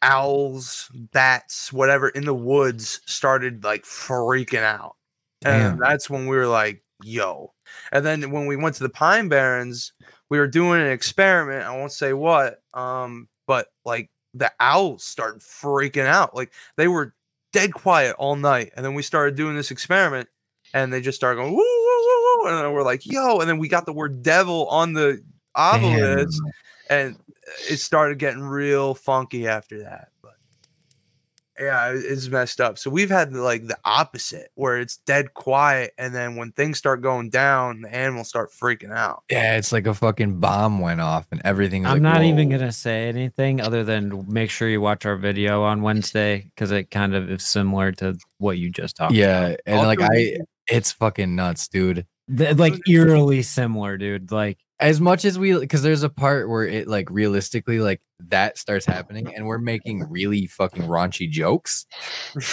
owls bats whatever in the woods started like freaking out and Damn. that's when we were like yo and then when we went to the pine barrens we were doing an experiment i won't say what um but like the owls started freaking out like they were dead quiet all night. And then we started doing this experiment and they just started going, woo, woo, woo, woo. And then we're like, yo. And then we got the word devil on the obelisk and uh, it started getting real funky after that. But yeah, it's messed up. So we've had like the opposite where it's dead quiet. And then when things start going down, the animals start freaking out. Yeah, it's like a fucking bomb went off and everything. I'm like, not even gonna say anything other than make sure you watch our video on Wednesday because it kind of is similar to what you just talked. Yeah, and I'll like I, it's fucking nuts, dude. about. Th- like eerily similar, dude. Like as much as we because there's a part where it like realistically like that starts happening and we're making really fucking raunchy jokes.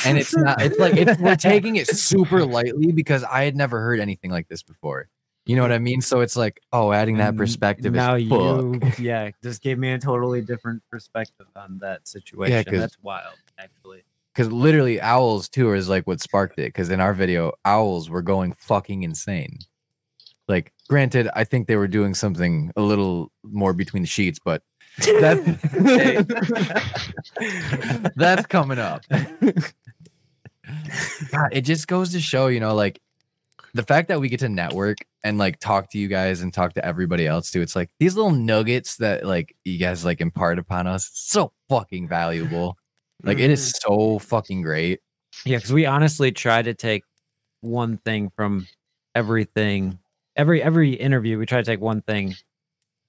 And it's not it's like it's, we're taking it super lightly because i had never heard anything like this before. You know what i mean? So it's like oh adding that perspective now is you fuck. yeah just gave me a totally different perspective on that situation. 'cause- that's wild actually. Because literally owls too is like what sparked it because in our video owls were going fucking insane like granted i think they were doing something a little more between the sheets but that's that's coming up. God, it just goes to show you know like the fact that we get to network and like talk to you guys and talk to everybody else too. It's like these little nuggets that like you guys like impart upon us so fucking valuable. Like it is mm-hmm. so fucking great. Yeah, because we honestly try to take one thing from everything, every every interview. We try to take one thing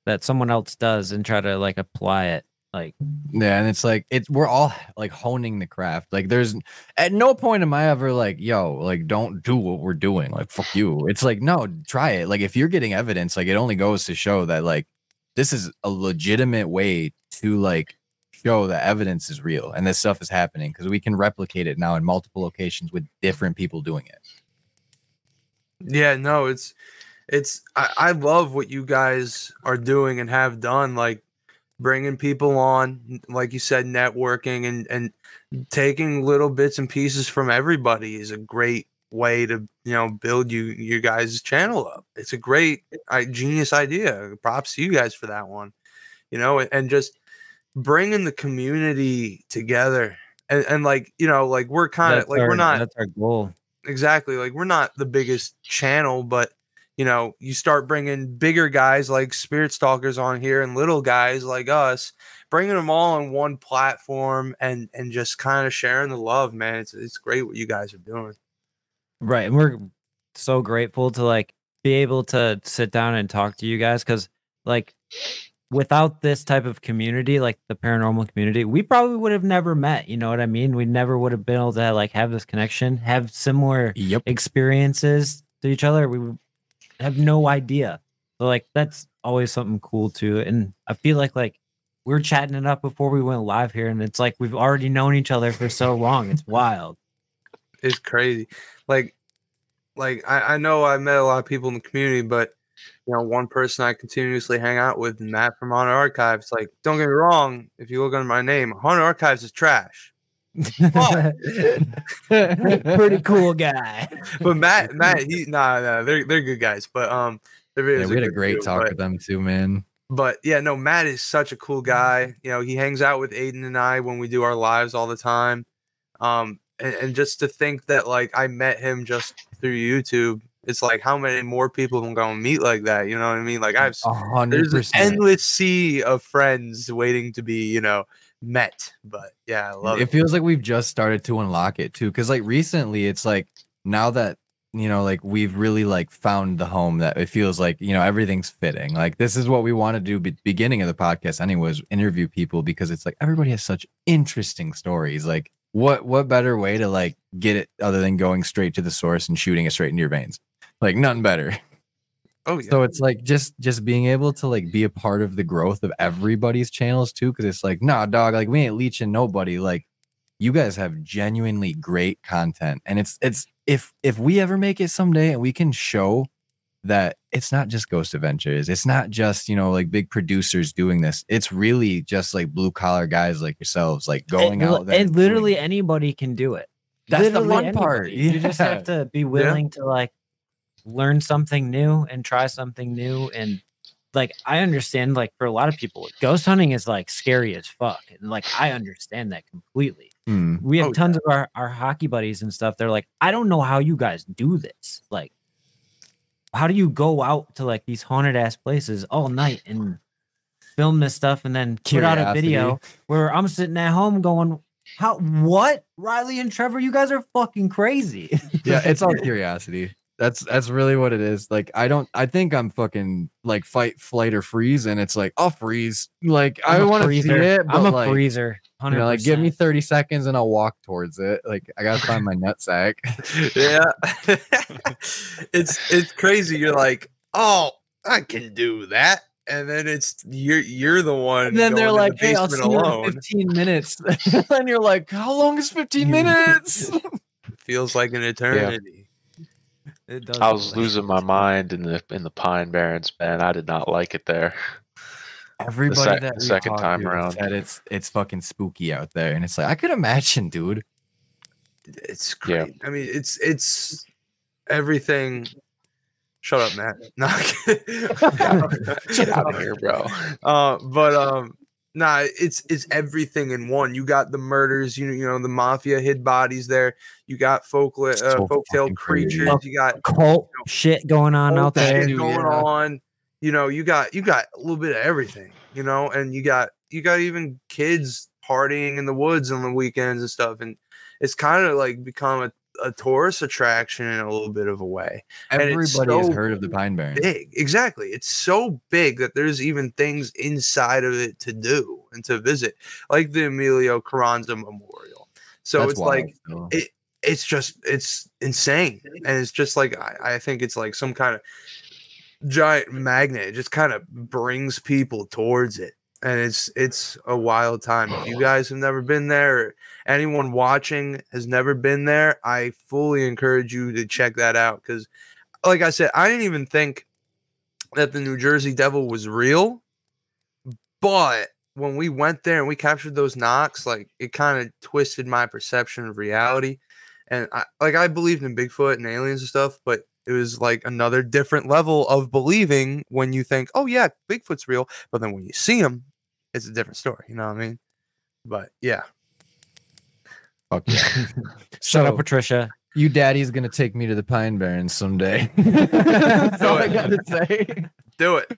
that someone else does and try to like apply it. Like, Yeah, and it's like it's we're all like honing the craft. Like there's at no point am I ever like, yo, like don't do what we're doing. Like fuck you. It's like no, try it. Like if you're getting evidence, like it only goes to show that like this is a legitimate way to like show that evidence is real and this stuff is happening because we can replicate it now in multiple locations with different people doing it. Yeah, no, it's it's I, I love what you guys are doing and have done, like bringing people on, like you said, networking and and taking little bits and pieces from everybody is a great way to you know build you your guys' channel up. It's a great, I, genius idea. Props to you guys for that one. You know, and, and just bringing the community together. And, and like you know, like we're kind of like our- we're not That's our goal. exactly like we're not the biggest channel but you know you start bringing bigger guys like spirit stalkers on here and little guys like us bringing them all on one platform and and just kind of sharing the love man it's, it's great what you guys are doing Right. And we're so grateful to like be able to sit down and talk to you guys because like without this type of community, like the paranormal community, we probably would have never met. You know what I mean? We never would have been able to like have this connection, have similar Yep. experiences to each other. We would have no idea. So like that's always something cool too. And I feel like like we are chatting it up before we went live here, and it's like we've already known each other for so long. It's wild. it's crazy like like I, I know i met a lot of people in the community but you know one person i continuously hang out with matt from honor archives like don't get me wrong if you look under my name honor archives is trash Pretty cool guy. but Matt, Matt, he nah, nah, they're they're good guys. But um, their Yeah, we had a great too, talk but, with them too, man. But yeah, no, Matt is such a cool guy. You know, he hangs out with Aidan and I when we do our lives all the time. Um, and, and just to think that like I met him just through YouTube, it's like how many more people am going to meet like that? You know what I mean? Like I've s- A hundred there's an percent. endless sea of friends waiting to be you know met. But yeah, I love it it. feels like we've just started to unlock it too because like recently it's like now that you know like we've really like found the home that it feels like you know everything's fitting like this is what we want to do be- beginning of the podcast anyways interview people because it's like everybody has such interesting stories like what what better way to like get it other than going straight to the source and shooting it straight into your veins like nothing better Oh yeah. so it's like just just being able to like be a part of the growth of everybody's channels too because it's like nah dog like we ain't leeching nobody like you guys have genuinely great content and it's it's if if we ever make it someday and we can show that it's not just ghost adventures it's not just you know like big producers doing this it's really just like blue collar guys like yourselves like going and, out there and literally anybody can do it. That's the Literally fun part, anybody. You just have to be willing to like learn something new and try something new. And like I understand, like for a lot of people, ghost hunting is like scary as fuck. And like I understand that completely. Mm. We have Oh, tons of our, our hockey buddies and stuff. They're like, I don't know how you guys do this. Like, how do you go out to like these haunted ass places all night and film this stuff and then put out a video where I'm sitting at home going, How what? Riley and Trevor, you guys are fucking crazy. yeah, it's all curiosity. That's that's really what it is. Like I don't I think I'm fucking like fight, flight, or freeze, and it's like I'll freeze. Like I I'm a want to see it, but I'm a like, freezer. You know, like give me 30 seconds and I'll walk towards it. Like I gotta find my nutsack. yeah it's it's crazy you're like oh I can do that. And then it's you're you're the one. And then they're like, to the "Hey, I'll see basement you in 15 minutes." and you're like, "How long is 15 minutes?" Feels like an eternity. It does. I was losing my mind in the in the Pine Barrens, man. I did not like it there. Everybody sec- that we second time to around. said it's it's fucking spooky out there, and it's like I could imagine, dude. It's Yeah. great. I mean, it's it's everything. Shut up, Matt. No, Get out of here, bro. Uh, but um, nah, it's it's everything in one. You got the murders, you you know, the mafia hid bodies there. You got folklore, uh, So folktale fucking crazy. creatures. You got cult shit going on out there. shit going on. You know, you got you got a little bit of everything. You know, and you got you got even kids partying in the woods on the weekends and stuff. And it's kind of like become a, a tourist attraction in a little bit of a way. Everybody has heard of the Pine Barrens. Big, exactly. It's so big that there's even things inside of it to do and to visit, like the Emilio Carranza Memorial. So That's it's wild, like it it's just it's insane and it's just like I, I think it's like some kind of giant magnet it just kind of brings people towards it and it's it's a wild time. If you guys have never been there anyone watching has never been there i fully encourage you to check that out because like i said i didn't even think that the new jersey devil was real but when we went there and we captured those knocks like it kind of twisted my perception of reality. And I, like I believed in Bigfoot and aliens and stuff, but it was like another different level of believing when you think, oh yeah, Bigfoot's real, but then when you see him, it's a different story. You know what I mean? But yeah, Fuck yeah. Shut up, Patricia. You daddy's gonna take me to the Pine Barrens someday. That's all I gotta say. do it.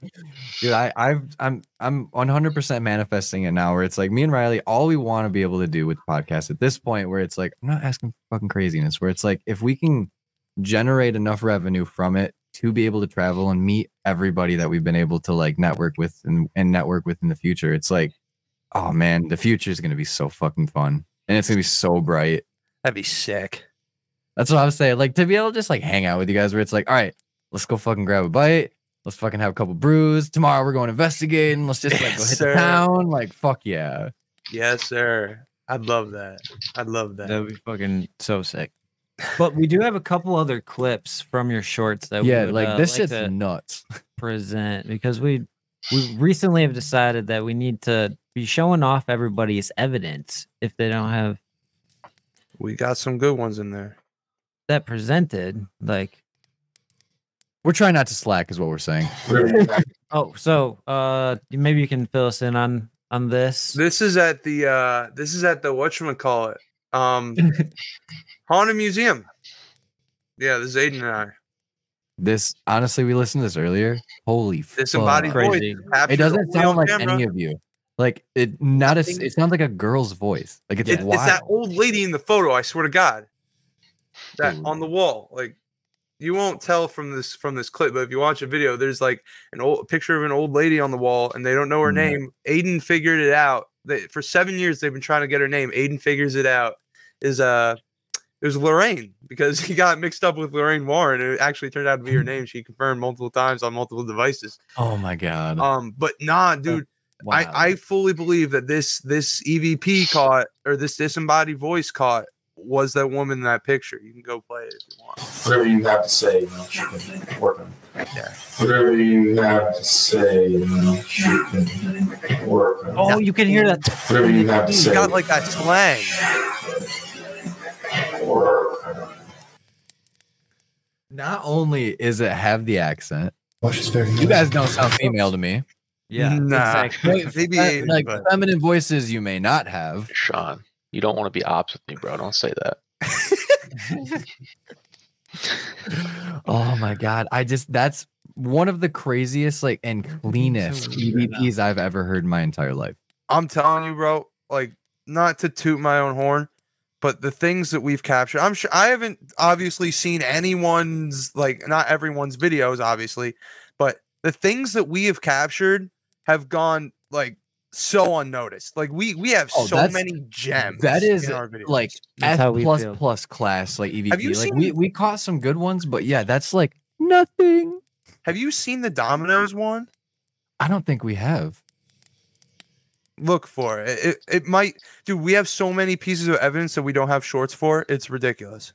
Dude, I, I've I'm I'm 100 percent manifesting it now where it's like me and Riley, all we want to be able to do with the podcast at this point where it's like, I'm not asking for fucking craziness, where it's like if we can generate enough revenue from it to be able to travel and meet everybody that we've been able to like network with and, and network with in the future, it's like, oh man, the future is gonna be so fucking fun. And it's gonna be so bright. That'd be sick. That's what I was saying. Like to be able to just like hang out with you guys where it's like, all right, let's go fucking grab a bite. Let's fucking have a couple brews. Tomorrow we're going investigating. Let's just like go Yes, hit sir. the town. Like fuck yeah. Yes, sir. I'd love that. I'd love that. That would be fucking so sick. But we do have a couple other clips from your shorts that yeah, we would, like uh, this like shit's nuts. present because we we recently have decided that we need to be showing off everybody's evidence if they don't have We got some good ones in there. that presented. Like, We're trying not to slack, is what we're saying. oh, so uh, maybe you can fill us in on on this. This is at the uh this is at the whatchamacallit. Um Haunted Museum. Yeah, this is Aidan and I. This honestly, we listened to this earlier. Holy Disembodied fuck. voice. Crazy. captured It doesn't sound like camera. any of you. Like it not a s- it sounds like a girl's voice. Like it's It- it's that old lady in the photo. I swear to God, that Dude. on the wall. Like you won't tell from this from this clip, but if you watch a video, there's like an old a picture of an old lady on the wall, and they don't know her Mm. name. Aidan figured it out. They, for seven years, they've been trying to get her name. Aidan figures it out. Is uh, it was Lorraine because he got mixed up with Lorraine Warren. It actually turned out to be her name. She confirmed multiple times on multiple devices. oh my god. Um, but nah, dude. Wild. I, I fully believe that this this EVP caught or this disembodied voice caught was that woman in that picture. You can go play it if you want. Whatever you have to say, you know, she can work on. Yeah. Whatever you have to say, you know, she can work on. Oh, you can hear that. Whatever you have to He's say, got like that slang. Work. Not only is it have the accent, Oh, she's very you guys don't sound female to me. Yeah, Nah. exactly. Maybe like but- feminine voices you may not have. Shawn, you don't want to be ops with me, bro. Don't say that. oh my god. I just that's one of the craziest like and cleanest EVPs I've ever heard in my entire life. I'm telling you, bro. Like, not to toot my own horn, but the things that we've captured. I'm sure I haven't obviously seen anyone's like not everyone's videos, obviously, but the things that we have captured have gone like so unnoticed. Like we we have Oh, so many gems. That is in our videos. like That's F how we plus feel. plus class like EVP. Have you like we, we caught some good ones, but yeah, that's like nothing. Have you seen the Dominoes one? I don't think we have. Look for it. It, it. it might, dude. We have so many pieces of evidence that we don't have shorts for. It's ridiculous.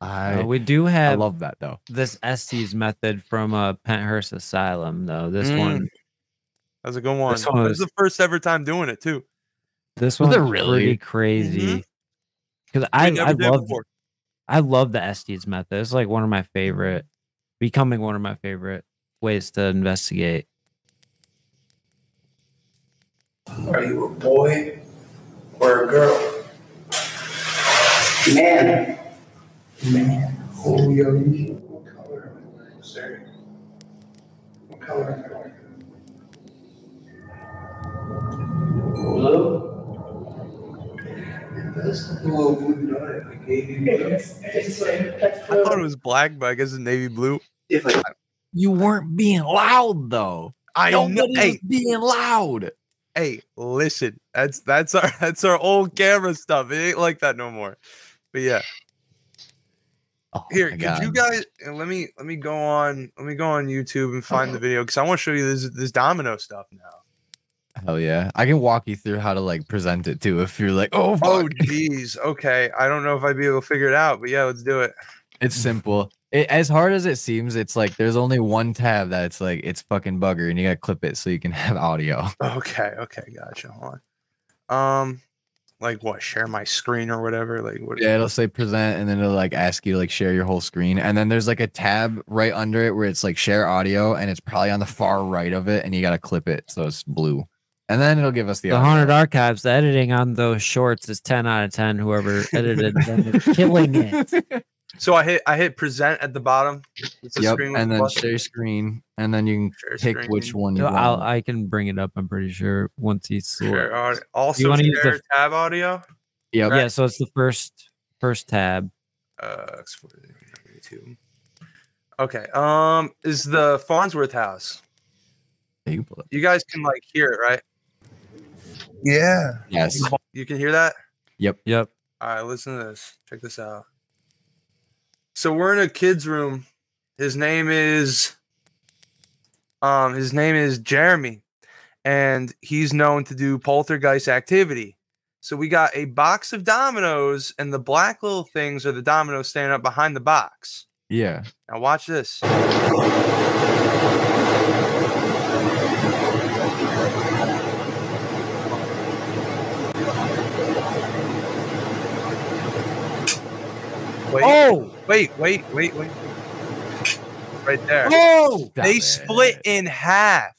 I Uh, we do have I have love that though. this Estes method from uh, Pennhurst Asylum, though. This Mm. one, That's a good one. This one This was- is the first ever time doing it too. this Was one's it really? pretty crazy. Because We I, never I did love, before. I love the Estes method. It's like one of my favorite, becoming one of my favorite ways to investigate. Are you a boy or a girl? Man. Man. Oh, yo, you- what color am I, sir? What color am I? Blue? That's the little blue dot I gave you. It's I thought it was black, but I guess it's navy blue. It's like, You weren't being loud though. I know. Nobody Hey, was being loud. Hey, listen. That's that's our that's our old camera stuff. It ain't like that no more. But yeah. Oh Here, could God. you guys uh, let me let me go on let me go on YouTube and find the video because I want to show you this this domino stuff now. Hell yeah. I can walk you through how to like present it too if you're like, oh, Oh fuck. geez, okay. I don't know if I'd be able to figure it out, but yeah, let's do it. It's simple. It, as hard as it seems, it's like there's only one tab that's like it's fucking bugger and you gotta clip it so you can have audio. Okay, okay, gotcha. Hold on. Um, like what? Share my screen or whatever. Like what? Yeah, it'll say present and then it'll like ask you to like share your whole screen. And then there's like a tab right under it where it's like share audio and it's probably on the far right of it and you gotta clip it so it's blue. And then it'll give us the, The audio. Haunted Archives, the editing on those shorts is 10 out of 10. Whoever edited them is killing it. So I hit I hit present at the bottom. It's a Yep, screen and then plus. share screen, and then you Share can pick which one you So I'll, want. I can bring it up, I'm pretty sure, once he's Share sorted. audio. Also wanna use the- share tab audio. Yep. Yeah, so it's the first first tab. Uh, export. Okay. Um, is the Farnsworth house? You can pull it. You guys can like hear it, right? Yeah. Yes. You can hear that. Yep. Yep. All right, listen to this. Check this out. So we're in a kid's room. His name is um his name is Jeremy and he's known to do poltergeist activity. So we got a box of dominoes and the black little things are the dominoes standing up behind the box. Yeah. Now watch this. Wait, Oh! Wait, wait, wait, wait. Right there. Oh! they Stop split in half.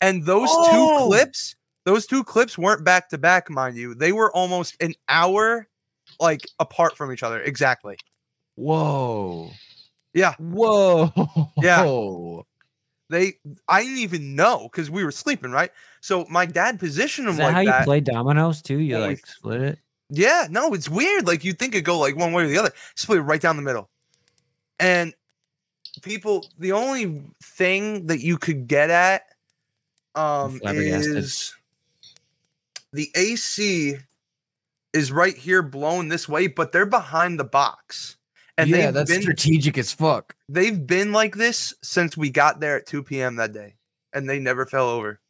And those Oh! two clips, those two clips weren't back to back, mind you. They were almost an hour like apart from each other. Exactly. Whoa. Yeah. Whoa. Yeah. They I didn't even know because we were sleeping, right? So my dad positioned them Is that like how you that. play dominoes too? You When we- like split it? Yeah, no, it's weird. Like you think it go like one way or the other. Split it right down the middle. And people, the only thing that you could get at um is the AC is right here blown this way, but they're behind the box. And yeah, they've that's been strategic as fuck. they've been like this since we got there at 2 p.m. that day. And they never fell over.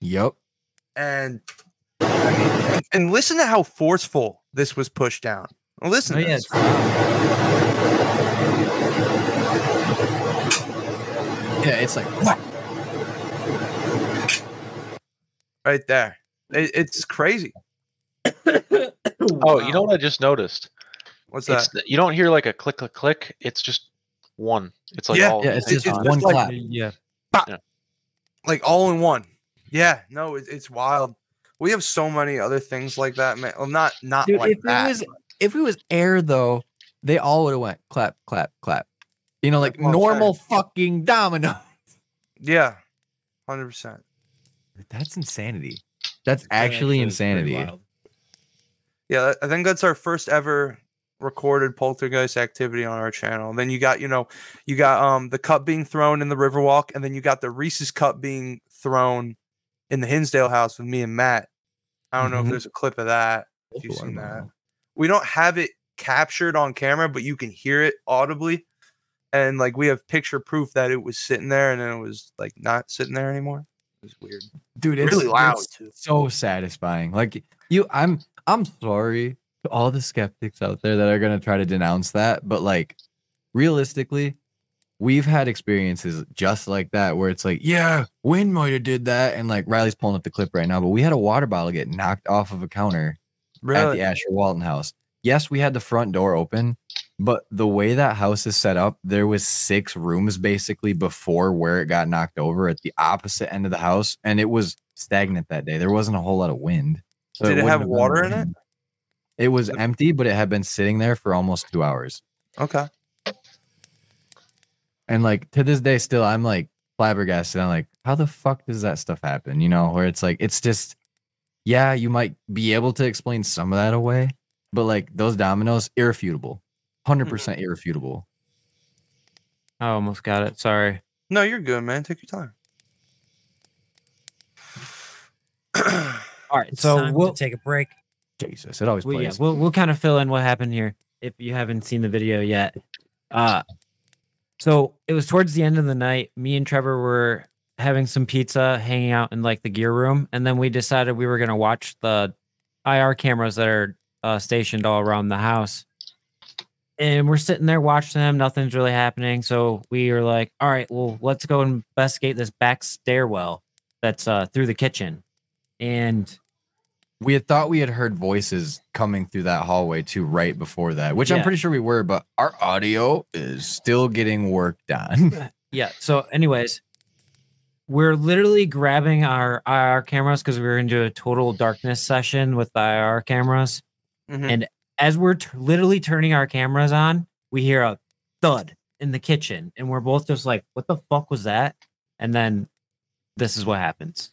Yep. And I mean, and, and listen to how forceful this was pushed down. Listen Oh, to yeah, this. Yeah, it's like what? right there. It, it's crazy. Oh, you know what I just noticed? What's that? It's you don't hear like a click click click. It's just one. It's like Yeah, all. Yeah, at it's just same it's time. one like- clap. Yeah. like all in one. Yeah, no, it, it's wild. We have so many other things like that, man. Well, not not Dude, like if that. it was if it was air though, they all would have went clap, clap, clap. You know, like Like one normal fucking domino. yeah, hundred percent. That's insanity. That's actually insanity. Yeah, I think that's our first ever recorded poltergeist activity on our channel. And then you got, you know, you got um the cup being thrown in the Riverwalk, and then you got the Reese's cup being thrown in the Hinsdale house with me and Matt. I don't know if Mhm. there's a clip of that. If you've seen that. We don't have it captured on camera, but you can hear it audibly. and like we have picture proof that it was sitting there, and then it was like not sitting there anymore. It was weird. dude it's Really loud, it's too. so satisfying like you i'm i'm sorry to all the skeptics out there that are going to try to denounce that but like realistically we've had experiences just like that where it's like yeah wind might have did that and like riley's pulling up the clip right now but we had a water bottle get knocked off of a counter at the asher walton house. Yes we had the front door open but the way that house is set up there was six rooms basically before where it got knocked over at the opposite end of the house and it was stagnant that day. There wasn't a whole lot of wind Did it wouldn't have water in it? it was empty but it had been sitting there for almost two hours. Okay. And like to this day still i'm like flabbergasted i'm like how the fuck does that stuff happen you know where it's like it's just yeah you might be able to explain some of that away but like those dominoes irrefutable 100% irrefutable I almost got it. Sorry. No, you're good, man. Take your time. All right, It's so we'll to take a break. jesus it always well, yeah, plays we'll we'll kind of fill in what happened here if you haven't seen the video yet. Uh so it was towards the end of the night. Me and Trevor were having some pizza, hanging out in like the gear room, and then we decided we were gonna watch the IR cameras that are uh, stationed all around the house. And we're sitting there watching them. Nothing's really happening. So we were like, "All right, well, let's go investigate this back stairwell that's uh, through the kitchen." And we had thought we had heard voices coming through that hallway too right before that which i'm pretty sure we were but our audio is still getting worked on Yeah. So, anyways, we're literally grabbing our IR cameras because we were into a total darkness session with the IR cameras. Mhm. And as we're t- literally turning our cameras on, we hear a thud in the kitchen, and we're both just like, "What the fuck was that?" And then this is what happens.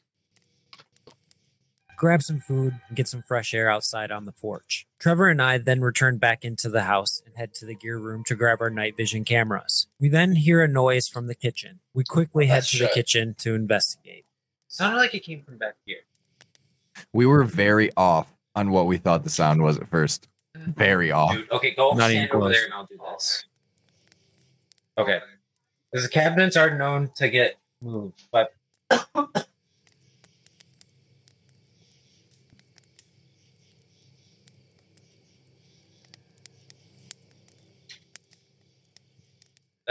Grab some food, and get some fresh air outside on the porch. Trevor and I then return back into the house and head to the gear room to grab our night vision cameras. We then hear a noise from the kitchen. We quickly head Let's to the check. kitchen to investigate. Sounded like it came from back here. we were very off on what we thought the sound was at first uh-huh. very off Dude, okay, go Not even stand over close. there and I'll do this. Okay. Because the cabinets are known to get moved, but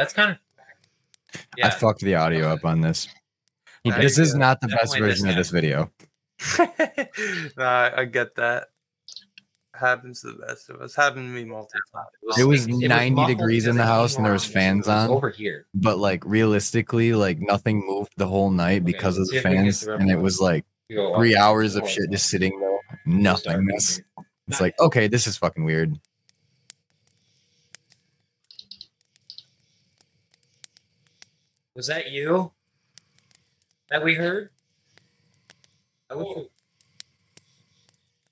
that's kind of Yeah. i fucked the audio up on this He this is not the best Definitely this version of this video nah, I, I get that. Happens to the best of us. Happened to me multiple times. It was it 90 muffled degrees in the house and there was fans was on. over here. but like realistically like nothing moved the whole night because of the if we can get fans and it was like three hours of shit just sitting there Start nothingness it's like okay this is fucking weird Was that you? That we heard? I wish-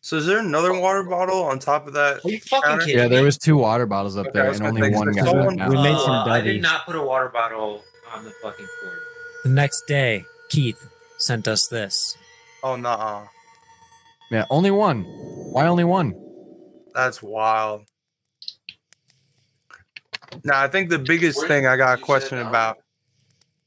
So is there another water bottle on top of that? Are you fucking counter? kidding yeah there was two water bottles up Okay, there and only one got someone- knocked We out. made Uh, some I did not put a water bottle on the fucking floor. The next day, Keith sent us this. Oh nah, yeah only one why only one that's wild. Now I think the biggest thing I got a question about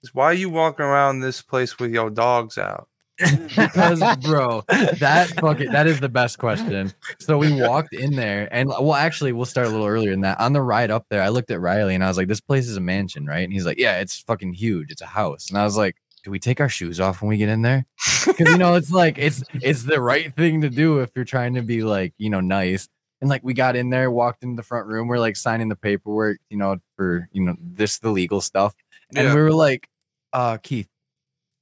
is why you walking around this place with your dogs out. because bro that fucking that is the best question. So we walked in there and well actually we'll start a little earlier than that. On the ride up there i looked at riley and i was like this place is a mansion right? And he's like yeah it's fucking huge. It's a house. And i was like do we take our shoes off when we get in there? Because you know it's like it's it's the right thing to do if you're trying to be like you know nice. And like we got in there walked into the front room. We're like signing the paperwork you know for you know this the legal stuff and Yeah. we were like uh keith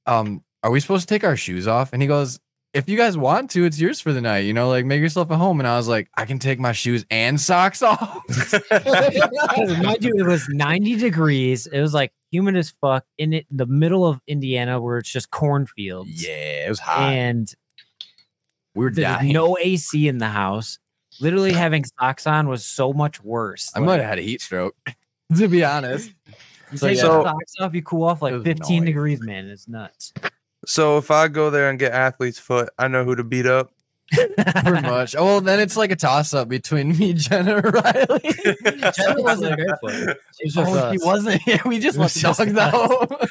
um are we supposed to take our shoes off and he goes if you guys want to it's yours for the night you know like make yourself at home and i was like i can take my shoes and socks off Mind you, it was 90 degrees. It was like humid as fuck in it, the middle of Indiana where it's just cornfields. yeah it was hot And we were dying no AC in the house. Literally having socks on was so much worse. i might have had a heat stroke to be honest You So, take yeah. your socks off, you cool off like 15 annoying. degrees, man. It's nuts. So if I go there and get athlete's foot, I know who to beat up. Pretty much. Oh, well, then it's like a toss up between me, Jenna, or Riley. Jenna wasn't barefoot. She was just oh, he us. wasn't. Yeah, we just It let the dog us.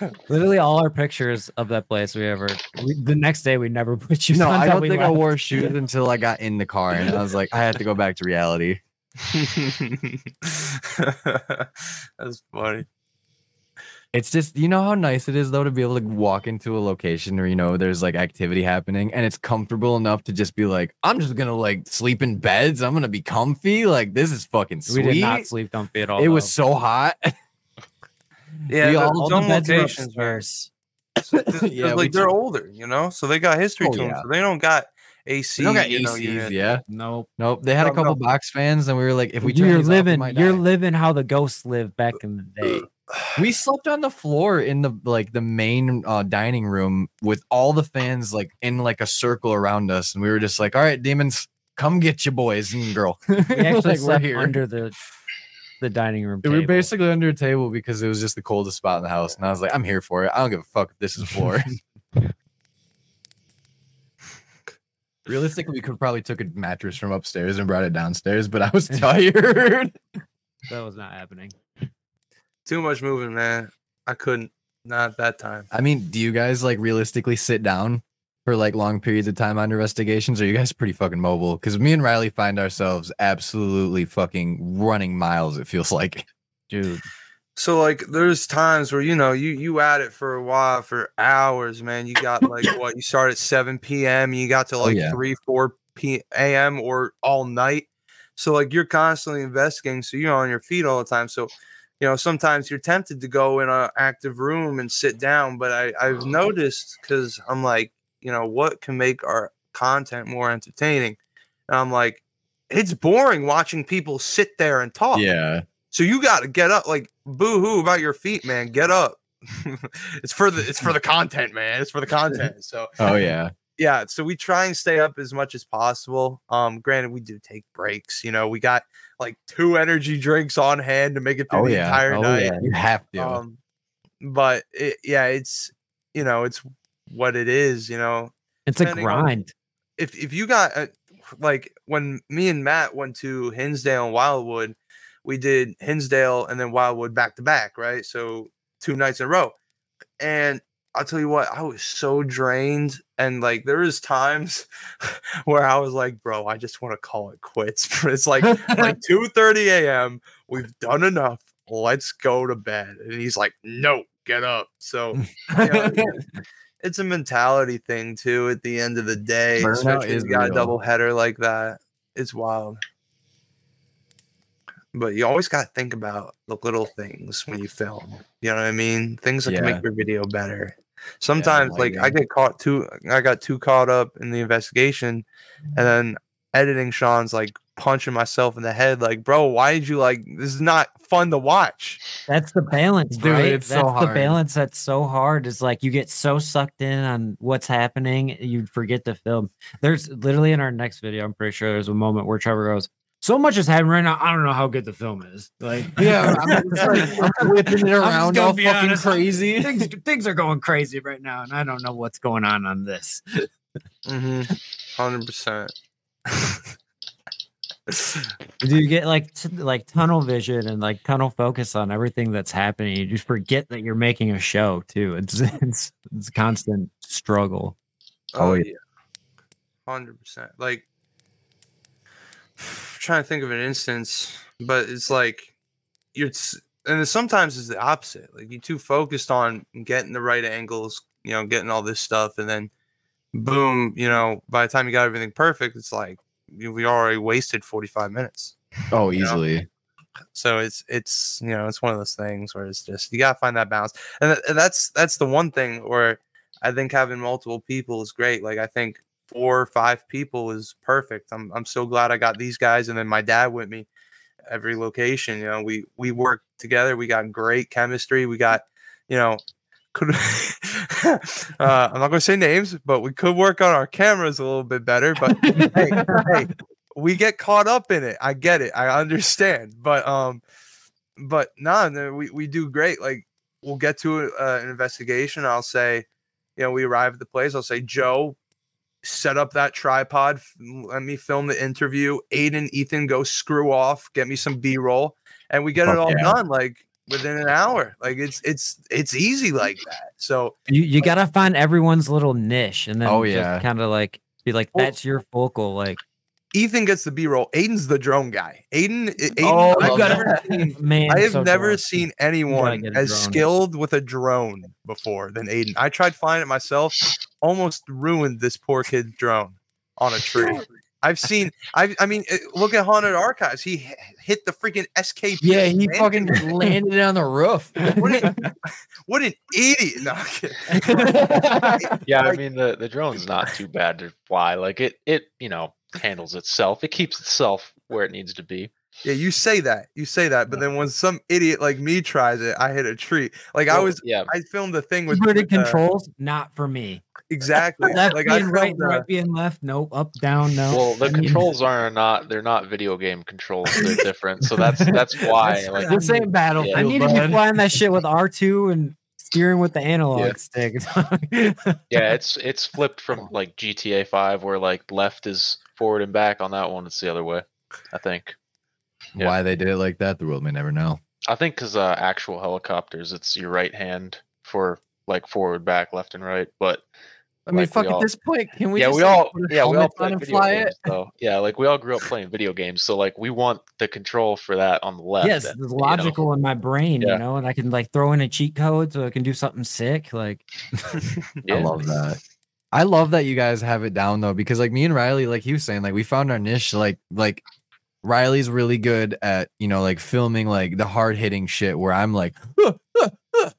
know. Literally all our pictures of that place we ever. We, the next day we never put shoes no, on. I don't we think I wore shoes until I got in the car, and I was like, I had to go back to reality. That's funny. It's just you know how nice it is though to be able to walk into a location where you know there's like activity happening and it's comfortable enough to just be like, I'm just gonna like sleep in beds. I'm gonna be comfy. Like this is fucking sweet. We did not sleep comfy at all. it was so hot. Yeah, We all- all the beds were locations, man. upstairs. Because Yeah, like they're took- older, you know, so they got history Oh, to them. yeah. So they don't got AC. We don't got you know, ACs, unit. yeah. Nope. Nope. They had a couple no. box fans, and we were like, if we turn you're these off, we living, you're die. living how the ghosts lived back in the day. we slept on the floor in the like the main uh, dining room with all the fans like in like a circle around us, and we were just like, all right, demons, come get you, boys and girl. We actually Like, slept here. under the the dining room We were basically under a table because it was just the coldest spot in the house, and I was like, I'm here for it. I don't give a fuck if this is floor. Realistically, we could probably took a mattress from upstairs and brought it downstairs, but I was tired. that was not happening. Too much moving, man. I couldn't. Not that time. I mean, do you guys like realistically sit down for like long periods of time on investigations? Or are you guys pretty fucking mobile? Because me and Riley find ourselves absolutely fucking running miles. It feels like, dude. So like, there's times where you know you you at it for a while for hours, man. You got like what you start at 7 p.m. you got to Oh, like yeah. 3 4 p.m. or all night. So like you're constantly investigating, so you're on your feet all the time. So you know sometimes you're tempted to go in a active room and sit down, but I I've oh, noticed because I'm like you know what can make our content more entertaining. And I'm like, it's boring watching people sit there and talk. yeah, So you got to get up, like boo hoo about your feet, man. Get up. it's for the it's for the content, man. It's for the content. So oh yeah, yeah, so we try and stay up as much as possible. Um, granted, we do take breaks. You know, we got like two energy drinks on hand to make it through oh the yeah, entire oh night. yeah. You have to. Um, but it, yeah, it's you know, it's what it is. You know, It's a depending on- grind. if if you got a, like when me and Matt went to Hinsdale and Wildwood, we did Hinsdale and then Wildwood back to back, right? So two nights in a row. And I'll tell you what, I was so drained. And like there was times where I was like, bro, I just want to call it quits. But it's like like 2 30 a.m. We've done enough. Let's go to bed. And he's like, no, get up. So you know, it's a mentality thing too at the end of the day. Burnout especially you got a double header like that. It's wild. But you always got to think about the little things when you film. You know what I mean? Things that can make your video better. Sometimes, like I get caught too. I got too caught up in the investigation, and then editing. Shawn's like punching myself in the head, like, "Bro, why did you like? This is not fun to watch." That's the balance, Dude, right? it's so that's the balance that's so hard. Is like you get so sucked in on what's happening, you forget to film. There's literally in our next video, I'm pretty sure there's a moment where Trevor goes, "So much is happening right now. I don't know how good the film is." Like, Yeah, I'm just like, I'm whipping it around gonna all fucking honest, crazy. things things are going crazy right now, and I don't know what's going on on this. Mm-hmm. Hundred percent. Do you get like t- like tunnel vision and like tunnel focus on everything that's happening? You just forget that you're making a show too. It's it's it's a constant struggle. Oh, Oh, yeah, hundred percent. Like, trying to think of an instance, but it's like you're, and sometimes it's the opposite. Like you're too focused on getting the right angles, you know, getting all this stuff, and then boom, you know, by the time you got everything perfect, it's like we already wasted forty five minutes. Oh, You know? easily. so it's it's you know it's one of those things where it's just you gotta find that balance and, th- and that's that's the one thing where i think having multiple people is great like i think four or five people is perfect i'm, I'm so glad i got these guys and then my dad with me every location you know we we work together we got great chemistry we got you know could uh, i'm not going to say names but we could work on our cameras a little bit better but hey, hey, we get caught up in it. I get it. I understand. But um, but nah, we we do great. Like we'll get to uh, an investigation. I'll say, you know, we arrive at the place. I'll say, Joe, set up that tripod. Let me film the interview. Aidan, Ethan, go screw off. Get me some B roll, and we get it all yeah. done like within an hour. Like it's it's it's easy like that. So You you gotta find everyone's little niche and then Oh, yeah. kind of like be like Well- that's your focal like Ethan gets the B roll. Aidan's the drone guy. Aidan, Aidan Oh, I've love never seen man. I have so never drone. seen anyone as drone. skilled with a drone before than Aidan. I tried flying it myself, almost ruined this poor kid's drone on a tree. I've seen. I. I mean, eh, look at Haunted Archives. He hit the freaking SKP. Yeah, he landing fucking landed on the roof. What an, what an idiot! No, I'm kidding. Yeah, I mean the the drone's not too bad to fly. Like it it you know handles itself. It keeps itself where it needs to be. yeah, you say that. You say that, but then when some idiot like me tries it, I hit a tree. Like I was. yeah. I filmed the thing with, Inverted with, uh, controls, not for me. exactly. Left like I being right, filmed, uh, right being left. Nope, up, down, no. Well, the I mean- controls are not they're not video game controls. They're different. So that's that's why That's like this ain't battlefield. I need to be flying that shit with R two and steering with the analog stick. yeah, it's it's flipped from like GTA 5 where like left is forward and back on that one it's the other way. I think. Yeah. Why they did it like that, the world may never know. I think cuz uh, actual helicopters it's your right hand for like forward, back, left and right, but I mean, Like, fuck. we At all- this point, can we? yeah, we all our yeah, we all play and video fly games it. Yeah, like we all grew up playing video games, so like we want the control for that on the left. yes, and, it's you know. logical in my brain, Yeah. you know, and I can like throw in a cheat code so I can do something sick. Like, Yeah. I love that. I love that you guys have it down though, because like me and Riley, like he was saying, like we found our niche. Like like Riley's really good at you know like filming like the hard hitting shit where I'm like, "Ah, ah, ah,"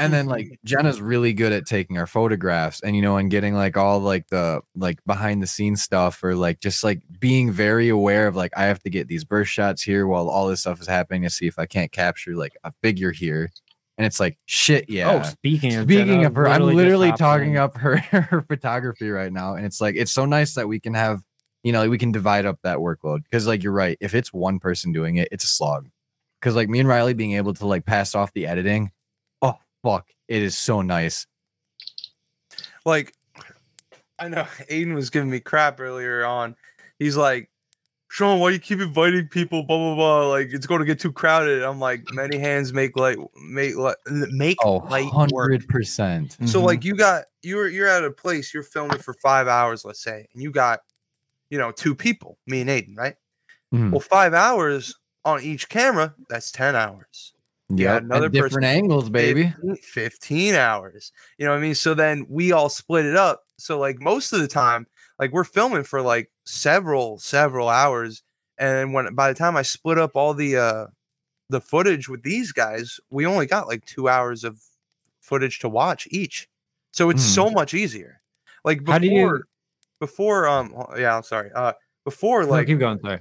and then like Jenna's really good at taking our photographs and you know and getting like all like the like behind the scenes stuff or like just like being very aware of like I have to get these burst shots here while all this stuff is happening to see if I can't capture like a figure here. And it's like shit, oh, yeah. oh, speaking of Speaking Jenna, of her, I'm literally talking up her, her photography right now. And it's like, it's so nice that we can have, you know, we can divide up that workload. Cause like, you're right. If it's one person doing it, it's a slog. Cause like me and Riley being able to like pass off the editing, oh, fuck. It is so nice. like I know Aidan was giving me crap earlier on. He's like, Shawn, why you keep inviting people? Blah blah blah. Like it's going to get too crowded. I'm like, many hands make light make light make Oh, light work. 100%. So Mhm. like you got you're you're at a place you're filming for five hours, let's say, and you got you know two people, me and Aidan, right? Mhm. Well, five hours on each camera, that's ten hours. Yeah, another different person- angles, baby. 15, 15 hours. You know what I mean? So then we all split it up. So like most of the time, like we're filming for like several, several hours. And when by the time I split up all the uh the footage with these guys, we only got like two hours of footage to watch each. So it's Hmm. so much easier. Like before you- before um yeah, I'm sorry. Uh before No, like keep going. Sorry.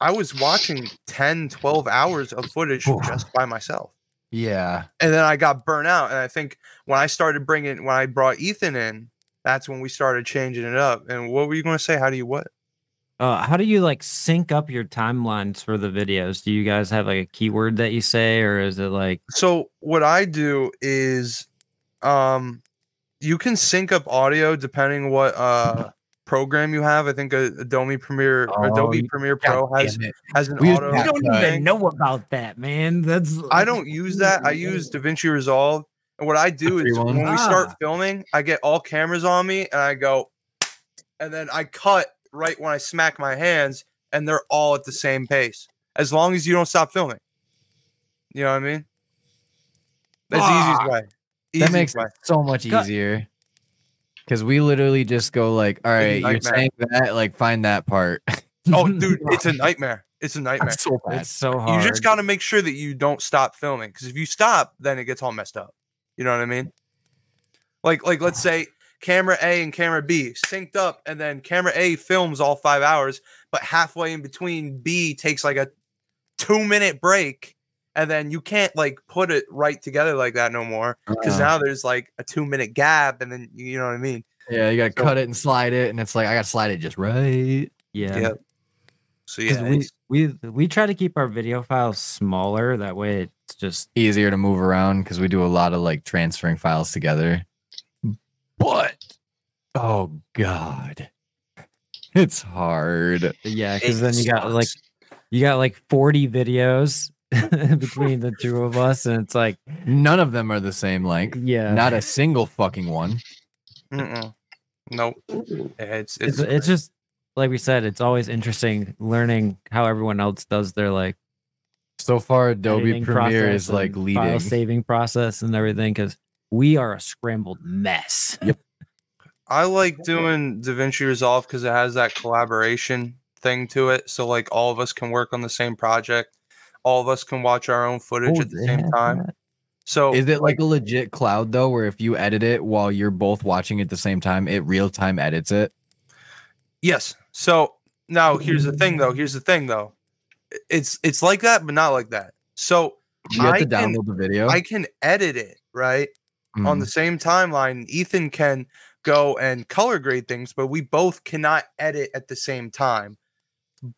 I was watching 10, 12 hours of footage just by myself Yeah. and then I got burnt out. And I think when I started bringing, when I brought Ethan in, that's when we started changing it up. And what were you going to say? How do you what? Uh, how do you like sync up your timelines for the videos? Do you guys have like a keyword that you say, or is it like So what I do is, um, you can sync up audio depending what uh program you have. I think uh, Adobe Premiere, Adobe Oh, Premiere God Pro has it. has an we, we don't even know about that, man? That's I don't use that. I use DaVinci Resolve. And what I do free is one? when we start Ah. filming, I get all cameras on me and I go, and then I cut right when I smack my hands, and they're all at the same pace. As long as you don't stop filming. You know what I mean? That's the Ah. easiest way. that makes way. it so much Cut. easier. Because we literally just go like, all right, you're saying that, like, find that part. Oh, dude, it's a nightmare. It's a nightmare. so bad. it's so hard. You just got to make sure that you don't stop filming because if you stop, then it gets all messed up. You know what I mean? Like, like let's say camera A and camera B synced up, and then camera A films all five hours, but halfway in between, B takes like a two minute break, and then you can't like put it right together like that no more because Uh-uh. now there's like a two minute gap, and then you know what I mean? Yeah, you gotta So- cut it and slide it, and it's like I gotta slide it just right. yeah. Yep. So yeah, we, we we try to keep our video files smaller. That way, it's just Easier to move around because we do a lot of like transferring files together. but oh god, it's hard. Yeah, because then you got like you got like 40 videos between the two of us, and it's like None of them are the same length. yeah, Not a single fucking one. Mm-mm. Nope. It's it's it's, it's just like we said, it's always interesting learning how everyone else does their like So far, Adobe Premiere is like leading. file saving process and everything because we are a scrambled mess. Yep. I like doing DaVinci Resolve because it has that collaboration thing to it. So like all of us can work on the same project. All of us can watch our own footage Oh, at the it same time. So Is it like a legit cloud though, where if you edit it while you're both watching at the same time, it real time edits it? Yes. So now here's the thing though. Mm. Here's the thing though. It's it's like that, but not like that. So You have I to can- download the video. I can edit it, right? On Mm. the same timeline. Ethan can go and color grade things, but we both cannot edit at the same time.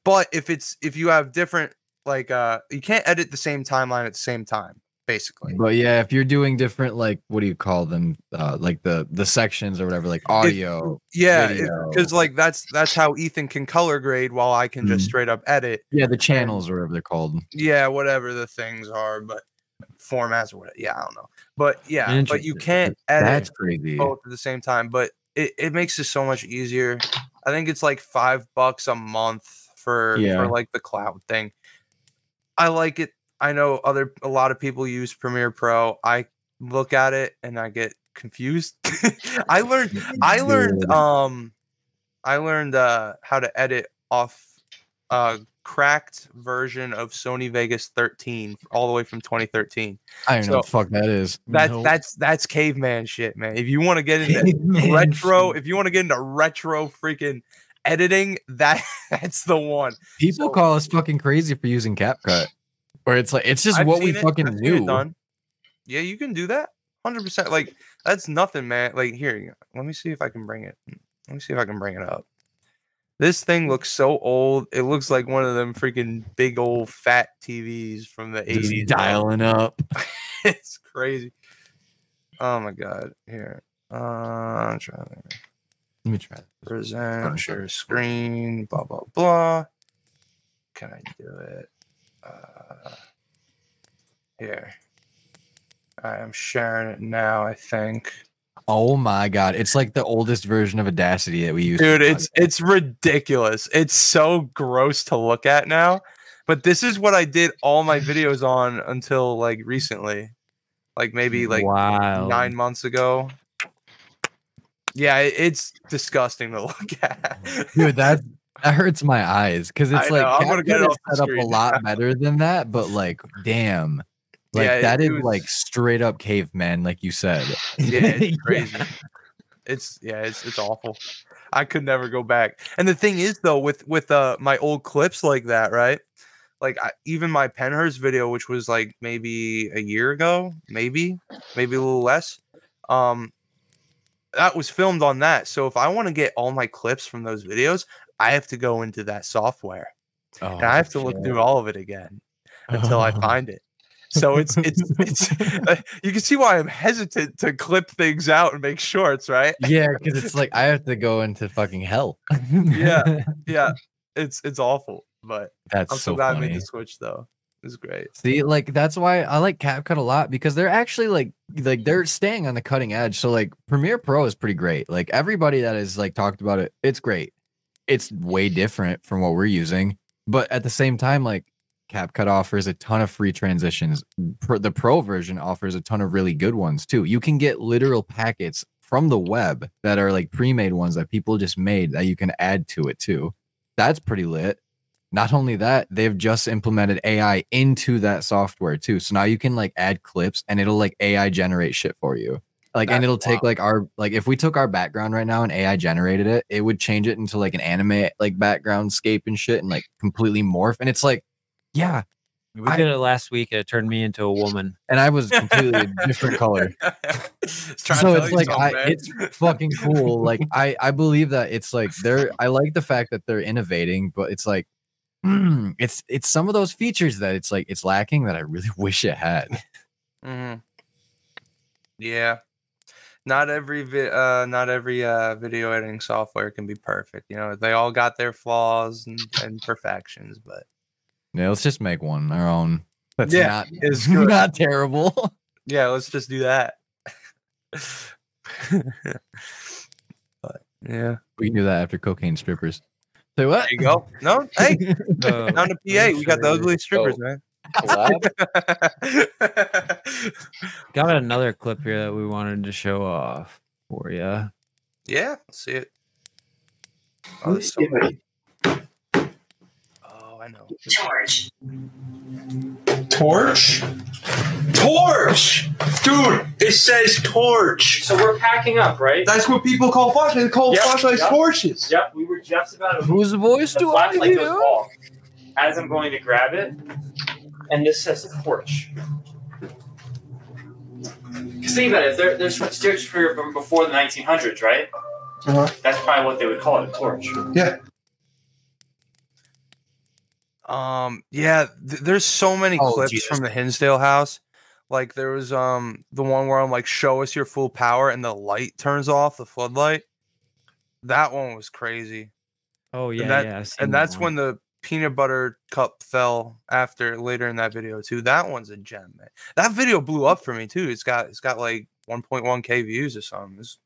But if it's if you have different like uh you can't edit the same timeline at the same time, basically. But yeah, if you're doing different, like what do you call them? Uh, like the the sections or whatever, like audio. Yeah, because like that's that's how Ethan can color grade while I can just Mm. straight up edit. yeah, the channels or whatever they're called. Yeah, whatever the things are, but formats or whatever. Yeah, I don't know. But yeah, but you can't edit That's crazy. both at the same time. But it, it makes it so much easier. I think it's like five bucks a month for Yeah. for like the cloud thing. I like it. I know other a lot of people use Premiere Pro. I look at it and I get confused. I learned I learned um I learned uh how to edit off a cracked version of Sony Vegas 13 all the way from 2013. I don't know what the fuck that is. That's Nope. that's that's caveman shit, man. If you want to get into retro, if you want to get into retro freaking editing, that that's the one. People So- call us fucking crazy for using CapCut. Where it's like it's just I've what we it, fucking knew. done. Yeah, you can do that. 100%. Like that's nothing, man. Like here, let me see if I can bring it. Let me see if I can bring it up. This thing looks so old. It looks like one of them freaking big old fat TVs from the Just 80s. bro. dialing up. it's crazy. Oh my god. Here. Uh, I'm trying to Let me try. present, share screen, blah blah blah. Can I do it? Uh, here. I am sharing it now. I think, Oh my god, it's like the oldest version of Audacity that we use. dude, it's it's ridiculous. It's so gross to look at now. But this is what I did all my videos on until like recently, like maybe like wow. nine months ago. Yeah, it's disgusting to look at. dude. That that hurts my eyes because it's I like know, I'm gonna get it set up a lot better than that, but like, damn, like Yeah, that is was- like straight up caveman, like you said. yeah, it's Yeah. crazy. It's yeah, it's it's awful. I could never go back. And the thing is though, with with uh my old clips like that, right? Like I, even my Pennhurst video, which was like maybe a year ago, maybe maybe a little less, um, that was filmed on that. So if I want to get all my clips from those videos, I have to go into that software Oh, and I have to look through all of it again until I find it. So it's it's it's uh, you can see why I'm hesitant to clip things out and make shorts, right? yeah, because it's like I have to go into fucking hell. Yeah. Yeah, it's it's awful, but That's I'm so, so glad I funny. made the switch though. It's great. See, like that's why I like CapCut a lot because they're actually like like they're staying on the cutting edge. So like Premiere Pro is pretty great. Like everybody that has like talked about it, it's great. It's way different from what we're using, but at the same time, like CapCut offers a ton of free transitions. The Pro version offers a ton of really good ones too. You can get literal packets from the web that are like pre-made ones that people just made that you can add to it too. That's pretty lit. Not only that, they've just implemented AI into that software too. So now you can like add clips and it'll like AI generate shit for you. Like and it'll take like our like if we took our background right now and AI generated it, it would change it into like an anime like background scape and shit and like completely morph. And it's like, yeah. We I- did it last week. and It turned me into a woman. And I was completely a different color. It's trying to so it's like I, it's fucking cool. Like I, I believe that it's like they're. I like the fact that they're innovating, but it's like, mm, it's it's some of those features that it's like it's lacking that I really wish it had. hmm Yeah. Not every vi- uh not every uh video editing software can be perfect. You know, they all got their flaws and, and perfections, but Yeah, let's just make one our own. That's Yeah, not it's good. not terrible. yeah, let's just do that. but yeah, We can do that after cocaine strippers. Say what? there you go. No, hey, The- down to PA, we got the ugly strippers, Oh. man. Collab? Got another clip here that we wanted to show off for you. yeah, let's see it. Oh, there's so. Oh, I know. Torch. Torch? Torch! Dude, it says torch. So we're packing up, right? That's what people call flashlights. They call Yep, flashlights yep. torches. Yep, we were just about to. Whose voice the do I flashlight goes hear? off as I'm going to grab it, and this says the torch. Because think about it, there, there's stairs from before the 1900s, right? Uh-huh. That's probably what they would call it, a porch. Yeah. Um, yeah, th- there's so many Oh, clips Jesus. from the Hinsdale house. Like there was um the one where I'm like, show us your full power, and the light turns off, the floodlight. That one was crazy. Oh yeah, and that, yeah. And that that's one. when the peanut butter cup fell after later in that video too. That one's a gem, man. That video blew up for me too. It's got it's got like 1.1k views or something. It's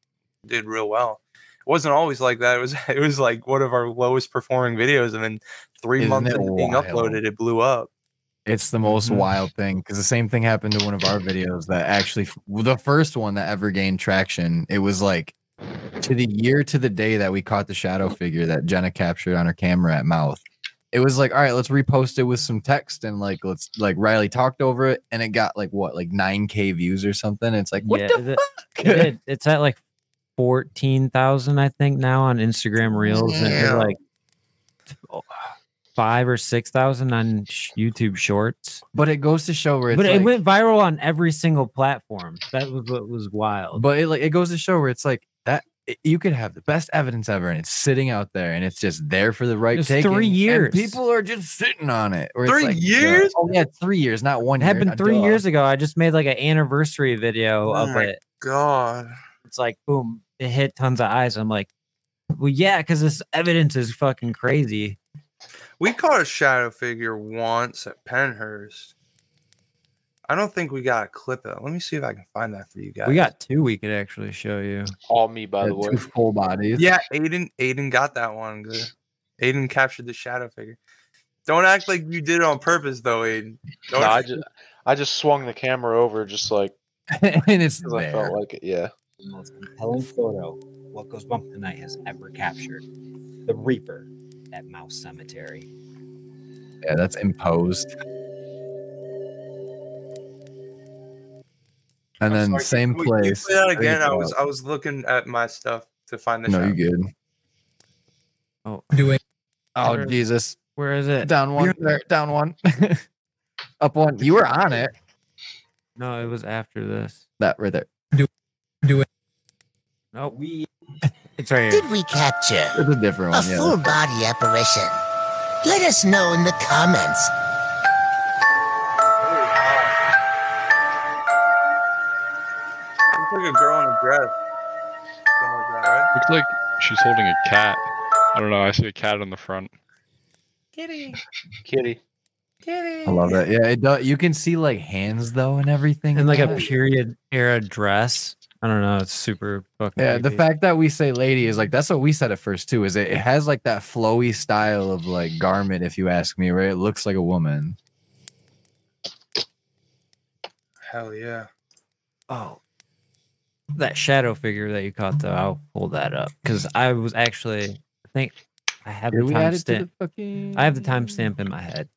did real well. It wasn't always like that. It was it was like one of our lowest performing videos, and then 3 Isn't months it into being uploaded, it blew up. It's the most Mhm. wild thing because the same thing happened to one of our videos that actually the first one that ever gained traction. It was like to the year to the day that we caught the shadow figure that Jenna captured on her camera at mouth. It was like, all right, let's repost it with some text and like let's like Riley talked over it and it got like what like 9k views or something. It's like what yeah, the the- fuck? it it's at like fourteen thousand, I think, now on Instagram Reels, and it's like five or six thousand on YouTube Shorts. but it goes to show where it's but like, it went viral on every single platform. That was what was wild. But it like it goes to show where it's like it- you could have the best evidence ever and it's sitting out there and it's just there for the right It's taking, three and years. people are just sitting on it. Three like, duh. years? Oh yeah, three years, not one it year. happened three duh. years ago. I just made like an anniversary video Oh of my it. God. It's like boom, it hit tons of eyes. I'm like, well, yeah, because this evidence is fucking crazy. We caught a shadow figure once at Pennhurst. I don't think we got a clip of it. Let me see if I can find that for you guys. We got two we could actually show you. All me, by Yeah, the way. two full bodies. Yeah, Aidan. Aidan got that one. Good. Aidan captured the shadow figure. Don't act like you did it on purpose, though, Aidan. Don't No, I just I just swung the camera over just like and it's because I felt like it. Yeah. the most compelling photo What Goes Bump Tonight has ever captured. The Reaper at Mouse Cemetery. Yeah, that's imposed. And then Sorry, same can we- can you place. Play that again. I was out. I was looking at my stuff to find the No, shadow. you good. Oh, Do it. Oh Where- Jesus. Where is it? Down one. There, down one. Up one. You were on it. No, it was after this. That right there. Do it. No, we. It's right here. Did we capture It's a different a one. Yeah. full body apparition? Let us know in the comments. Like a girl in a dress. Something like that, right? Looks like she's holding a cat. I don't know. I see a cat on the front. Kitty. Kitty. Kitty. I love it. Yeah, it does. You can see like hands though and everything. And like a period era dress. I don't know. It's super fucking. Yeah, the creepy. fact that we say lady is like that's what we said at first too. Is it, it has like that flowy style of like garment, if you ask me, right? It looks like a woman. Hell yeah. Oh, that shadow figure that you caught though. I'll pull that up because I was actually. I think I have Did the we add it to timestamp. the fucking? I have the timestamp in my head.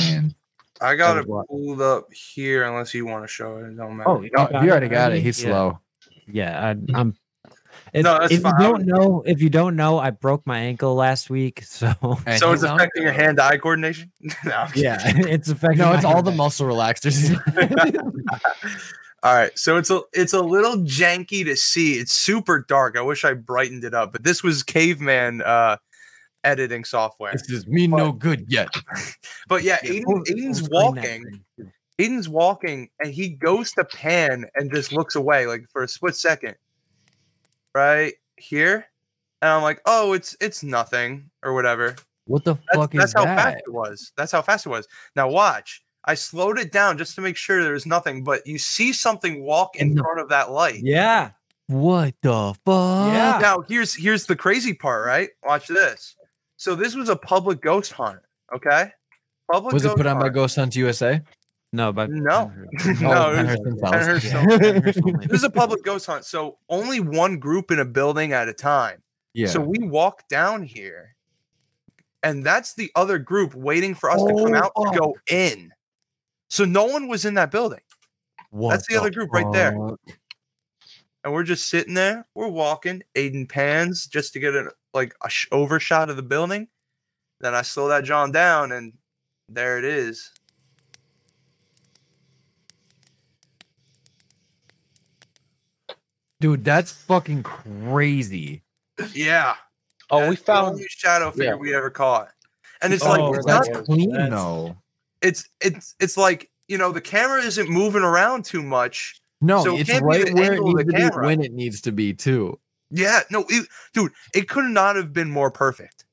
Man. I got was it what? pulled up here unless you want to show it. It don't oh, matter. Oh, you Oh, got you already got it. He's Yeah. slow. Yeah, I, I'm. If, No, that's if fine. you don't know, if you don't know, I broke my ankle last week, so so it's affecting your it. hand-eye coordination. no, yeah, it's affecting. No, it's my all the muscle relaxers. All right, so it's a it's a little janky to see. It's super dark. I wish I brightened it up, but this was caveman uh editing software. this is me no good yet. But yeah, Aidan, Aidan's full screen that walking. Aidan's walking and he goes to pan and just looks away like for a split second. Right here. And I'm like, oh, it's it's nothing or whatever. What the That's, fuck that's is how that? fast it was. That's how fast it was. Now watch. I slowed it down just to make sure there was nothing, but you see something walk in front of that light. Yeah. What the fuck? Yeah. Now here's here's the crazy part, right? Watch this. So this was a public ghost hunt, okay? Public Was it ghost put on by. Ghost Hunt USA? No, but No, Oh, no, it Pennhurst Yeah. only. Pennhurst only. this is a public ghost hunt, so only one group in a building at a time. Yeah. So we walk down here, and that's the other group waiting for us to come Oh, out to oh, go in. So no one was in that building. What that's the, other group right there. And we're just sitting there. We're walking. Aidan pans just to get a like a sh- overshot of the building. Then I slow that John down, and there it is. Dude, that's fucking crazy. Yeah. Oh, we That's the found only shadow figure yeah. we ever caught. And it's Oh, like it's that's not clean that's- though. It's it's it's like you know the camera isn't moving around too much. No, So it it's can't right where it needs the to be camera. when it needs to be too. Yeah, no, it, dude, it could not have been more perfect.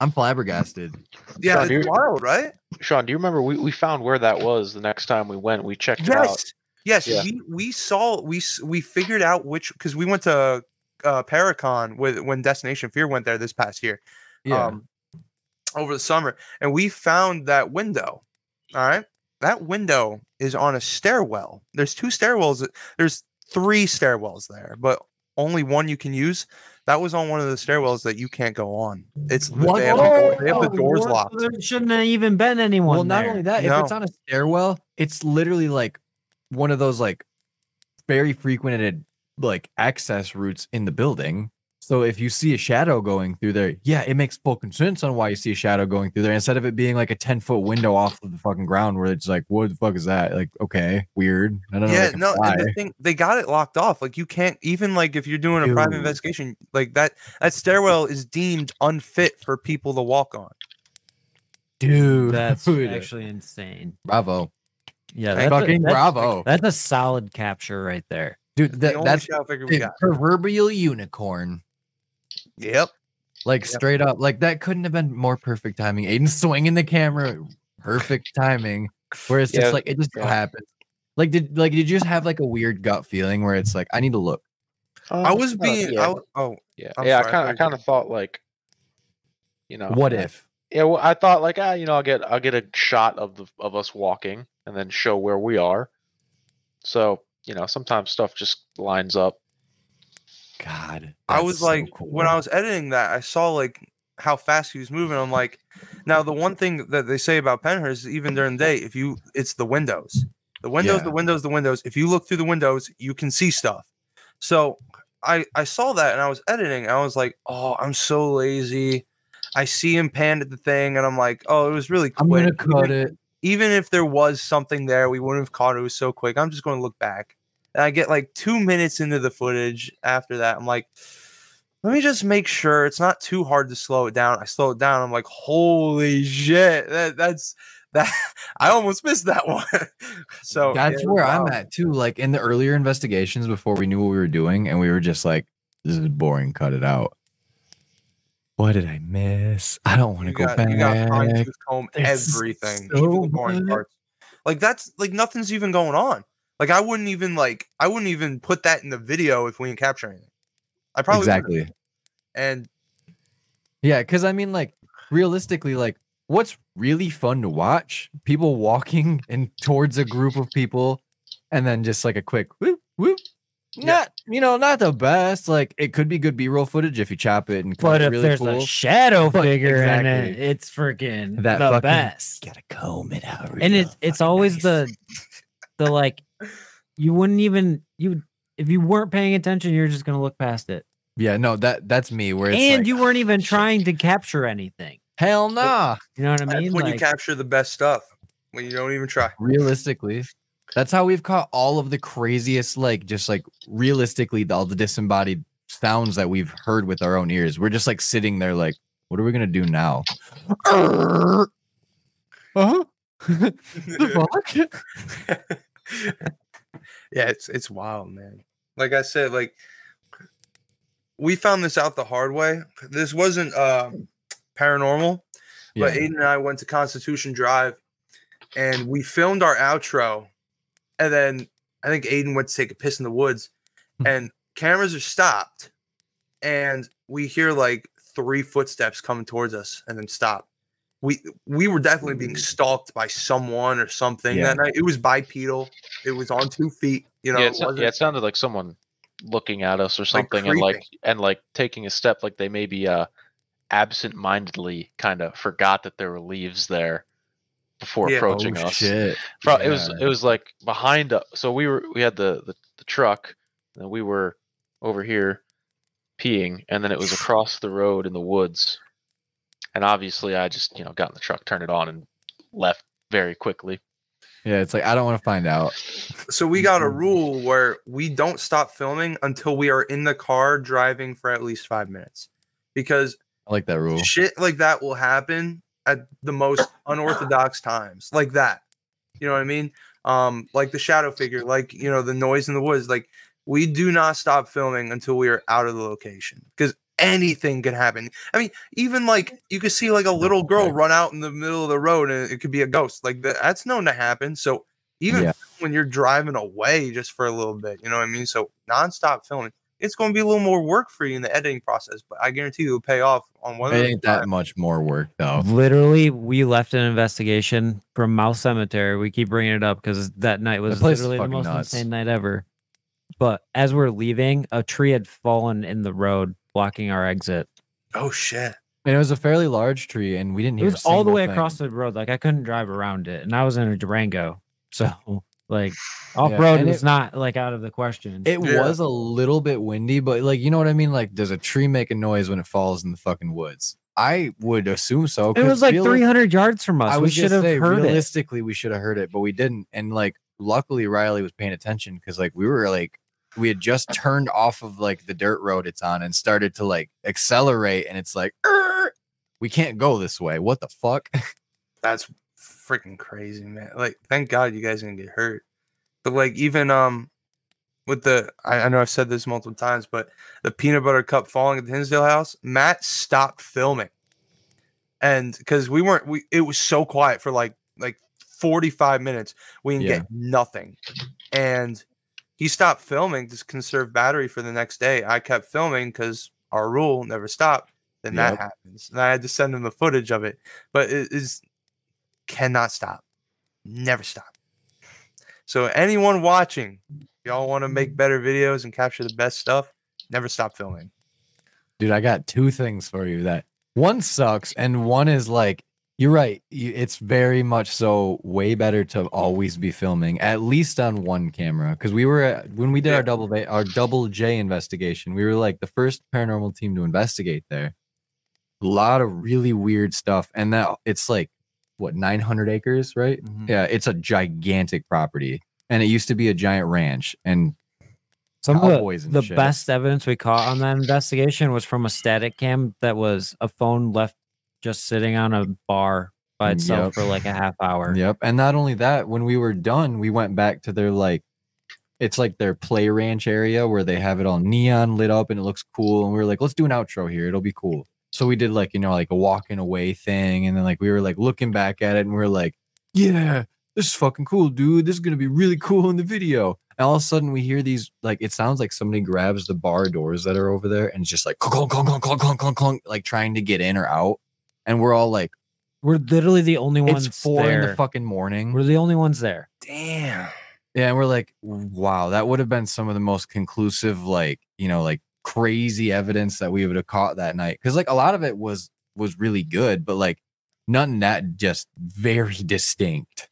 I'm flabbergasted. Yeah, Shawn, it's you're- wild, right? Shawn. Do you remember we, we found where that was the next time we went? We checked it out. Yes, yes. Yeah. We we saw we we figured out which because we went to uh, Paracon with when Destination Fear went there this past year. Yeah. um, over the summer, and we found that window. All right, that window is on a stairwell. There's two stairwells. Uh, there's three stairwells there, but only one you can use. That was on one of the stairwells that you can't go on. It's What? they have, the, door- they have the Oh, doors what? locked. There shouldn't have even been anyone. well, not only that, if it's on a stairwell, it's literally like one of those like very frequented like access routes in the building. So if you see a shadow going through there, yeah, it makes fucking sense on why you see a shadow going through there instead of it being like a 10 foot window off of the fucking ground where it's like, what the fuck is that? Like, okay, weird. I don't know. Yeah, like no, fly. and the thing they got it locked off. Like you can't even like if you're doing a private investigation, like that that stairwell is deemed unfit for people to walk on. dude. That's dude. actually insane. bravo. Yeah, Thank that's a- that's- bravo. That's a solid capture right there. Dude, that, only that's shadow figure the got. proverbial unicorn. Yep. Like Yep. straight up, like that couldn't have been more perfect timing. Aidan swinging the camera, perfect timing. Where it's just Yeah, like it just so yeah. happens. Like did like did you just have like a weird gut feeling where it's like I need to look? I Um, was uh, being yeah, I w- oh yeah, I'm yeah. I kind of, I thought kind of thought like, you know, What if? Yeah, well, I thought like, ah, you know, I'll get, I'll get a shot of the of us walking, and then show where we are. So you know, sometimes stuff just lines up. God, I was so like when I was editing that, I saw like how fast he was moving. I'm like, now the one thing that they say about Pennhurst is even during the day, if you it's the windows. The windows, Yeah. the windows, the windows. If you look through the windows, you can see stuff. So I I saw that and I was editing. And I was like, oh, I'm so lazy. I see him pan at the thing, and I'm like, oh, it was really quick. I'm gonna Even- cut it. even if there was something there, we wouldn't have caught it. It was so quick. I'm just going to look back. And I get like two minutes into the footage after that. I'm like, let me just make sure it's not too hard to slow it down. I slow it down. I'm like, holy shit. That, that's that. I almost missed that one. so That's yeah, where I'm at too. Like in the earlier investigations before we knew what we were doing, and we were just like, this is boring, cut it out. What did I miss? I don't want to go got, back. you got fine tooth comb everything, so even the boring parts. Like that's like nothing's even going on. Like I wouldn't even like I wouldn't even put that in the video if we didn't capture anything. I probably wouldn't. exactly. And Yeah, because I mean, like, realistically, like, what's really fun to watch? People walking in towards a group of people, and then just like a quick whoop whoop. Not, you know, not the best. Like, it could be good B-roll footage if you chop it and cut But it if really there's cool. a shadow But figure in it, it's freaking That the fucking- best. Gotta comb it out. And real it's it's always nice. the the like you wouldn't even you if you weren't paying attention, you're just gonna look past it. yeah. No, that that's me. Where it's And like, you weren't even trying to capture anything. hell nah. You know what I that's mean? when you capture the best stuff. When you don't even try. realistically that's how we've caught all of the craziest like just like realistically all the disembodied sounds that we've heard with our own ears we're just like sitting there like what are we gonna do now uh-huh the fuck? Yeah, it's it's wild, man. Like I said, like we found this out the hard way. This wasn't uh paranormal, but Aidan and I went to Constitution Drive and we filmed our outro. And then I think Aidan went to take a piss in the woods and cameras are stopped. And we hear like three footsteps coming towards us and then stop. We we were definitely being stalked by someone or something Yeah. that night. It was bipedal. It was on two feet. You know, yeah, it it, yeah, it sounded like someone looking at us or something, and like and like taking a step, like they maybe uh absent-mindedly kind of forgot that there were leaves there before Yeah. approaching Oh, us. shit. Fro- It was it was like behind. u- So we were we had the the, the truck, and we were over here peeing, and then it was across the road in the woods. And obviously, I just you know got in the truck, turned it on, and left very quickly. Yeah, it's like I don't want to find out. So we got a rule where we don't stop filming until we are in the car driving for at least five minutes, because I like that rule. shit like that will happen at the most unorthodox times, like that. You know what I mean? Um, like the shadow figure, like you know the noise in the woods. Like we do not stop filming until we are out of the location because anything could happen. I mean, even like you could see like a little girl run out in the middle of the road and it could be a ghost. Like that, that's known to happen. So even Yeah. when you're driving away just for a little bit, you know what I mean? So nonstop filming. It's going to be a little more work for you in the editing process, but I guarantee you it'll pay off on one It ain't that much more work though. Literally, we left an investigation from Mouse Cemetery. We keep bringing it up because that night was place is literally the most nuts. insane night ever. But as we're leaving, a tree had fallen in the road, blocking our exit. Oh shit! And it was a fairly large tree, and we didn't It hear. was all the way thing. across the road. Like I couldn't drive around it, and I was in a Durango, so like off road and was it- not like out of the question. It was a little bit windy, but like you know what I mean. Like, does a tree make a noise when it falls in the fucking woods? I would assume so. It was like reali- 300 yards from us. I we should have say, heard it. realistically, we should have heard it, but we didn't. And like, luckily, Riley was paying attention because like we were like, we had just turned off of like the dirt road it's on and started to like accelerate, and it's like, "Er, we can't go this way. What the fuck? That's freaking crazy, man. Like, thank God you guys didn't get hurt. But like, even um, with the I, I know I've said this multiple times, but the peanut butter cup falling at the Hinsdale house, Matt stopped filming, and because we weren't, we it was so quiet for like like forty five minutes, we didn't Yeah. get nothing, and he stopped filming to conserve battery for the next day. I kept filming because our rule never stop. Then that happens, and I had to send him the footage of it. But it is cannot stop, never stop. So anyone watching, y'all want to make better videos and capture the best stuff, never stop filming. Dude, I got two things for you that one sucks and one is like you're right. It's very much so way better to always be filming at least on one camera because we were at, when we did our double J, our double J investigation. We were like the first paranormal team to investigate there. A lot of really weird stuff, and that it's like what 900 acres, right? Mm-hmm. Yeah, it's a gigantic property, and it used to be a giant ranch and Some of the, the best evidence we caught on that investigation was from a static cam that was a phone left just sitting on a bar by mm, itself Yep. for like a half hour. Yep. And not only that, when we were done, we went back to their like it's like their play ranch area where they have it all neon lit up and it looks cool. And we were like, let's do an outro here. It'll be cool. So we did like, you know, like a walking away thing. And then like we were like looking back at it and we are like, yeah, this is fucking cool, dude. This is gonna be really cool in the video. And all of a sudden we hear these like it sounds like somebody grabs the bar doors that are over there and it's just like clunk, clunk, clunk, clunk, clunk, clunk, clunk, like trying to get in or out. And we're all like, We're literally the only ones it's four in the fucking morning. We're the only ones there. Damn. Yeah, and we're like, wow, that would have been some of the most conclusive, like, you know, like crazy evidence that we would have caught that night. Cause like a lot of it was was really good, but like none that just very distinct.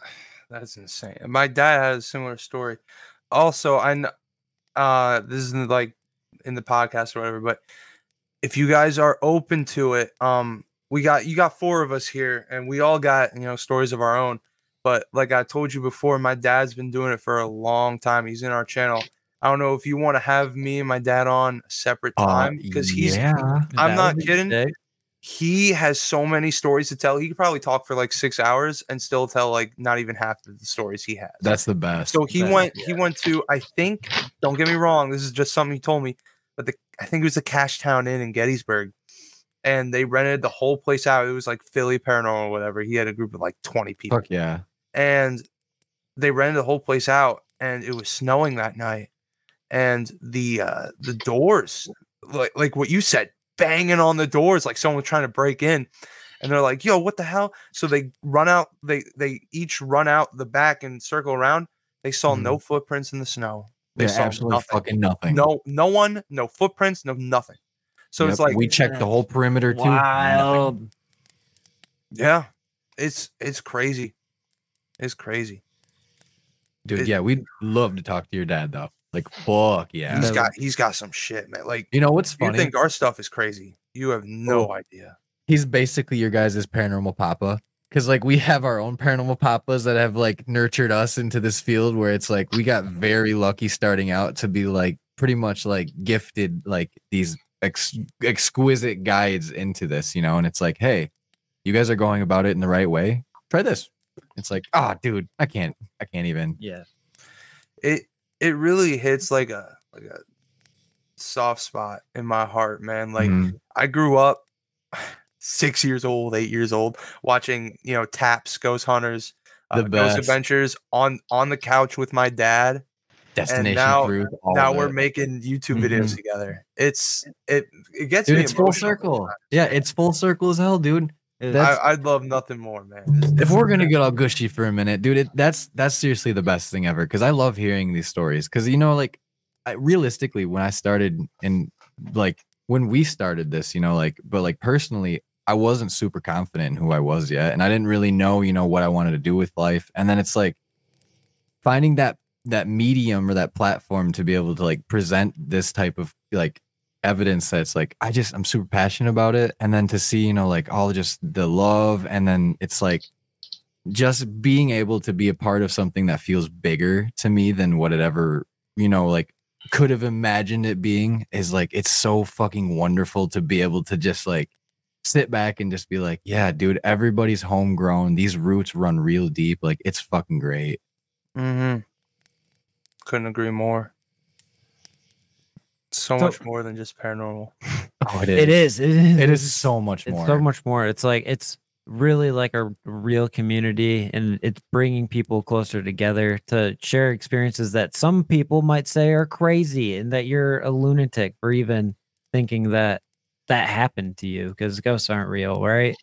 That's insane. My dad had a similar story. Also, I know uh this isn't like in the podcast or whatever, but if you guys are open to it, um we got you got four of us here and we all got, you know, stories of our own. But like I told you before, my dad's been doing it for a long time. He's in our channel. I don't know if you want to have me and my dad on a separate Uh, time because he's yeah. I'm not kidding. sick. he has so many stories to tell. He could probably talk for like six hours and still tell like not even half of the stories he has. That's the best. So he That- went. He went to. I think. Don't get me wrong. This is just something he told me. But the I think it was the Cashtown Inn in Gettysburg, and they rented the whole place out. It was like Philly Paranormal, or whatever. He had a group of like twenty people, Fuck yeah. and they rented the whole place out. And it was snowing that night, and the uh the doors, like like what you said, banging on the doors like someone was trying to break in. And they're like, "Yo, what the hell?" So they run out. They they each run out the back and circle around. They saw no footprints in the snow. They Yeah, saw absolutely nothing. fucking nothing. No, no one, no footprints, no nothing. So it's like we checked the whole perimeter too. Wild. Yeah, it's it's crazy. It's crazy. Dude, It- yeah, we'd love to talk to your dad though. Like, fuck yeah. He's got he's got some shit, man. Like You know what's funny? you think our stuff is crazy? You have no Oh. idea. He's basically your guys' paranormal papa. Cause like we have our own paranormal papas that have like nurtured us into this field where it's like we got very lucky starting out to be like pretty much like gifted like these ex- exquisite guides into this, you know, and it's like, hey, you guys are going about it in the right way. Try this. It's like, ah, dude, I can't, I can't even. Yeah. It it really hits like a like a soft spot in my heart, man. Like Mhm. I grew up six years old, eight years old, watching you know Taps, Ghost Hunters, uh, The Ghost. Adventures on on the couch with my dad. Destination and now, Truth, now we're it. making YouTube videos Mhm. together. It's it it gets Dude, me it's full circle. Yeah, it's full circle as hell, dude. That's, I, I'd love nothing more, man. It's- if we're gonna get all gushy for a minute, dude, it, that's that's seriously the best thing ever. Because I love hearing these stories. Because you know, like, I, realistically, when I started in like when we started this, you know, like, but like personally, I wasn't super confident in who I was yet, and I didn't really know, you know, what I wanted to do with life. And then it's like finding that that medium or that platform to be able to like present this type of like evidence that's like I just I'm super passionate about it and then to see you know like all just the love and then it's like just being able to be a part of something that feels bigger to me than what it ever you know like could have imagined it being is like it's so fucking wonderful to be able to just like sit back and just be like yeah dude everybody's homegrown these roots run real deep like it's fucking great Mm-hmm. Couldn't agree more. So, So- much more than just paranormal. oh It is. It is. it is so much It's more so much more. It's like it's really like a real community and it's bringing people closer together to share experiences that some people might say are crazy and that you're a lunatic for even thinking that that happened to you because ghosts aren't real, right?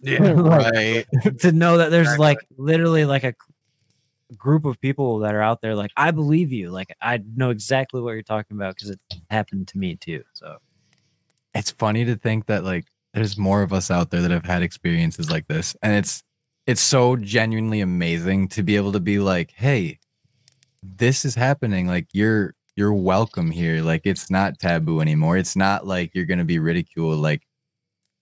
Yeah, right to know that there's Exactly. like literally like a group of people that are out there like I believe you. Like I know exactly what you're talking about because it happened to me too. So it's funny to think that like there's more of us out there that have had experiences like this and it's it's so genuinely amazing to be able to be like hey this is happening like you're you're welcome here like it's not taboo anymore it's not like you're going to be ridiculed like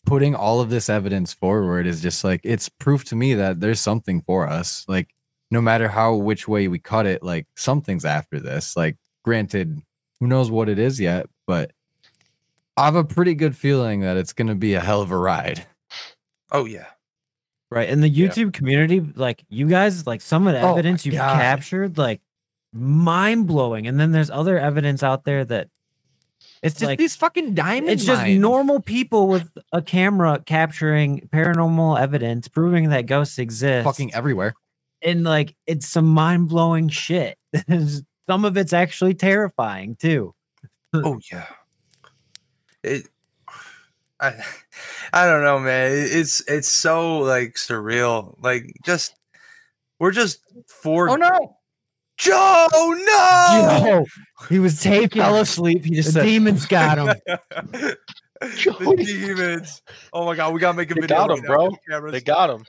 putting all of this evidence forward is just like it's proof to me that there's something for us like no matter how which way we cut it like something's after this like granted who knows what it is yet but I have a pretty good feeling that it's going to be a hell of a ride. Oh yeah. Right. And the YouTube community, like you guys, like some of the Oh evidence you've God. captured, like mind blowing. And then there's other evidence out there that It's just Like, these fucking diamond it's just mines. normal people with a camera capturing paranormal evidence, proving that ghosts exist. fucking everywhere. and like it's some mind blowing shit. some of it's actually terrifying too. Oh yeah. It. I, I don't know, man. It's it's so like surreal. Like just we're just four. Oh no! Joe, no! Yo, he was taking Fell asleep. He the just said, demons got him. the demons. Oh my god, we gotta make a They video. got him, bro. They got him.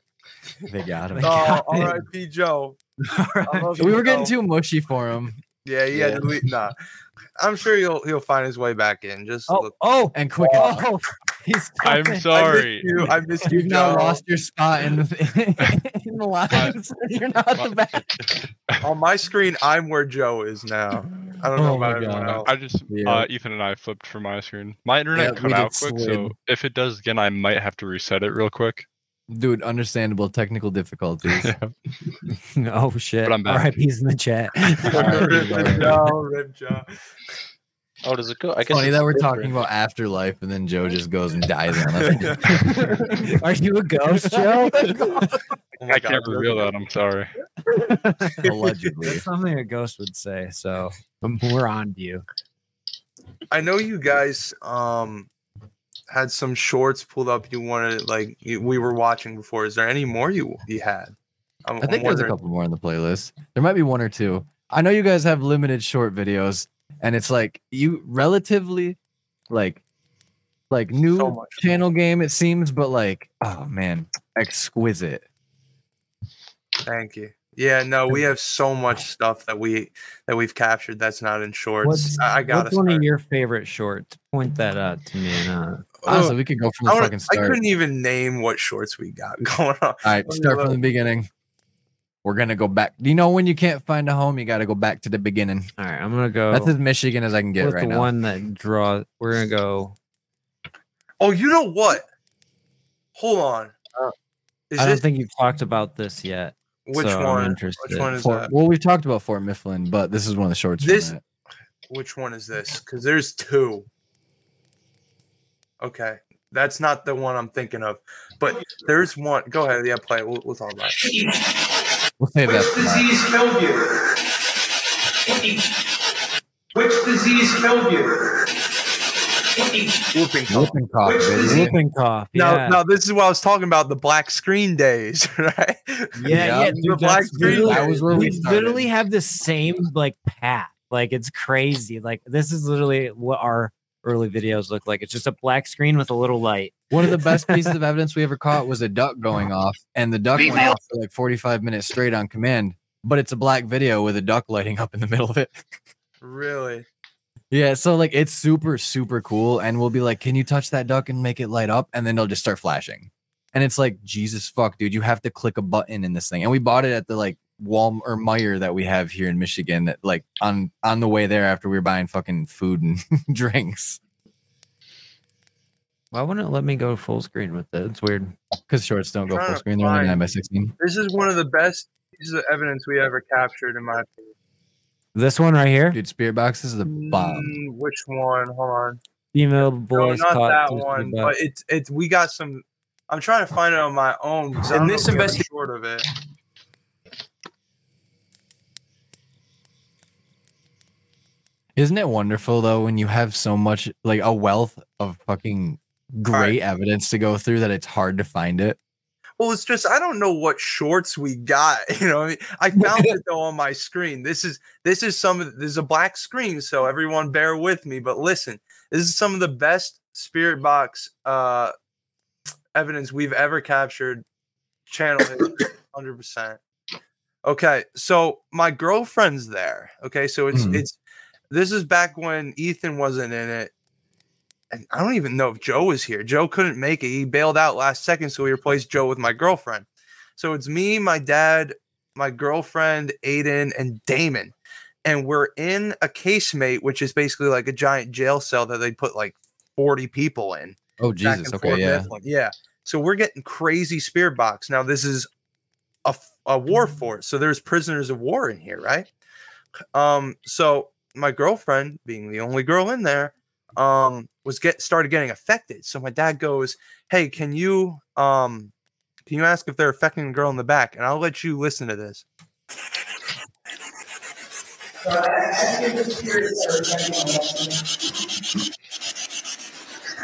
They got him. Oh, got him. R.I.P. Joe. I we you, were getting too mushy for him. Yeah, he had to leave. Nah, I'm sure he'll he'll find his way back in. Just Oh, look. oh, And quick, oh, he's I'm sorry. I missed you. I missed you, you've now lost your spot in the, in the lines. You're not at the back. On my screen, I'm where Joe is now. I don't know Oh my about everyone else. I just Yeah. uh, Ethan and I flipped from my screen. My internet Yeah, cut did out quick, so if it does again, I might have to reset it real quick. Dude, understandable technical difficulties. oh shit. But I'm back. RIP's in the chat. Rip Joe, Rip Joe. Oh, does it go? I It's guess funny it's that we're different. talking about afterlife and then Joe just goes and dies on us. Are you a ghost, Joe? Oh my I can't reveal that. I'm sorry. Allegedly. That's something a ghost would say. So we're on to you. I know you guys um had some shorts pulled up. You wanted like you, we were watching before. Is there any more you you had? I'm, I I'm think there's a couple more on the playlist. There might be one or two. I know you guys have limited short videos, and it's like you relatively like like new So channel game it seems, but like oh man, exquisite. Thank you. Yeah, no, we have so much stuff that we that we've captured that's not in shorts. What's, I, gotta what's one of your favorite shorts? Point that out to me. And, uh, Honestly, oh, we could go from I, the wanna- fucking I couldn't even name what shorts we got going on. All right, start from the beginning. We're gonna go back. Do you know when you can't find a home, you got to go back to the beginning. all right, I'm gonna go. That's as Michigan as I can get with right the now. one that draws. We're gonna go. Oh, you know what? Hold on. Uh, is I don't this think you've talked about this yet. which so I'm one? interested. Which one is Fort- that? well, we've talked about Fort Mifflin, but this is one of the shorts. This- from it. Which one is this? Because there's two. Okay, that's not the one I'm thinking of, but there's one. Go ahead, yeah, play it. We'll, we'll talk about it. we'll save. Which for last. disease killed you? Which disease killed you? Whooping cough. Whooping cough, Which disease- Whooping cough. Now, Yeah. now this is what I was talking about the black screen days, right? yeah, Yeah, yeah, the dude, black screen literally- That was where we we started. literally have the same like path. Like it's crazy. Like this is literally what our early videos look like. It's just a black screen with a little light. One of the best pieces of evidence we ever caught was a duck going off, and the duck went off for like 45 minutes straight on command. But it's a black video with a duck lighting up in the middle of it. Really? Yeah, so like it's super super cool, and we'll be like, "Can you touch that duck and make it light up?" And then they'll just start flashing, and it's like, Jesus fuck, dude, you have to click a button in this thing. And we bought it at the like Walmart or Meijer that we have here in Michigan. That like on on the way there after we were buying fucking food and drinks Why wouldn't it let me go full screen with it? It's weird. because shorts don't go full screen. They're only nine by sixteen. This is one of the best pieces of evidence we ever captured, in my opinion. This one right here, Dude, spirit box is the bomb. Mm, which one? Hold on. female No, voice. not that one. But it's it's we got some. I'm trying to find it on my own. I In this if we have a short of it. Isn't it wonderful though when you have so much like a wealth of fucking great evidence to go through that it's hard to find it? Well, it's just I don't know what shorts we got. You know, I mean, I found it though on my screen. This is this is some of this is a black screen, so everyone bear with me. But listen, this is some of the best spirit box uh evidence we've ever captured. Channel hundred percent. Okay, so my girlfriend's there. Okay, so it's Mhm. it's this is back when Ethan wasn't in it. And I don't even know if Joe was here. Joe couldn't make it. He bailed out last second, so we replaced Joe with my girlfriend. So it's me, my dad, my girlfriend, Aidan, and Damon. And we're in a casemate, which is basically like a giant jail cell that they put like 40 people in. Oh Jesus, okay, yeah. Mifflin. Yeah. So we're getting crazy spirit box. Now, this is a, a war fort. So there's prisoners of war in here, right? Um, so my girlfriend, being the only girl in there, um, was get started getting affected. So my dad goes, Hey, can you um can you ask if they're affecting the girl in the back? And I'll let you listen to this.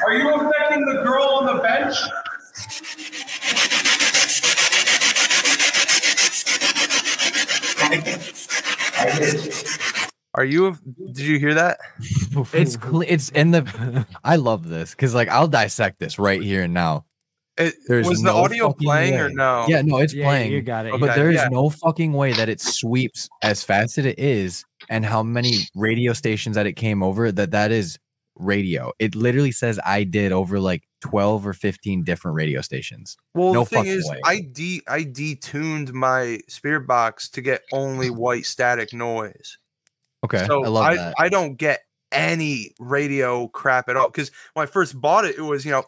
Are you affecting the girl on the bench? Are you did you hear that? It's cle- it's in the. I love this because like I'll dissect this right here and now. It, There's was the no audio fucking playing or no? Yeah, no, it's Yeah, playing. you got it. But Okay, there is yeah. no fucking way that it sweeps as fast as it is, and how many radio stations that it came over. That that is radio. It literally says I did over like twelve or fifteen different radio stations. Well, No the thing is, way. I de I detuned my spirit box to get only white static noise. Okay. So I love I, that. I don't get any radio crap at all because when I first bought it, it was you know,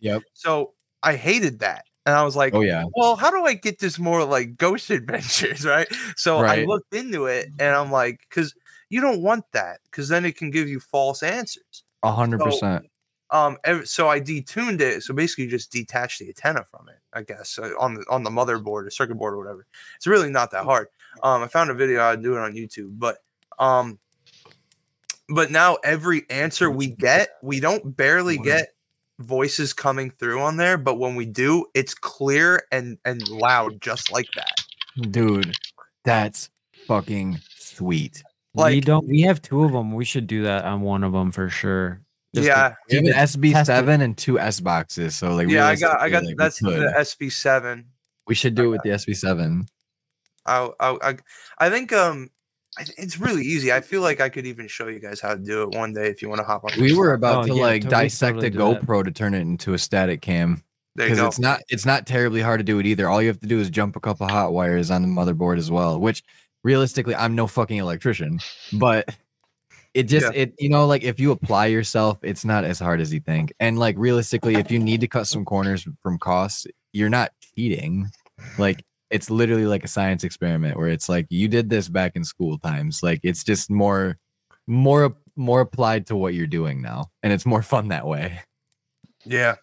yep. So I hated that. And I was like, oh, yeah. Well, how do I get this more like ghost adventures? Right. So right. I looked into it and I'm like, because you don't want that because then it can give you false answers. A hundred percent. Um, so I detuned it. So basically, just detach the antenna from it, I guess, uh, on the on the motherboard or circuit board or whatever. It's really not that hard. Um, I found a video. I'd do it on YouTube, but um, but now every answer we get, we don't barely get voices coming through on there, but when we do, it's clear and and loud, just like that. Dude, that's fucking sweet. we Like- don't. We have two of them. We should do that on one of them for sure. Just yeah, We have an test it. SB7 and two S boxes. So like yeah, I got, I got like, that's the. SB seven. We should do it with the SB7. I, I, I, I think um, it's really easy. I feel like I could even show you guys how to do it one day if you want to hop on. We were about Oh, to yeah, like totally, dissect totally a do that. GoPro to turn it into a static cam because it's not it's not terribly hard to do it either. All you have to do is jump a couple hot wires on the motherboard as well. Which realistically, I'm no fucking electrician, but it just it you know like if you apply yourself, it's not as hard as you think. And like realistically, if you need to cut some corners from costs, you're not cheating. Like it's literally like a science experiment where it's like you did this back in school times. Like it's just more more more applied to what you're doing now, and it's more fun that way. Yeah.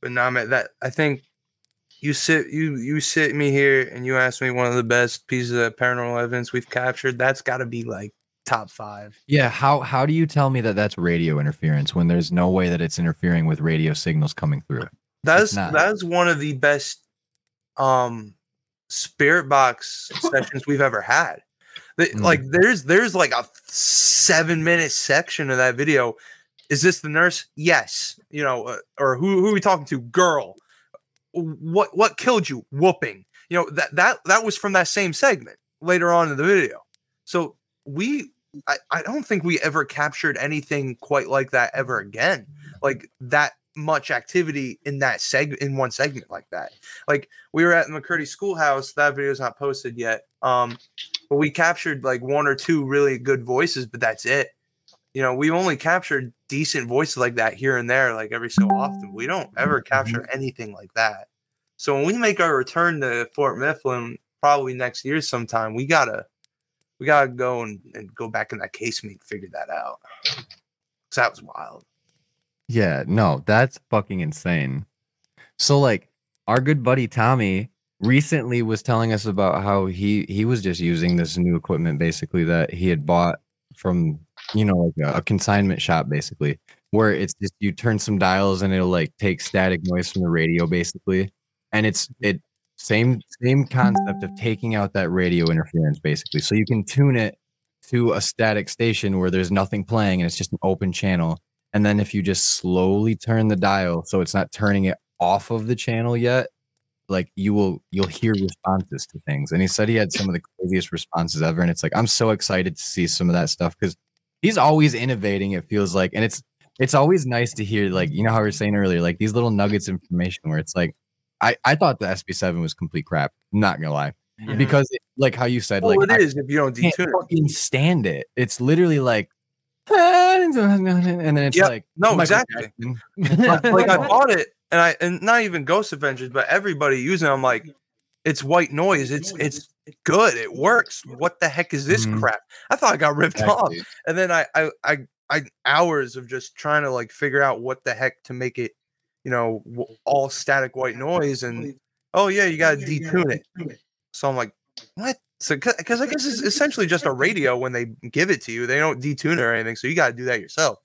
But now man, that I think you sit you you sit me here and you ask me one of the best pieces of paranormal evidence we've captured. That's got to be like top five. Yeah, how how do you tell me that that's radio interference when there's no way that it's interfering with radio signals coming through? That's that's one of the best um spirit box sessions we've ever had. Mm. Like there's there's like a seven minute section of that video. Is this the nurse? Yes. You know, uh, or who who are we talking to? Girl. What what killed you? Whooping. You know that that that was from that same segment later on in the video. So we I, I don't think we ever captured anything quite like that ever again. Like that much activity in that segment in one segment like that. Like we were at the McCurdy Schoolhouse. That video's not posted yet. Um, but we captured like one or two really good voices, but that's it. You know, we only captured decent voices like that here and there, like every so often. We don't ever capture anything like that. So when we make our return to Fort Mifflin, probably next year sometime, we gotta we gotta go and, and go back in that casemate and figure that out. 'Cause that was wild. Yeah, no, that's fucking insane. So like our good buddy Tommy recently was telling us about how he he was just using this new equipment basically that he had bought from you know like a, a consignment shop basically where it's just you turn some dials and it'll like take static noise from the radio basically. And it's it same same concept of taking out that radio interference basically. So you can tune it to a static station where there's nothing playing and it's just an open channel and then if you just slowly turn the dial so it's not turning it off of the channel yet like you will you'll hear responses to things. And he said he had some of the craziest responses ever and it's like i'm so excited to see some of that stuff because he's always innovating it feels like. And it's it's always nice to hear like you know how we were saying earlier like these little nuggets of information where it's like i i thought the sb7 was complete crap not gonna lie. Mhm. because it, like how you said Well, like it I is if you don't can't detune fucking stand it. It's literally like and then it's Yep. like No, Michael exactly. Like, like I bought it and I and not even Ghost Adventures, but everybody using it. I'm like, it's white noise. It's it's good. It works. What the heck is this Mhm. crap? I thought I got ripped off. And then I I I I hours of just trying to like figure out what the heck to make it, you know, all static white noise. And oh yeah, you gotta detune it. So I'm like, what? So because I guess it's essentially just a radio when they give it to you. They don't detune it or anything. So you got to do that yourself.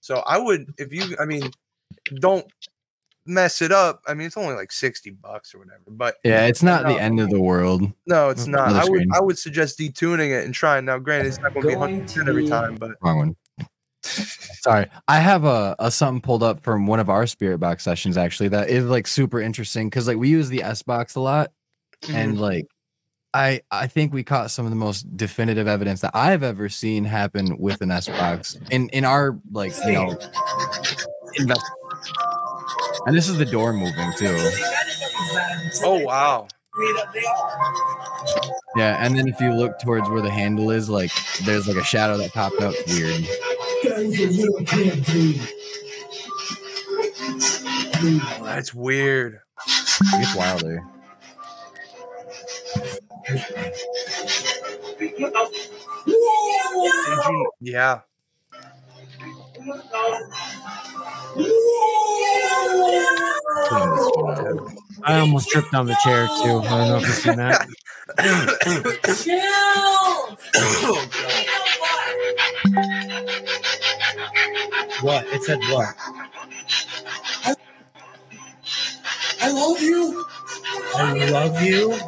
So I would, if you, I mean, don't mess it up. I mean, it's only like sixty bucks or whatever. But yeah it's not No. the end of the world no, it's Mm, not. another I would, screen. I would suggest detuning it and trying. Now, granted, it's not going to be Going hundred percent every time, but wrong one sorry i have a, a something pulled up from one of our spirit box sessions actually that is like super interesting because like we use the s box a lot and like i i think we caught some of the most definitive evidence that i've ever seen happen with an s box in in our like you know invest- and this is the door moving too oh wow, Yeah, and then if you look towards where the handle is, like there's like a shadow that popped up. Weird. Oh, that's weird. It's wilder. Did you- yeah. I almost tripped on the chair too. I don't know if you've seen that. What? It said what? I love you. I love you.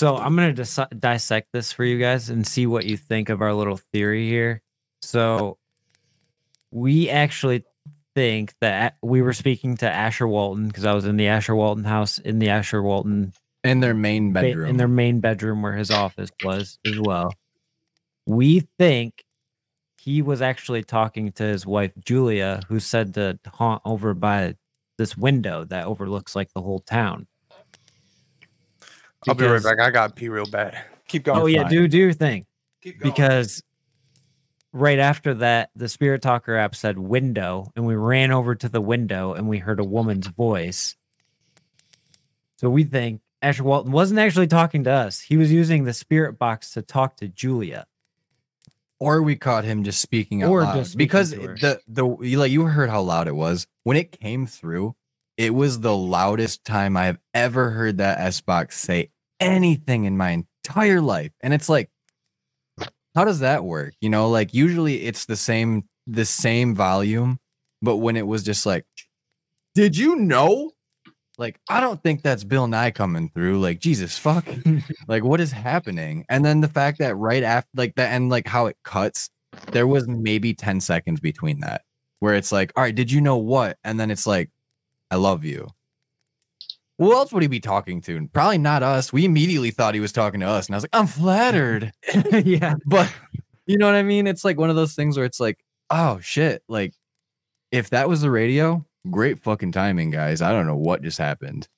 So I'm gonna dis- dissect this for you guys and see what you think of our little theory here. So we actually think that we were speaking to Asher Walton because I was in the Asher Walton house in the Asher Walton in their main bedroom. in their main bedroom where his office was as well. We think he was actually talking to his wife Julia, who said to haunt over by this window that overlooks like the whole town. I'll be right Because- back. I got pee real bad. Keep going. Oh yeah, do do your thing. Keep going. Because right after that, the Spirit Talker app said window, and we ran over to the window and we heard a woman's voice. So we think Asher Walton wasn't actually talking to us. He was using the spirit box to talk to Julia. or we caught him just speaking out Or loud. just speaking because to her. the the you- like you heard how loud it was when it came through. It was the loudest time I have ever heard that S box say anything in my entire life, and it's like, how does that work? You know, like usually it's the same the same volume, but when it was just like, did you know? Like, I don't think that's Bill Nye coming through. Like, Jesus fuck. like, what is happening? And then the fact that right after, like, that and like how it cuts, there was maybe 10 seconds between that where it's like, all right, did you know what? And then it's like, I love you. Who else would he be talking to? Probably not us. We immediately thought he was talking to us. And I was like, I'm flattered. yeah. But you know what I mean? It's like one of those things where it's like, oh shit. Like, if that was the radio, great fucking timing, guys. I don't know what just happened.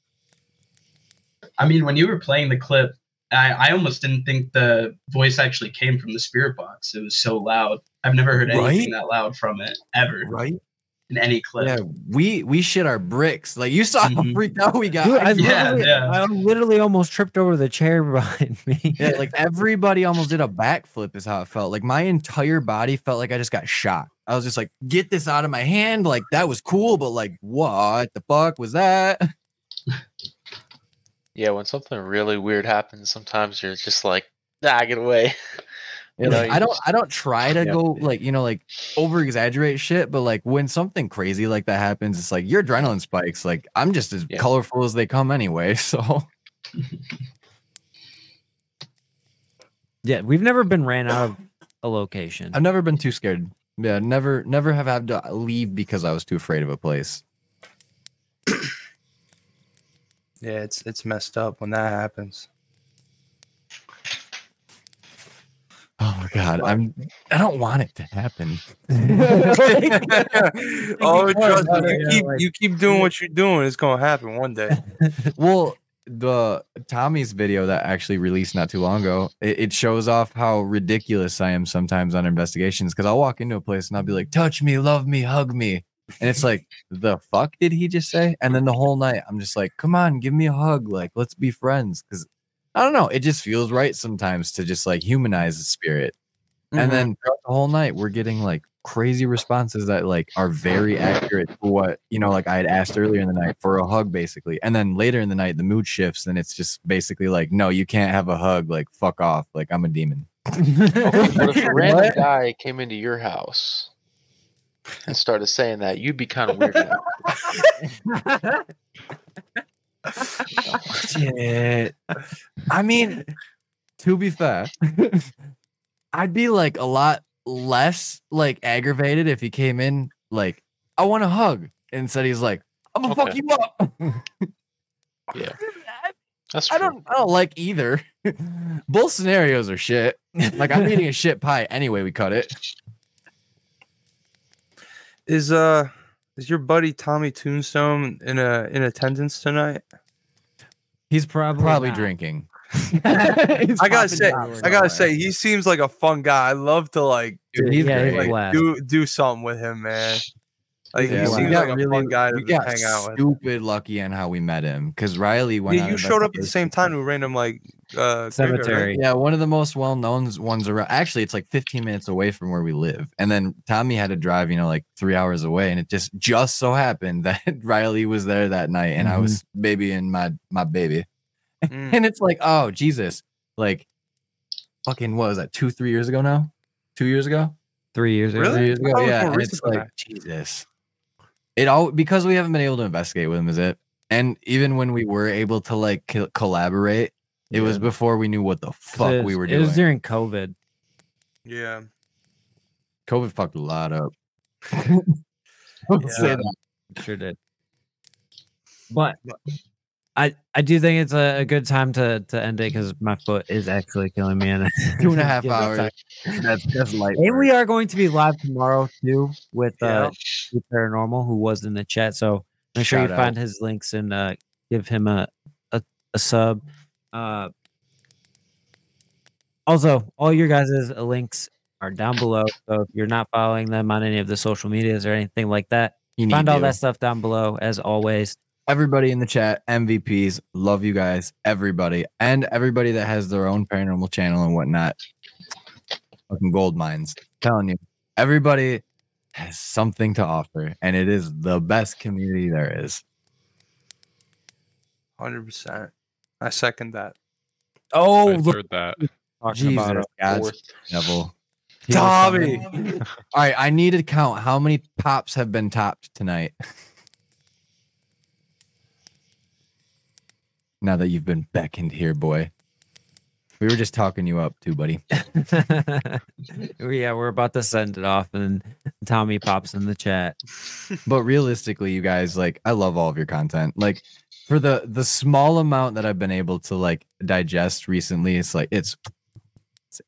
I mean, when you were playing the clip, I, I almost didn't think the voice actually came from the spirit box. It was so loud. I've never heard anything Right? that loud from it ever. Right. In any clip. Yeah, we we shit our bricks. Like you saw how freaked out we got. Dude, I, Yeah, literally, yeah. I literally almost tripped over the chair behind me. Yeah, like everybody almost did a backflip is how it felt. Like my entire body felt like I just got shot. I was just like, get this out of my hand. Like that was cool, but like what the fuck was that? Yeah, when something really weird happens, sometimes you're just like, ah, get away. Yeah, You know, like, I don't just- I don't try to Yeah. go like, you know, like over exaggerate shit, but like when something crazy like that happens, it's like your adrenaline spikes. Like I'm just as colorful as they come anyway. So Yeah, we've never been ran out of a location. I've never been too scared. Yeah, never never have had to leave because I was too afraid of a place. Yeah, it's it's messed up when that happens. Oh my god, I'm I don't want it to happen. oh, trust me, you keep you keep doing what you're doing. It's gonna happen one day. well, the Tommy's video that actually released not too long ago, it, it shows off how ridiculous I am sometimes on investigations because I'll walk into a place and I'll be like, touch me, love me, hug me. And it's like, the fuck did he just say? And then the whole night, I'm just like, come on, give me a hug. Like, let's be friends. Cause I don't know, it just feels right sometimes to just like humanize the spirit. Mhm. And then throughout the whole night, we're getting like crazy responses that like are very accurate to what you know, like I had asked earlier in the night for a hug, basically. And then later in the night, the mood shifts, and it's just basically like, no, you can't have a hug. Like, fuck off. Like, I'm a demon. What if a random guy came into your house and started saying that? You'd be kind of weird. Out. Shit. I mean, to be fair, I'd be like a lot less like aggravated if he came in like, I want a hug. And said he's like, I'm gonna fuck you up. Yeah. That's I don't I don't like either. Both scenarios are shit. Like I'm eating a shit pie anyway, we cut it. Is uh is your buddy Tommy Tombstone in a in attendance tonight? He's probably Probably not. drinking. I gotta say, I gotta say, he seems like a fun guy. I love to like, Dude, he's Yeah, he's great. like do do something with him, man. Like Yeah, he we seems got like a fun guy to we got hang out with. stupid lucky on how we met him because Riley went. Yeah, you showed up at the same time. We random like uh, graveyard, Cemetery. right? Yeah, one of the most well known ones around. Actually, it's like 15 minutes away from where we live. And then Tommy had to drive, you know, like three hours away. And it just just so happened that Riley was there that night, and I Mhm. was babying my my baby. Mm. And it's like, oh Jesus, like fucking what was that? Two three years ago now? Two years ago? Three years ago. Really? Three years ago? thought it was Yeah. And it's recent than like Jesus. It all because we haven't been able to investigate with him, is it? And even when we were able to like co- collaborate, it was before we knew what the fuck It we were doing It was during COVID. Yeah. COVID fucked a lot up. Yeah. Say that. Sure did. But I I do think it's a, a good time to to end it because my foot is actually killing me. And Two and a half hours. That's that's light. And we are going to be live tomorrow too with Yeah. uh with Paranormal, who was in the chat. So make sure you Shout find his links and uh give him a a, a sub. Uh also all your guys' links are down below. So if you're not following them on any of the social medias or anything like that, You need find all to. that stuff down below as always. Everybody in the chat, MVPs, love you guys. Everybody, and everybody that has their own paranormal channel and whatnot. Fucking gold mines. telling you, everybody has something to offer, and it is the best community there is. Hundred percent. I second that. Oh, I look, heard that. talking about Jesus, it. God's Fourth. devil. Tommy. All right, I need to count how many pops have been topped tonight. Now that you've been beckoned here, boy. We were just talking you up too, buddy. yeah, we're about to send it off, and Tommy pops in the chat. But realistically, you guys, like, I love all of your content. Like, for the the small amount that I've been able to like digest recently, it's like it's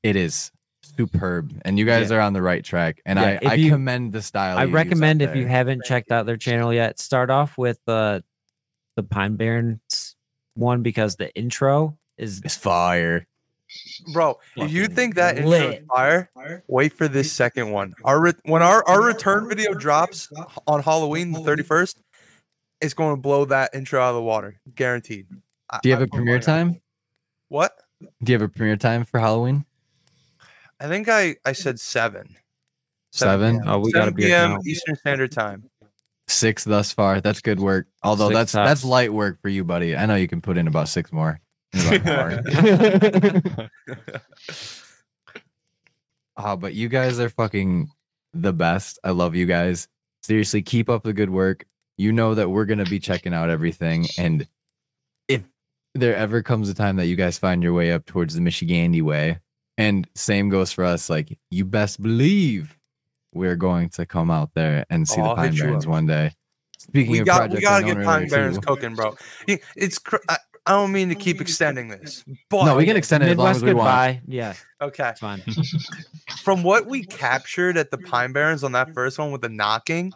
it is superb, and you guys Yeah. are on the right track. And Yeah, I I you- commend the style. I you use out recommend if you haven't checked out their channel yet, start off with uh, the Pine Barrens one because the intro is it's fire. Bro, if you think that intro is lit. fire, wait for this second one. Our re- when our, our return video drops on Halloween the 31st, it's going to blow that intro out of the water. Guaranteed. I- Do you have I a premiere money on it. time? What? Do you have a premiere time for Halloween? I think I, I said 7. Seven? p.m. Oh, we gotta 7 be p.m. account- Eastern Standard Time. Six thus far. That's good work. Although Six that's that's light work for you, buddy. I know you can put in about six more. Ah, about. Oh, but you guys are fucking the best. I love you guys. Seriously, keep up the good work. You know that we're gonna be checking out everything, and if there ever comes a time that you guys find your way up towards the Michigandy way, and same goes for us, like you best believe we're going to come out there and see Oh, the Pine Barrens one day. Speaking we of got Project we gotta get Pine Barrens cooking, bro. It's cr- I, I don't mean to keep extending this, but No, we can extend it as long Midwest as we want. Yeah, okay. it's fine. From what we captured at the Pine Barrens on that first one with the knocking,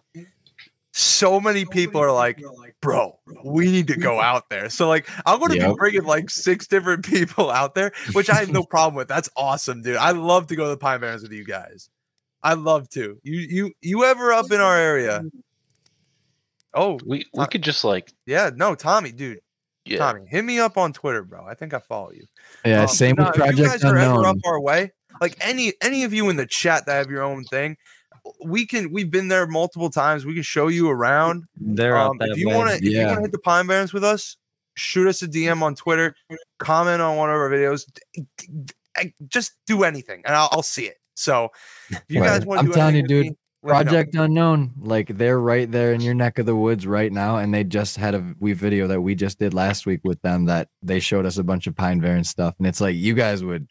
so many people are like, "Bro, we need to go out there." So like, I'm gonna be bringing like six different people out there, which I have no problem with. That's awesome, dude. I love to go to the Pine Barrens with you guys. I love to. You you you ever up in our area? Oh We we could just like yeah, no, Tommy, dude. yeah. Tommy, hit me up on Twitter, bro. I think I follow you. Yeah, Um, same no, with if you Project guys are ever up our way, like any any of you in the chat that have your own thing, we can. We've been there multiple times. We can show you around. They're Um, if you want to, if you want to hit the Pine Barrens with us, shoot us a DM on Twitter, comment on one of our videos, just do anything, and I'll, I'll see it. So, if you guys want to I'm do telling you, dude, me, let me know. Project Unknown, like they're right there in your neck of the woods right now, and they just had a we video that we just did last week with them that they showed us a bunch of Pine Barren stuff, and it's like you guys would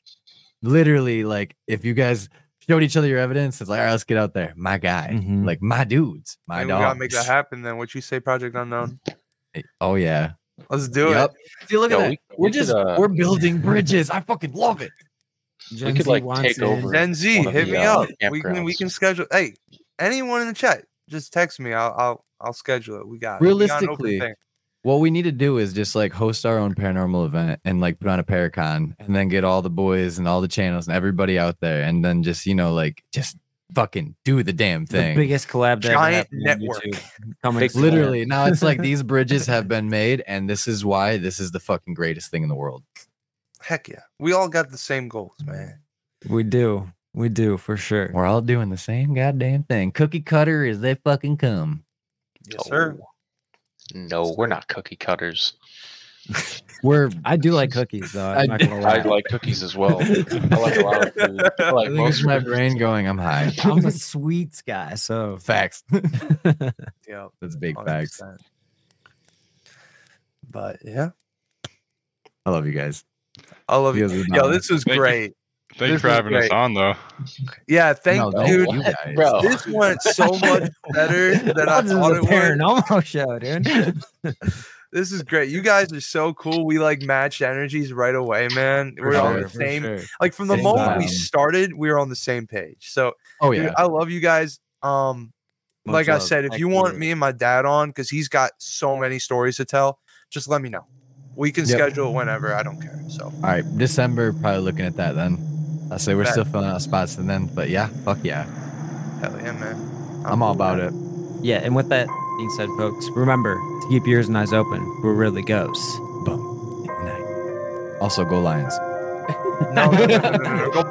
literally like if you guys showed each other your evidence, it's like all right, let's get out there, my guy, Mhm. like my dudes, my And we dogs. gotta make that happen. Then what you say, Project Unknown? Oh yeah, Let's do Yep. it. See, look Yo, at that. we- We, are we could, just uh, we're building bridges. I fucking love it. Gen could, Z like, wants take in. over. Gen Z, hit the, me uh, up. We can we can schedule. Hey, anyone in the chat, just text me. I'll I'll I'll schedule it. We got it. We got Realistically. What we need to do is just like host our own paranormal event and like put on a Paracon and then get all the boys and all the channels and everybody out there and then just, you know, like just fucking do the damn The thing. biggest collab that Giant network. Coming Literally. Now it's like these bridges have been made and this is why this is the fucking greatest thing in the world. Heck yeah. We all got the same goals, man. We do. We do for sure. We're all doing the same goddamn thing. Cookie cutter as they fucking come. Yes, sir. Oh, No, we're not cookie cutters. We're I do like cookies though. I'm I not do- gonna I like cookies as well. I like a lot of food. I like I most it's my brain going, I'm high. I'm a sweets guy, so Facts. Yeah. That's big facts. 100%. But yeah, I love you guys. I love you. You guys are Yo, this was Thank you. great. Thank you This for was having us on, though. Yeah, thank No, dude. you guys. Bro. This went so much better than I thought a it would. paranormal show, dude. This is great. You guys are so cool. We like matched energies right away, man. For We're on sure, the same. sure. Like from the Same moment we started, we were on the same page. So Oh dude, yeah. I love you guys. Um, Much like I said, if Thank you want me and my dad on, because he's got so many stories to tell, just let me know. We can Yep. schedule whenever. I don't care. So All right, December, probably looking at that then. I say we're Bet. still filling out spots and then, but yeah, fuck yeah. hell yeah, man. I'm all about man. it. Yeah, and with that being said, folks, remember to keep your ears and eyes open for really ghosts. Boom. Night. Also, go Lions. No, no, no, no, no, no. Go